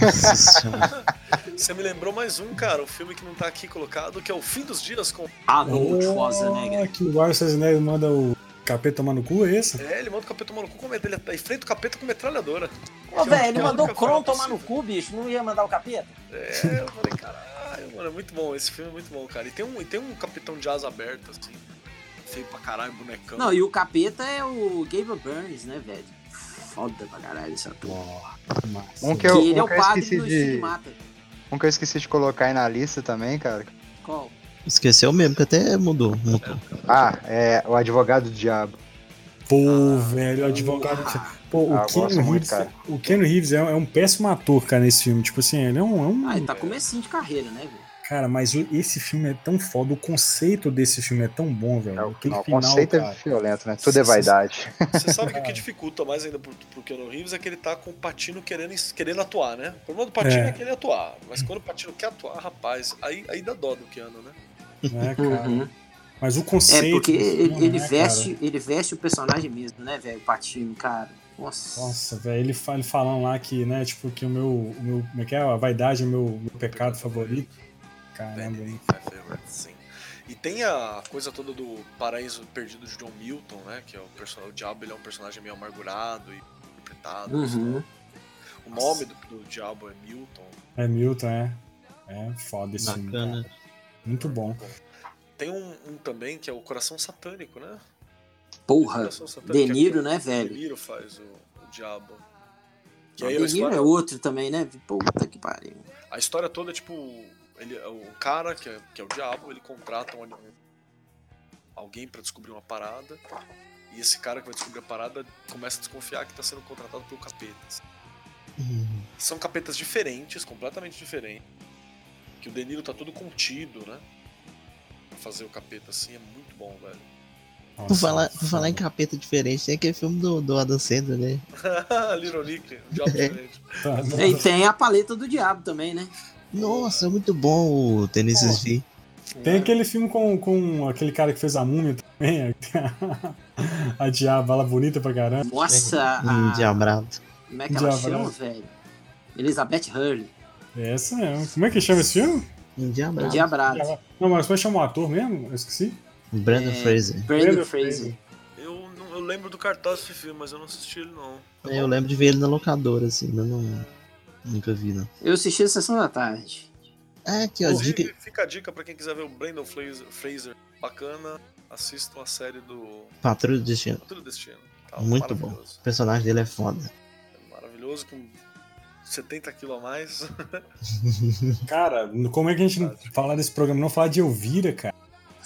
Nossa senhora. (laughs) Você me lembrou mais um, cara, um filme que não tá aqui colocado, que é O Fim dos Dias com. Arnold Oh, Schwarzenegger. que o Arnold Schwarzenegger manda o capeta tomar no cu, é esse? É, ele manda o capeta tomar no cu com ele enfrenta o capeta com metralhadora. Ô, velho, ele é mandou o Kron tomar no cu, bicho. Não ia mandar o capeta? É, eu falei, caralho, mano, é muito bom, esse filme é muito bom, cara. E tem um, e tem um capitão de asa aberta, assim, feio pra caralho, bonecão. Não, e o capeta é o Gabriel Burns, né, velho? Foda pra caralho esse ator. Massa. Um que Que eu, ele é um o que eu padre esqueci do de. Estigmata. Um que eu esqueci de colocar aí na lista também, cara. Qual? Esqueceu mesmo, que até mudou. mudou. Ah, é o Advogado do Diabo. Pô, velho, o advogado. Pô, o Ah, gosto Keanu muito, Reeves, cara. o Keanu Reeves é, é um péssimo ator, cara, nesse filme. Tipo assim, ele é um. é um- Ah, ele tá comecinho de carreira, né, velho? Cara, mas o- esse filme é tão foda, o conceito desse filme é tão bom, velho. É, o, Aquele não, o final, conceito cara. é violento, né? Tudo é vaidade. Você sabe que o que (laughs) dificulta mais ainda pro, pro Keanu Reeves é que ele tá com o Patino querendo, querendo atuar, né? O problema do Patino é, É. que ele atuar, mas quando o Patino quer atuar, rapaz, aí, aí dá dó do Keanu, né? né, cara? Uhum. Mas o É, conceito. porque do ele, filme, ele né, veste, ele veste o personagem mesmo, né, velho? O Patino, cara. Nossa. Nossa, velho, ele, fa- ele falando lá que, né, tipo, que o meu. O meu como é que é? A vaidade é meu, meu pecado favorito. Caramba, hein? My favorite, sim. E tem a coisa toda do Paraíso Perdido de John Milton, né? Que é o, person... o diabo ele é um personagem meio amargurado e interpretado. Uhum. O nome do, do diabo é Milton. É Milton, é. É foda esse. Bacana. cara. Muito bom. Tem um, um também que é o Coração Satânico, né? Porra. Coração Satânico De é Niro, né, velho? De Niro faz o, o diabo. Que O De Niro história, é outro também, né? Puta que pariu. a história toda é tipo. Ele, o cara, que é, que é o diabo, ele contrata um, alguém pra descobrir uma parada. E esse cara que vai descobrir a parada começa a desconfiar que tá sendo contratado pelo capeta. Uhum. São capetas diferentes, completamente diferentes. Que o De Niro tá todo contido, né? Pra fazer o capeta assim é muito bom, velho. Por Nossa, falar, por falar em capeta diferente, tem aquele filme do, do Adam Sandler, né? (laughs) Little Nick, um diabo (laughs) diferente. Tá, E tem a paleta do diabo também, né? Nossa, é muito bom o Tennessee V. Tem aquele filme com, com aquele cara que fez a múmia também. (laughs) A diaba lá bonita pra caramba. Nossa, Um a... diabrado. como é que ela Diabrado. chama, velho? Elizabeth Hurley. Essa mesmo. Como é que chama esse filme? Um diabrado. Diabrado. Não, mas como é que chama o ator mesmo? Eu esqueci. Brandon É, Fraser. Brandon Brandon Fraser. Eu, não- eu lembro do cartaz desse filme, mas eu não assisti ele não. É, Eu lembro de ver ele na locadora, assim, mas não. Nunca vi, não. Eu assisti a sessão da tarde. É, aqui, ó, Inclusive, dica. fica a dica pra quem quiser ver o Brandon Fraser, Fraser bacana, assistam a série do Patrulha do Destino. Tudo Destino. Tá Muito bom. O personagem dele é foda. Maravilhoso, com 70 quilos a mais. (laughs) Cara, como é que a gente não falar desse programa? Não falar de Elvira, cara.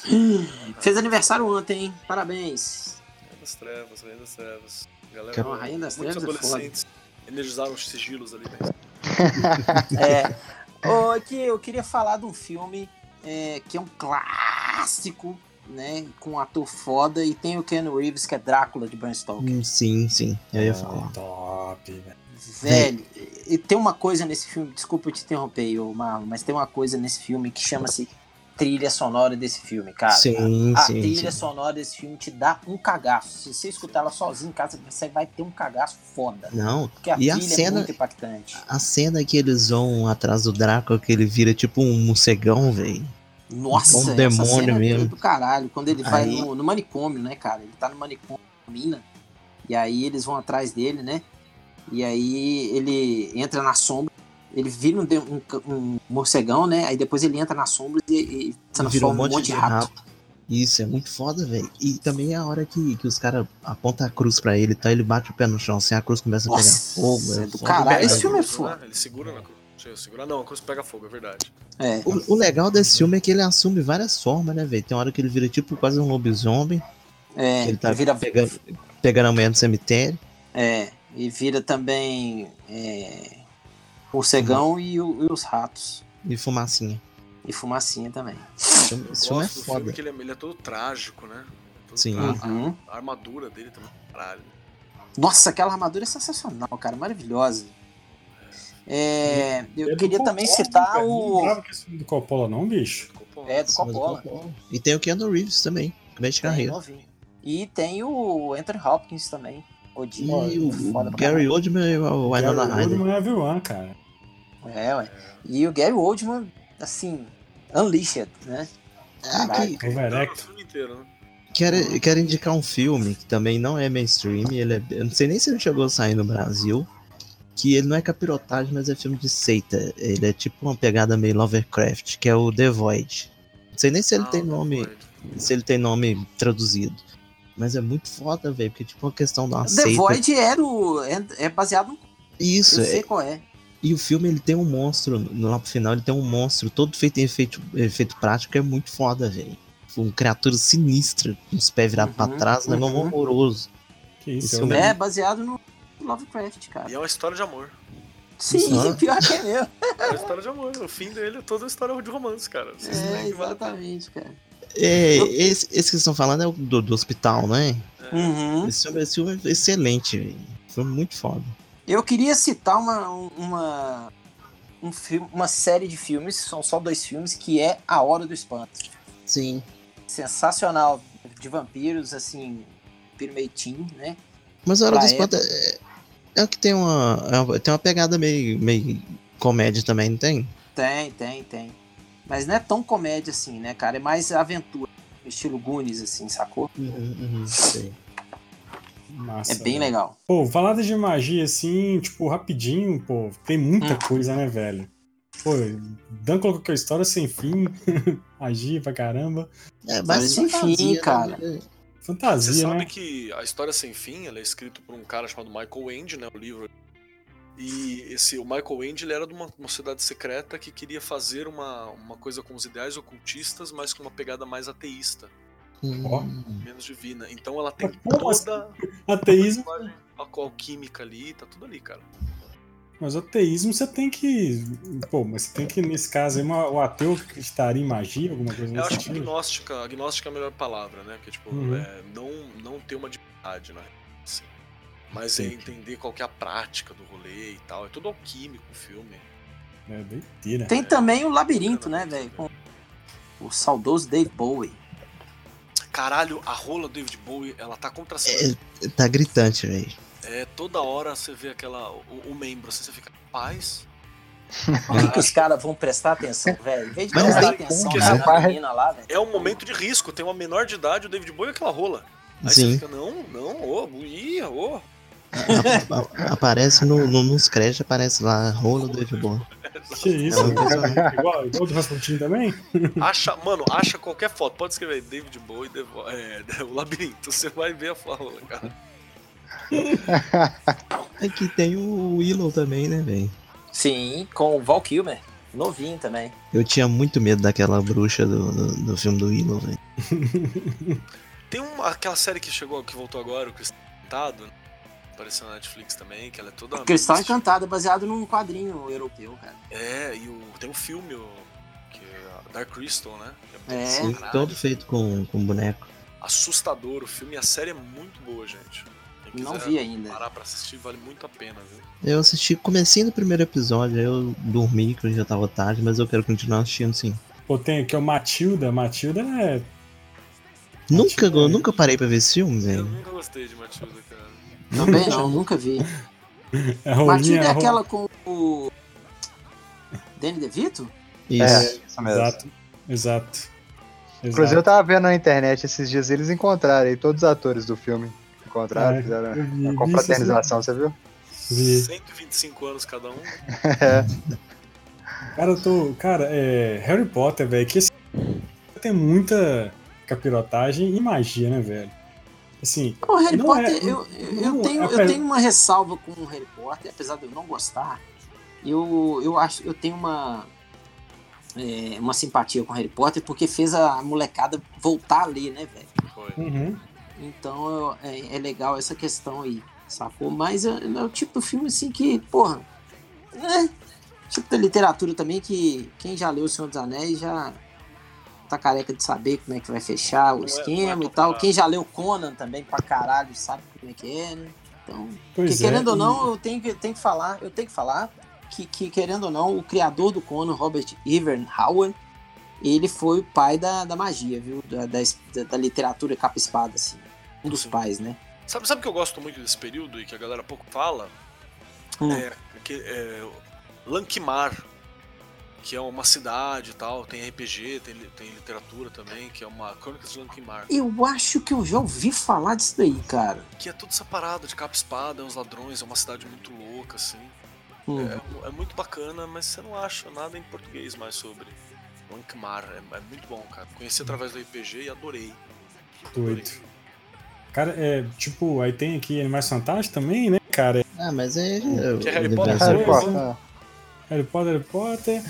(gasps) Fez aniversário ontem, hein? Parabéns. Rainha das Trevas, Rainha das Trevas. Galera, Não, a Rainha das muitos Trevas é foda. adolescentes energizaram os sigilos ali. Né? É. Ô, aqui eu queria falar de um filme é, que é um clássico, né? Com um ator foda e tem o Ken Reeves, que é Drácula de Bram Stoker. Hum, Sim, sim, eu ia Ah, falar. Top, velho. Velho, e tem uma coisa nesse filme, desculpa eu te interromper, Marlon, mas tem uma coisa nesse filme que chama-se trilha sonora desse filme, cara. Sim, a sim, trilha sim. sonora desse filme te dá um cagaço. Se você escutar ela sozinho em casa, você vai ter um cagaço foda. Não, Porque a e a é cena, muito impactante. a cena que eles vão atrás do Drácula, que ele vira tipo um morcegão, velho. Nossa, um demônio é mesmo. do caralho. Quando ele vai Aí- no, no manicômio, né, cara? Ele tá no manicômio, na mina. E aí eles vão atrás dele, né? E aí ele entra na sombra. Ele vira um, de- um, um morcegão, né? Aí depois ele entra na sombra e, e Vira transforma um monte, de rato. Isso, é muito foda, velho. E também é a hora que, que os caras apontam a cruz pra ele, tá? Ele bate o pé no chão, assim, a cruz começa a pegar Nossa, fogo. é É do caralho. Esse filme é foda. Ele segura na cruz. Segurar. Não, a cruz pega fogo, é verdade. É. O, o legal desse filme é que ele assume várias formas, né, velho? Tem hora que ele vira tipo quase um lobisomem, É, ele tá vira, pegando, pegando a mulher no cemitério. é, e vira também é, morcegão e, o- e os ratos. E fumacinha. E fumacinha também. Esse filme, esse filme é filme foda. que ele é, ele é todo trágico, né? Todo Sim. trágico. Uhum. A armadura dele também, caralho. Nossa, aquela armadura é sensacional, cara, maravilhosa. É, eu É do queria também Coppola, citar cara. Não o. lembrava que esse filme do Coppola, não, bicho? Bom. É, do Coppola. Coppola. E tem o Keanu Reeves também, começo de Bem carreira. E tem o Anthony Hopkins também. Odin, E o foda pra Gary Oldman e o Gary Winona Ryder. Oldman é vilã, cara. É, ué. E o Gary Oldman, assim, unleashed, né? Ah, que- Overacto. inteiro, né? Quero, quero indicar um filme que também não é mainstream. Ele é, eu não sei nem se ele chegou a sair no Brasil. Que ele não é capirotagem, mas é filme de seita. Ele é tipo uma pegada meio Lovecraft, que é o The Void. Não sei nem se ele Ah, tem nome. Void. Se ele tem nome traduzido. Mas é muito foda, velho. Porque é tipo uma questão de uma The seita. Void era o, é, é baseado no. Isso, eu é, sei qual é. E o filme ele tem um monstro, no- lá pro final ele tem um monstro todo feito em efeito, efeito prático, que é muito foda, velho. Uma criatura sinistra, com os pés virados pra Uhum, trás, um negócio uhum. horroroso. Que isso, filme lembro. É baseado no Lovecraft, cara. E é uma história de amor. Sim, Ah. (laughs) pior que é mesmo. É uma história de amor. O fim dele é toda uma história de romance, cara. Vocês É, exatamente, cara. É, esse, esse que vocês estão falando é o do, do hospital, né? Uhum. Esse filme, esse filme é excelente, velho. Filme muito foda. Eu queria citar uma, uma, um filme, uma série de filmes, são só dois filmes, que é A Hora do Espanto. Sim. Sensacional, de vampiros, assim, vampiro meio teen, né? Mas a Hora do Espanto é, é o que tem uma, é uma- tem uma pegada meio, meio comédia também, não tem? Tem, tem, tem. Mas não é tão comédia assim, né, cara? É mais aventura, estilo Goonies, assim, sacou? Uhum, uhum, sei. Massa, É bem velho. legal. Pô, falada de magia assim, tipo, rapidinho, pô, tem muita Hum. coisa, né, velho? Pô, Dan colocou que a história sem fim, (laughs) magia pra caramba. É, Mas enfim, fantasia, né? cara. Você Fantasia, sabe né? que a história sem fim ela é escrita por um cara chamado Michael Ende, né? O livro. E esse, o Michael Ende ele era de uma, uma sociedade secreta que queria fazer uma, uma coisa com os ideais ocultistas, mas com uma pegada mais ateísta, Ó. Hum. menos divina. Então ela tem assim? toda Ateísmo, a alquímica ali, tá tudo ali, cara. mas o ateísmo você tem que. Pô, mas você tem que, nesse caso aí, uma- o ateu acreditaria em magia, alguma coisa Eu acho que agnóstica, agnóstica é a melhor palavra, né? Que tipo, Uhum. é, não, não ter uma divindade, né? Assim. Mas é Sim. entender qual que é a prática do rolê e tal. É tudo alquímico o filme. É doideira. Tem também o Labirinto, né, velho? Com o saudoso Dave Bowie. Caralho, a rola do David Bowie, ela tá contra É, tá gritante, velho. É, toda hora você vê aquela. O, o membro, assim, você fica. Paz. Por que, que os caras vão prestar atenção, velho? Em vez de Mas não prestar tem atenção como, na rapaz. menina lá, velho. É um momento de risco, tem uma menor de idade, o David Bowie e aquela rola. Aí você Sim. fica, não, não, ô, ia, ô. A- aparece no, no- nos créditos, aparece lá, rola do David Bowie. Que isso, É (laughs) igual, igual do Rasputin também? Acha, mano, acha qualquer foto, pode escrever David Bowie, Devo- é, (laughs) o labirinto, você vai ver a rola, cara. (laughs) Aqui tem o Willow também, né, velho? Sim, com o Val Kilmer. Novinho também. Eu tinha muito medo daquela bruxa do, do, do filme do Willow, velho. Tem uma, aquela série que chegou, que voltou agora, o Cristal Encantado, né? Apareceu na Netflix também, que ela é toda. Cristal mística. Encantado é baseado num quadrinho europeu, cara. É, e o, tem um filme, o, que é Dark Crystal, né? Que É. Sim, todo feito com, com boneco. assustador o filme e a série é muito boa, gente. Quem Não vi ainda. Parar pra assistir vale muito a pena, viu? Eu assisti comecinho do primeiro episódio, aí eu dormi, que já tava tarde, mas eu quero continuar assistindo sim. Pô, tem aqui o Matilda. Matilda é. Nunca, Matilda é- eu nunca parei pra ver esse filme, Eu velho. nunca gostei de Matilda, cara. Também (laughs) não, nunca vi. É. Matilda é aquela com o. Danny DeVito? Isso. É, isso mesmo. Exato. Exato. Inclusive eu tava vendo na internet esses dias eles encontraram aí, todos os atores do filme. Encontraram, É, fizeram vi, uma vi confraternização, você viu? Vi. 125 anos cada um. (laughs) Cara, eu tô. Cara, é. Harry Potter, velho, que esse tem muita capirotagem e magia, né, velho? Assim, O Harry Não Potter, é- eu, eu, não eu tenho, é- eu tenho uma ressalva com o Harry Potter, apesar de eu não gostar. Eu, eu acho eu tenho uma, é, uma simpatia com o Harry Potter porque fez a molecada voltar a ler, né, velho? Foi. uhum. Então eu- é, é legal essa questão aí, sacou? Mas é, é o tipo de filme assim que, porra, né? Tipo da literatura também que quem já leu O Senhor dos Anéis já tá careca de saber como é que vai fechar o Não é- esquema é e tal. Quem já leu Conan também pra caralho sabe como é que é, né? Então, porque querendo é, ou e- não, eu tenho que, tenho que falar, eu tenho que falar que, que, querendo ou não, o criador do Conan, Robert Howard, ele foi o pai da, da magia, viu? Da, da, da literatura capa-espada, assim. Um dos pais, né? Sabe, sabe o que eu gosto muito desse período e que a galera pouco fala? Hum. É, que, é Lankimar, que é uma cidade e tal, tem RPG, tem, tem literatura também, que é uma Crônicas de Lankimar. Eu acho que eu já ouvi falar disso daí, cara. Que é tudo separado, de capa espada, os ladrões, é uma cidade muito louca, assim. Hum. É, é muito bacana, mas você não acha nada em português mais sobre. Lankmar, é, é muito bom, cara. Conheci através do RPG e adorei. Doido. Cara, é tipo, aí tem aqui Animais Fantásticos também, né, cara? Ah, mas é. Que é Harry Potter, Harry. Potter. Harry Potter, Harry Potter.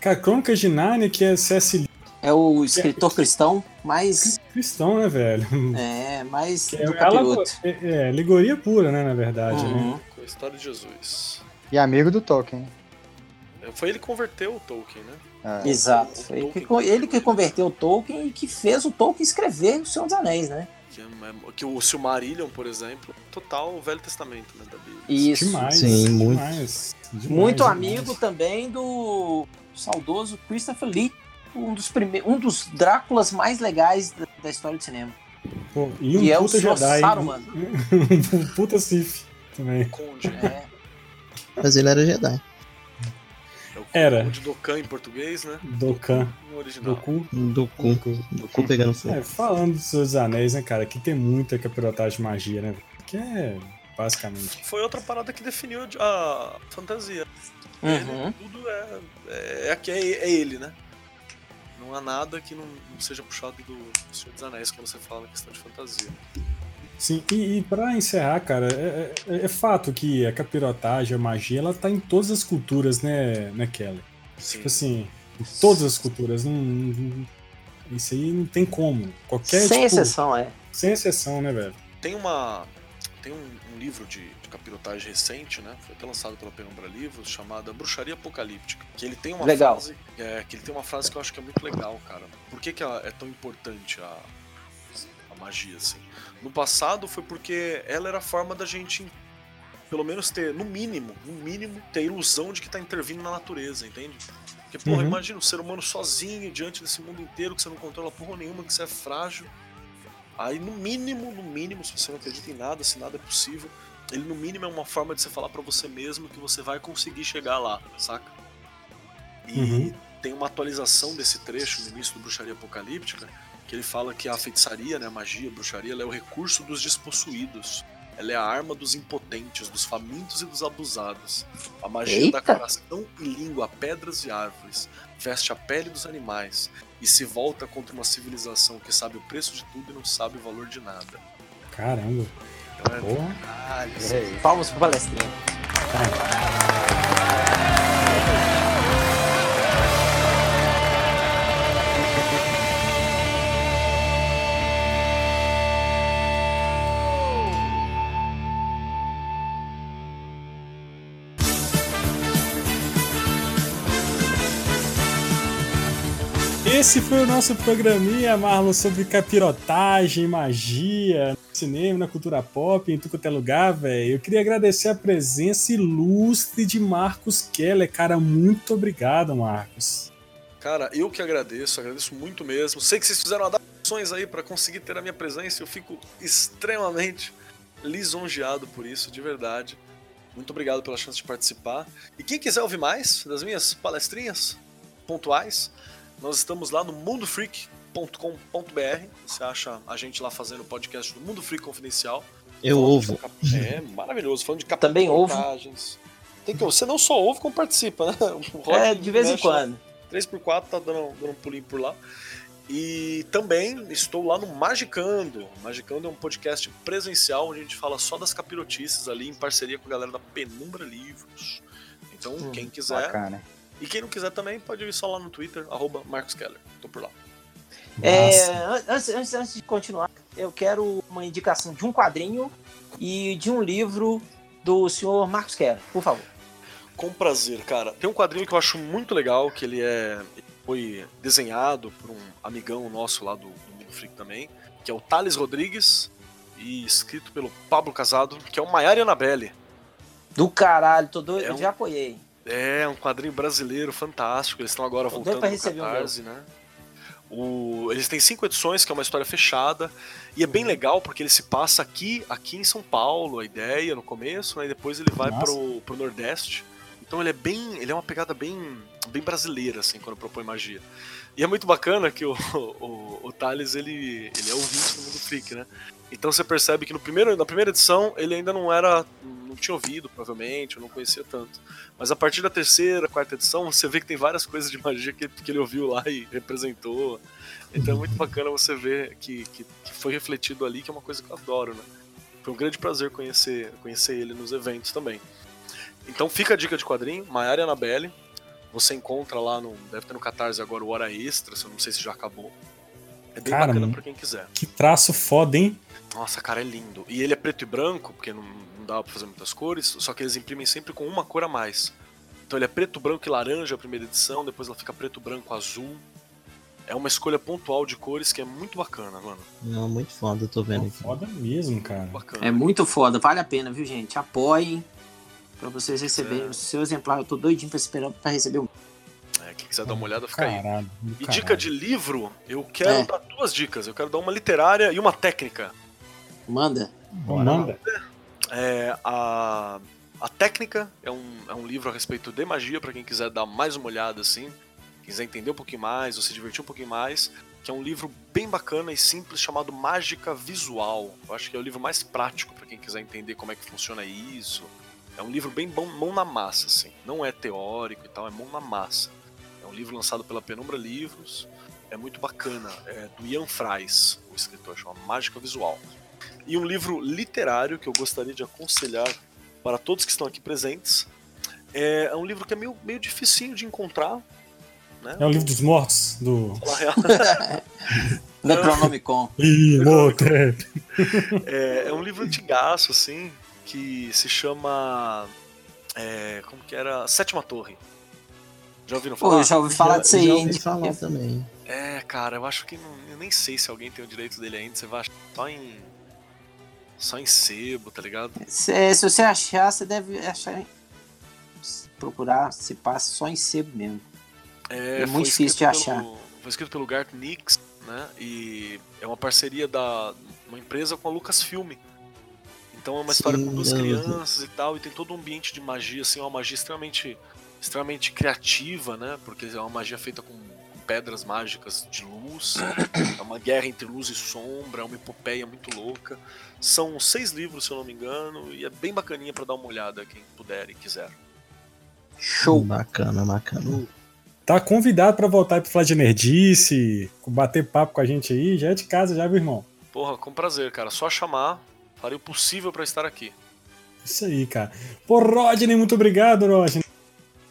Cara, Crônicas de Narnia, que é C.S. É o escritor cristão mais. cristão, né, velho? É, mais Que é, do ela- é, é, alegoria pura, né, na verdade, né? Uhum. Com a história de Jesus. E amigo do Tolkien. É, Foi ele que converteu o Tolkien, né? Ah, Exato. Foi ele que, ele que converteu o Tolkien e que fez o Tolkien escrever O Senhor dos Anéis, né? Que, é- é- que o Silmarillion, por exemplo, total Velho Testamento, né, da Bíblia. Isso. Demais. Sim, muito. Demais, demais, Muito demais. amigo também do saudoso Christopher Lee, um dos, prime... um dos Dráculas mais legais da, da história do cinema. Pô, e um Que é o. Jedi. Saruman. (laughs) um puta Sith também. Conde, É. Mas ele era Jedi. É o Era. Conde Dokkan em português, né? Dokkan. No original. Doku. Do cu. Do cu pegando fogo. É, falando dos seus anéis, né, cara? Aqui tem muita capirotagem de magia, né? Que é basicamente. Foi outra parada que definiu a fantasia. Uhum. Ele, tudo é, é, é, que é, é ele, né? Não há nada que não, não seja puxado do Senhor dos Anéis quando você fala na questão de fantasia. Sim, e, e pra encerrar, cara, é, é- é fato que a capirotagem, a magia, ela tá em todas as culturas, né, né Kelly? Sim. Tipo assim, em todas as culturas. Não, não- isso aí não tem como. Qualquer Sem tipo, exceção, é. Sem exceção, né, velho? Tem uma. Tem um, um livro de, de capirotagem recente, né? Foi até lançado pela Penumbra Livros, chamada Bruxaria Apocalíptica. Que ele tem uma Legal. frase. É, que ele tem uma frase que eu acho que é muito legal, cara. Por que, que é tão importante a, a magia, assim? No passado foi porque ela era a forma da gente, pelo menos ter, no mínimo, no mínimo, ter a ilusão de que tá intervindo na natureza, entende? Porque, porra, Uhum. imagina o ser humano sozinho diante desse mundo inteiro que você não controla porra nenhuma, que você é frágil. Aí, no mínimo, no mínimo, se você não acredita em nada, se nada é possível, ele no mínimo é uma forma de você falar pra você mesmo que você vai conseguir chegar lá, saca? E Uhum. tem uma atualização desse trecho no início do Bruxaria Apocalíptica, que ele fala que a feitiçaria, né, a magia, a bruxaria, ela é o recurso dos despossuídos. Ela é a arma dos impotentes, dos famintos e dos abusados. A magia dá Eita! coração e língua a pedras e árvores, veste a pele dos animais e se volta contra uma civilização que sabe o preço de tudo e não sabe o valor de nada. Caramba. Então é Porra. É Palmas pro palestrinho. Esse foi o nosso programinha, Marlon, sobre capirotagem, magia, cinema, na cultura pop, em tudo quanto é lugar, velho. Eu queria agradecer a presença ilustre de Marcos Keller, cara. Muito obrigado, Marcos. Cara, eu que agradeço, agradeço muito mesmo. Sei que vocês fizeram adaptações aí pra conseguir ter a minha presença. Eu fico extremamente lisonjeado por isso, de verdade. Muito obrigado pela chance de participar. E quem quiser ouvir mais das minhas palestrinhas pontuais, nós estamos lá no mundofreak.com.br. Você acha a gente lá fazendo o podcast do Mundo Freak Confidencial. Eu Falando ouvo. cap- É maravilhoso, falando de Também ouvo. Tem que, você não só ouve, como participa, né? (laughs) É, de vez em mexe lá. quando. 3x4 tá dando, dando um pulinho por lá. E também estou lá no Magicando. Magicando é um podcast presencial onde a gente fala só das capirotices ali em parceria com a galera da Penumbra Livros. Então, Hum, quem quiser. Bacana. E quem não quiser também pode ir só lá no Twitter, arroba Marcos Keller. Tô por lá. É, an- antes, antes, antes de continuar, eu quero uma indicação de um quadrinho e de um livro do senhor Marcos Keller, por favor. Com prazer, cara. Tem um quadrinho que eu acho muito legal, que ele é foi desenhado por um amigão nosso lá do, do Mundo Freak também, que é o Thales Rodrigues, e escrito pelo Pablo Casado, que é o Maiara e Annabelle. Do caralho, tô doido, É eu um- já apoiei. É, um quadrinho brasileiro fantástico. Eles estão agora voltando no receber o Catarse, né? O- eles têm cinco edições, que é uma história fechada, e é bem legal porque ele se passa aqui, aqui em São Paulo, a ideia no começo, né, e depois ele vai Nossa. pro, pro Nordeste. Então ele é bem, ele é uma pegada bem, bem brasileira assim quando propõe magia. E é muito bacana que o, (laughs) o, o Thales ele, ele é ouvinte do Mundo Freak, né? Então você percebe que no primeiro, na primeira edição ele ainda não era, não tinha ouvido provavelmente, ou não conhecia tanto. Mas a partir da terceira, quarta edição, você vê que tem várias coisas de magia que, que ele ouviu lá e representou. Então é muito bacana você ver que, que, que foi refletido ali, que é uma coisa que eu adoro, né? Foi um grande prazer conhecer, conhecer ele nos eventos também. Então fica a dica de quadrinho, Maiara e Annabelle. Você encontra lá no. Deve ter no Catarse agora o Hora Extra, se eu não sei se já acabou. É bem Cara, bacana pra quem quiser. Que traço foda, hein? Nossa, cara, é lindo. E ele é preto e branco, porque não, dá pra fazer muitas cores, só que eles imprimem sempre com uma cor a mais. Então ele é preto, branco e laranja a primeira edição, depois ela fica preto, branco, azul. É uma escolha pontual de cores que é muito bacana, mano. Não, muito foda, eu tô vendo aqui. Foda mesmo, cara. Bacana. É muito foda, vale a pena, viu, gente? Apoiem pra vocês receberem o seu exemplar. Eu tô doidinho pra esperando pra receber o. É, quem quiser dar uma olhada, fica aí. Caralho. do E caralho. dica de livro, eu quero É. dar duas dicas. Eu quero dar uma literária e uma técnica. Manda. Manda. É, a, a técnica é um, é um livro a respeito de magia, pra quem quiser dar mais uma olhada assim, quiser entender um pouquinho mais, ou se divertir um pouquinho mais, que é um livro bem bacana e simples chamado Mágica Visual. Eu acho que é o livro mais prático pra quem quiser entender como é que funciona isso. É um livro bem bom, mão na massa, assim. Não é teórico e tal, é mão na massa. É um livro lançado pela Penumbra Livros. É muito bacana. É do Ian Fries, o escritor, chama Mágica Visual. E um livro literário que eu gostaria de aconselhar para todos que estão aqui presentes. É, é um livro que é meio, meio dificinho de encontrar. Né? É o livro dos mortos, do. Necronomicon. (laughs) (laughs) É, é um livro antigaço, assim, que se chama. é, como que era? Sétima Torre. Já ouviram Pô, falar? eu já ouvi falar disso aí, já ouvi falar também. É, cara, eu acho que não, eu nem sei se alguém tem o direito dele ainda. Você vai achar só em. Só em sebo, tá ligado? Se, se você achar, você deve achar. em- Procurar, se passa só em sebo mesmo. É foi muito difícil de achar. pelo- Foi escrito pelo Garth Nix, né? E é uma parceria da uma empresa com a Lucasfilm. Então é uma história com Sim, duas eu- crianças e tal, e tem todo um ambiente de magia, assim, uma magia extremamente, extremamente criativa, né? Porque é uma magia feita com pedras mágicas de luz. (clears throat) é uma guerra entre luz e sombra, é uma epopeia muito louca. São seis livros, se eu não me engano, e é bem bacaninha pra dar uma olhada, quem puder e quiser. Show. Bacana, bacana. Tá convidado pra voltar aí pro Falar de Nerdice, bater papo com a gente aí. Já é de casa, já, meu irmão. Porra, com prazer, cara. Só chamar, farei o possível pra estar aqui. Isso aí, cara. Pô, Rodney, muito obrigado, Rodney.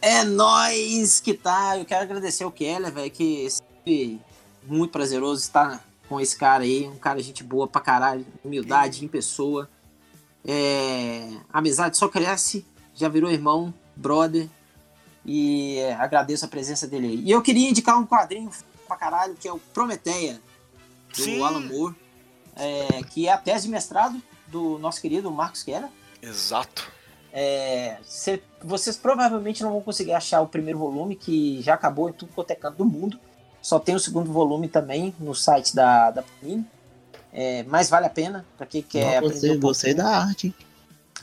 É nóis que tá. Eu quero agradecer o Keller, velho, que sempre muito prazeroso estar com esse cara aí. Um cara gente boa pra caralho. Humildade em pessoa. É, amizade só cresce. Já virou irmão, brother. E é, agradeço a presença dele aí. E eu queria indicar um quadrinho pra caralho, que é o Prometeia, do Sim. Alan Moore. é, que é a tese de mestrado do nosso querido Marcos Keller. Exato. É, cê- vocês provavelmente não vão conseguir achar o primeiro volume, que já acabou em tudo quanto é canto do mundo. Só tem o segundo volume também no site da, da Panini. É, mas vale a pena para quem quer Não, aprender gostei, um gostei pouquinho. da arte.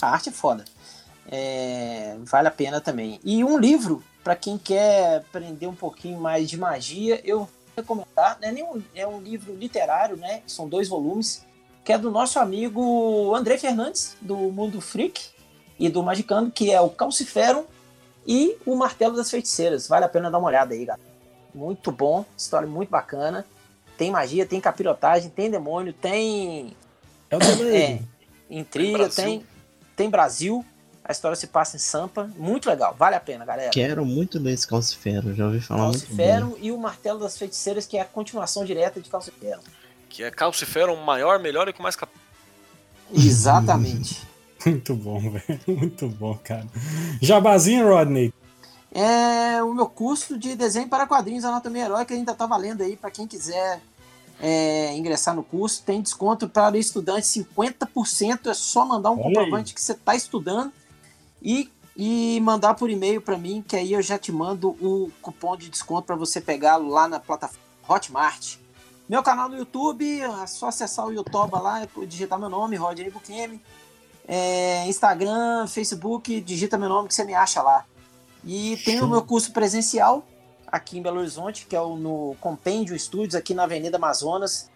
A arte é foda. É, vale a pena também. E um livro, para quem quer aprender um pouquinho mais de magia, eu vou recomendar. É, nenhum, é um livro literário, né? São dois volumes, que é do nosso amigo André Fernandes, do Mundo Freak e do Magicando, que é o Calciferum e o Martelo das Feiticeiras. Vale a pena dar uma olhada aí, galera. Muito bom, história muito bacana. Tem magia, tem capirotagem, tem demônio, tem É o Delay. é, intriga, Brasil. tem, tem Brasil. A história se passa em Sampa. Muito legal, vale a pena, galera. Quero muito ler esse Calcifero, já ouvi falar muito bem. Calcifero e o Martelo das Feiticeiras, que é a continuação direta de Calcifero. Que é Calciferum maior, melhor e com mais cap... Exatamente. (laughs) (laughs) Muito bom, velho. Muito bom, cara. Jabazinho, Rodney. é o meu curso de desenho para quadrinhos Anatomia Heróica ainda tá valendo aí para quem quiser é, ingressar no curso. Tem desconto para estudante 50%. É só mandar um Olha comprovante que você está estudando e, e mandar por e-mail para mim, que aí eu já te mando o cupom de desconto para você pegá-lo lá na plataforma Hotmart. Meu canal no YouTube, é só acessar o YouTube lá, digitar meu nome, Rodney Bukemi. É, Instagram, Facebook, digita meu nome que você me acha lá. E tem o meu curso presencial aqui em Belo Horizonte, que é o no Compêndio Studios, aqui na Avenida Amazonas,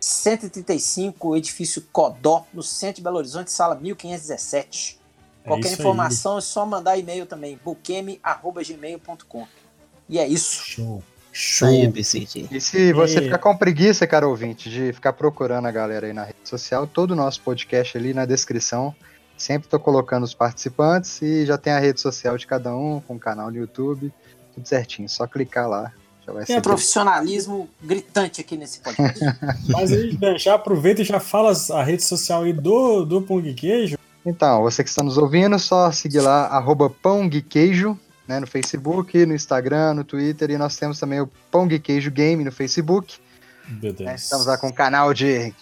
135, edifício Codó, no centro de Belo Horizonte, sala 1517. É Qualquer aí. informação é só mandar e-mail também, bukemi.gmail.com. E é isso. Show. Aí, Show. BCG. E se você E- ficar com preguiça, cara ouvinte, de ficar procurando a galera aí na rede social, todo o nosso podcast ali na descrição. Sempre tô colocando os participantes e já tem a rede social de cada um, com o canal no YouTube, tudo certinho. Só clicar lá, já vai Tem ser. um profissionalismo gritante aqui nesse podcast. (laughs) Mas aí, Dan, já aproveita e já fala a rede social aí do, do Pong Queijo. Então, você que está nos ouvindo, só seguir lá, arroba Pão Gui Queijo, né, no Facebook, no Instagram, no Twitter, e nós temos também o Pão Gui Queijo Game no Facebook. Né, estamos lá com o canal de.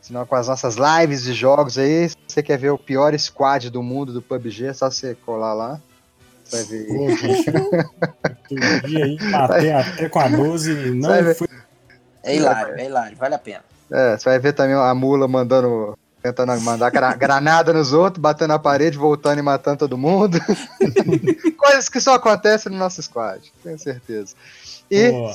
Senão com as nossas lives de jogos aí. Se você quer ver o pior squad do mundo do PUBG, é só você colar lá. Você vai ver. Pô, dia aí, até com a 12 não foi. É hilário, é hilário, vale a pena. É, você vai ver também a mula mandando. Tentando mandar gra- (laughs) granada nos outros, batendo na parede, voltando e matando todo mundo. (laughs) Coisas que só acontecem no nosso squad, tenho certeza. E Pô,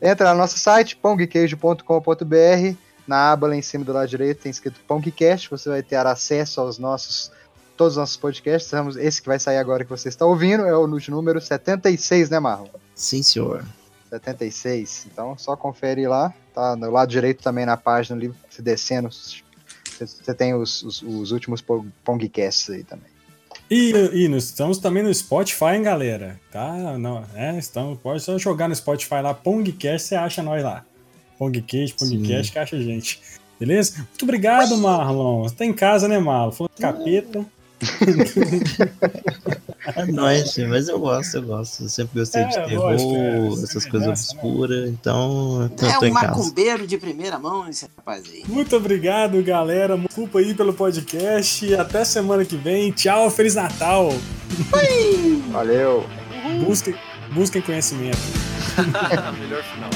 entra no nosso site, pongqueijo.com.br. Na aba lá em cima do lado direito tem escrito Pongcast. Você vai ter acesso aos nossos. Todos os nossos podcasts. Temos Esse que vai sair agora que você está ouvindo é o número 76, né, Marlon? Sim, senhor. 76. Então só confere lá. Tá no lado direito também na página ali, você descendo. Você tem os, os, os últimos Pong- Pongcasts aí também. E, e nós estamos também no Spotify, hein, galera? Tá? Não, é, estamos, pode só jogar no Spotify lá, Pongcast, você acha nós lá. Pongcast, Pongcast, que acha a gente. Beleza? Muito obrigado, Marlon. Você tá em casa, né, Marlon? Falando de capeta. É nóis, sim, mas eu gosto, eu gosto. Eu sempre gostei É, de terror, lógico, é, essas coisas nossa, obscuras, então eu tô, É tô um em casa. macumbeiro de primeira mão esse rapaz aí. Muito obrigado, galera. Desculpa aí pelo podcast. Até semana que vem. Tchau, Feliz Natal. Valeu! Busquem, busquem conhecimento. (laughs) (laughs) Melhor final.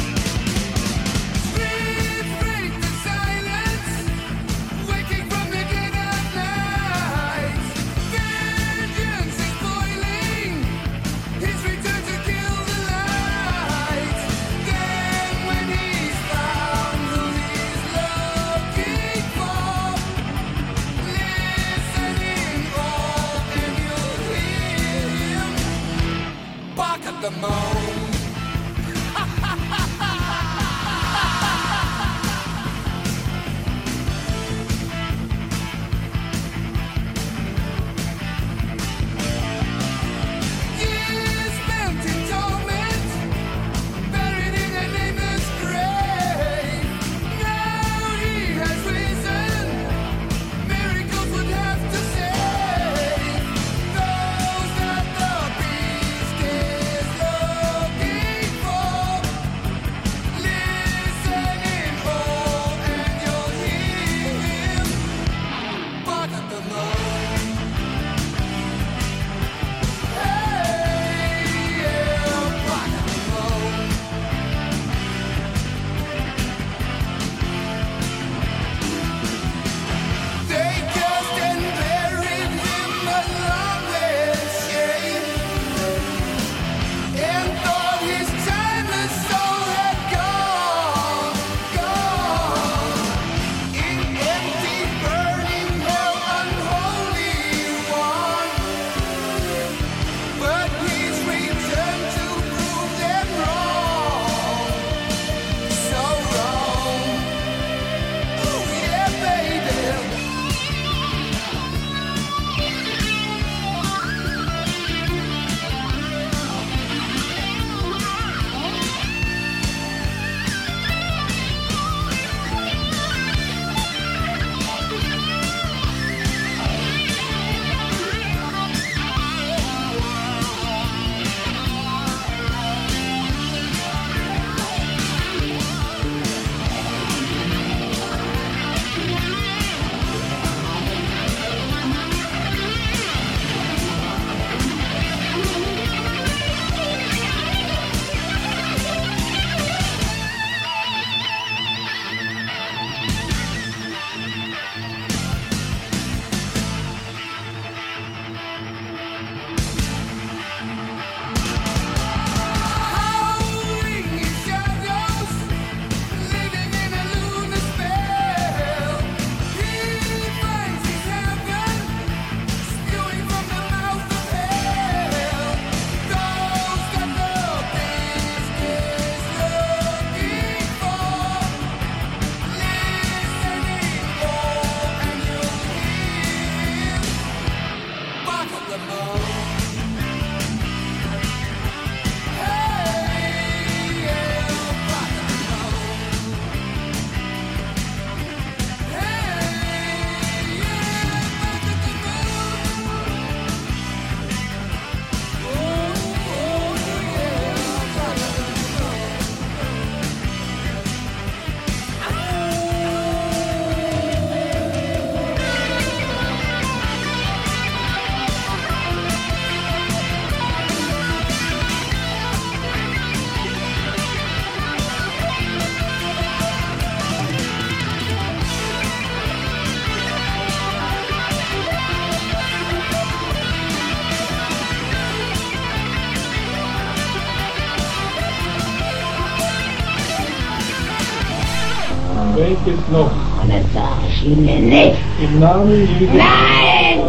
nicht. Im Namen Jesu. Nein!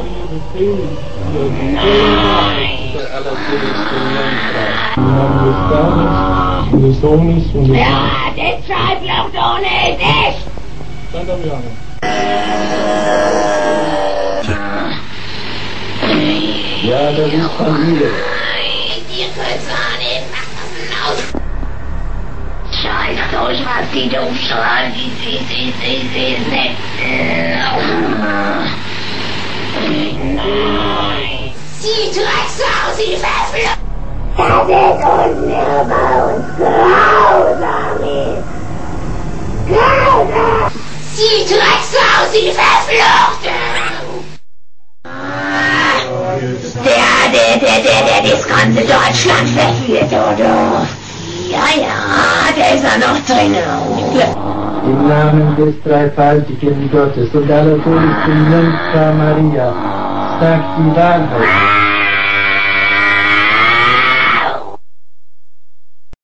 Nein! Nein! Des Sohnes und des Ja, das schreibt noch doch nicht ich! Dann haben wir alle. Ja, da ruft man wieder. Die Kurzahne macht das aus scheißt euch was, die doof schreien, ich seh's, ich seh's, ich seh's nicht. Nein. Sie Drecksau, sie verflucht. Das ist unfair bei uns grausam ist. Grausam. Sie Drecksau, sie verflucht. Der, der, der, der, der das ganze Deutschland verführt, oder? Ja, ja, der ist ja noch drin. illa min destrai falci che mi dote soldato di finanza maria stacchi dal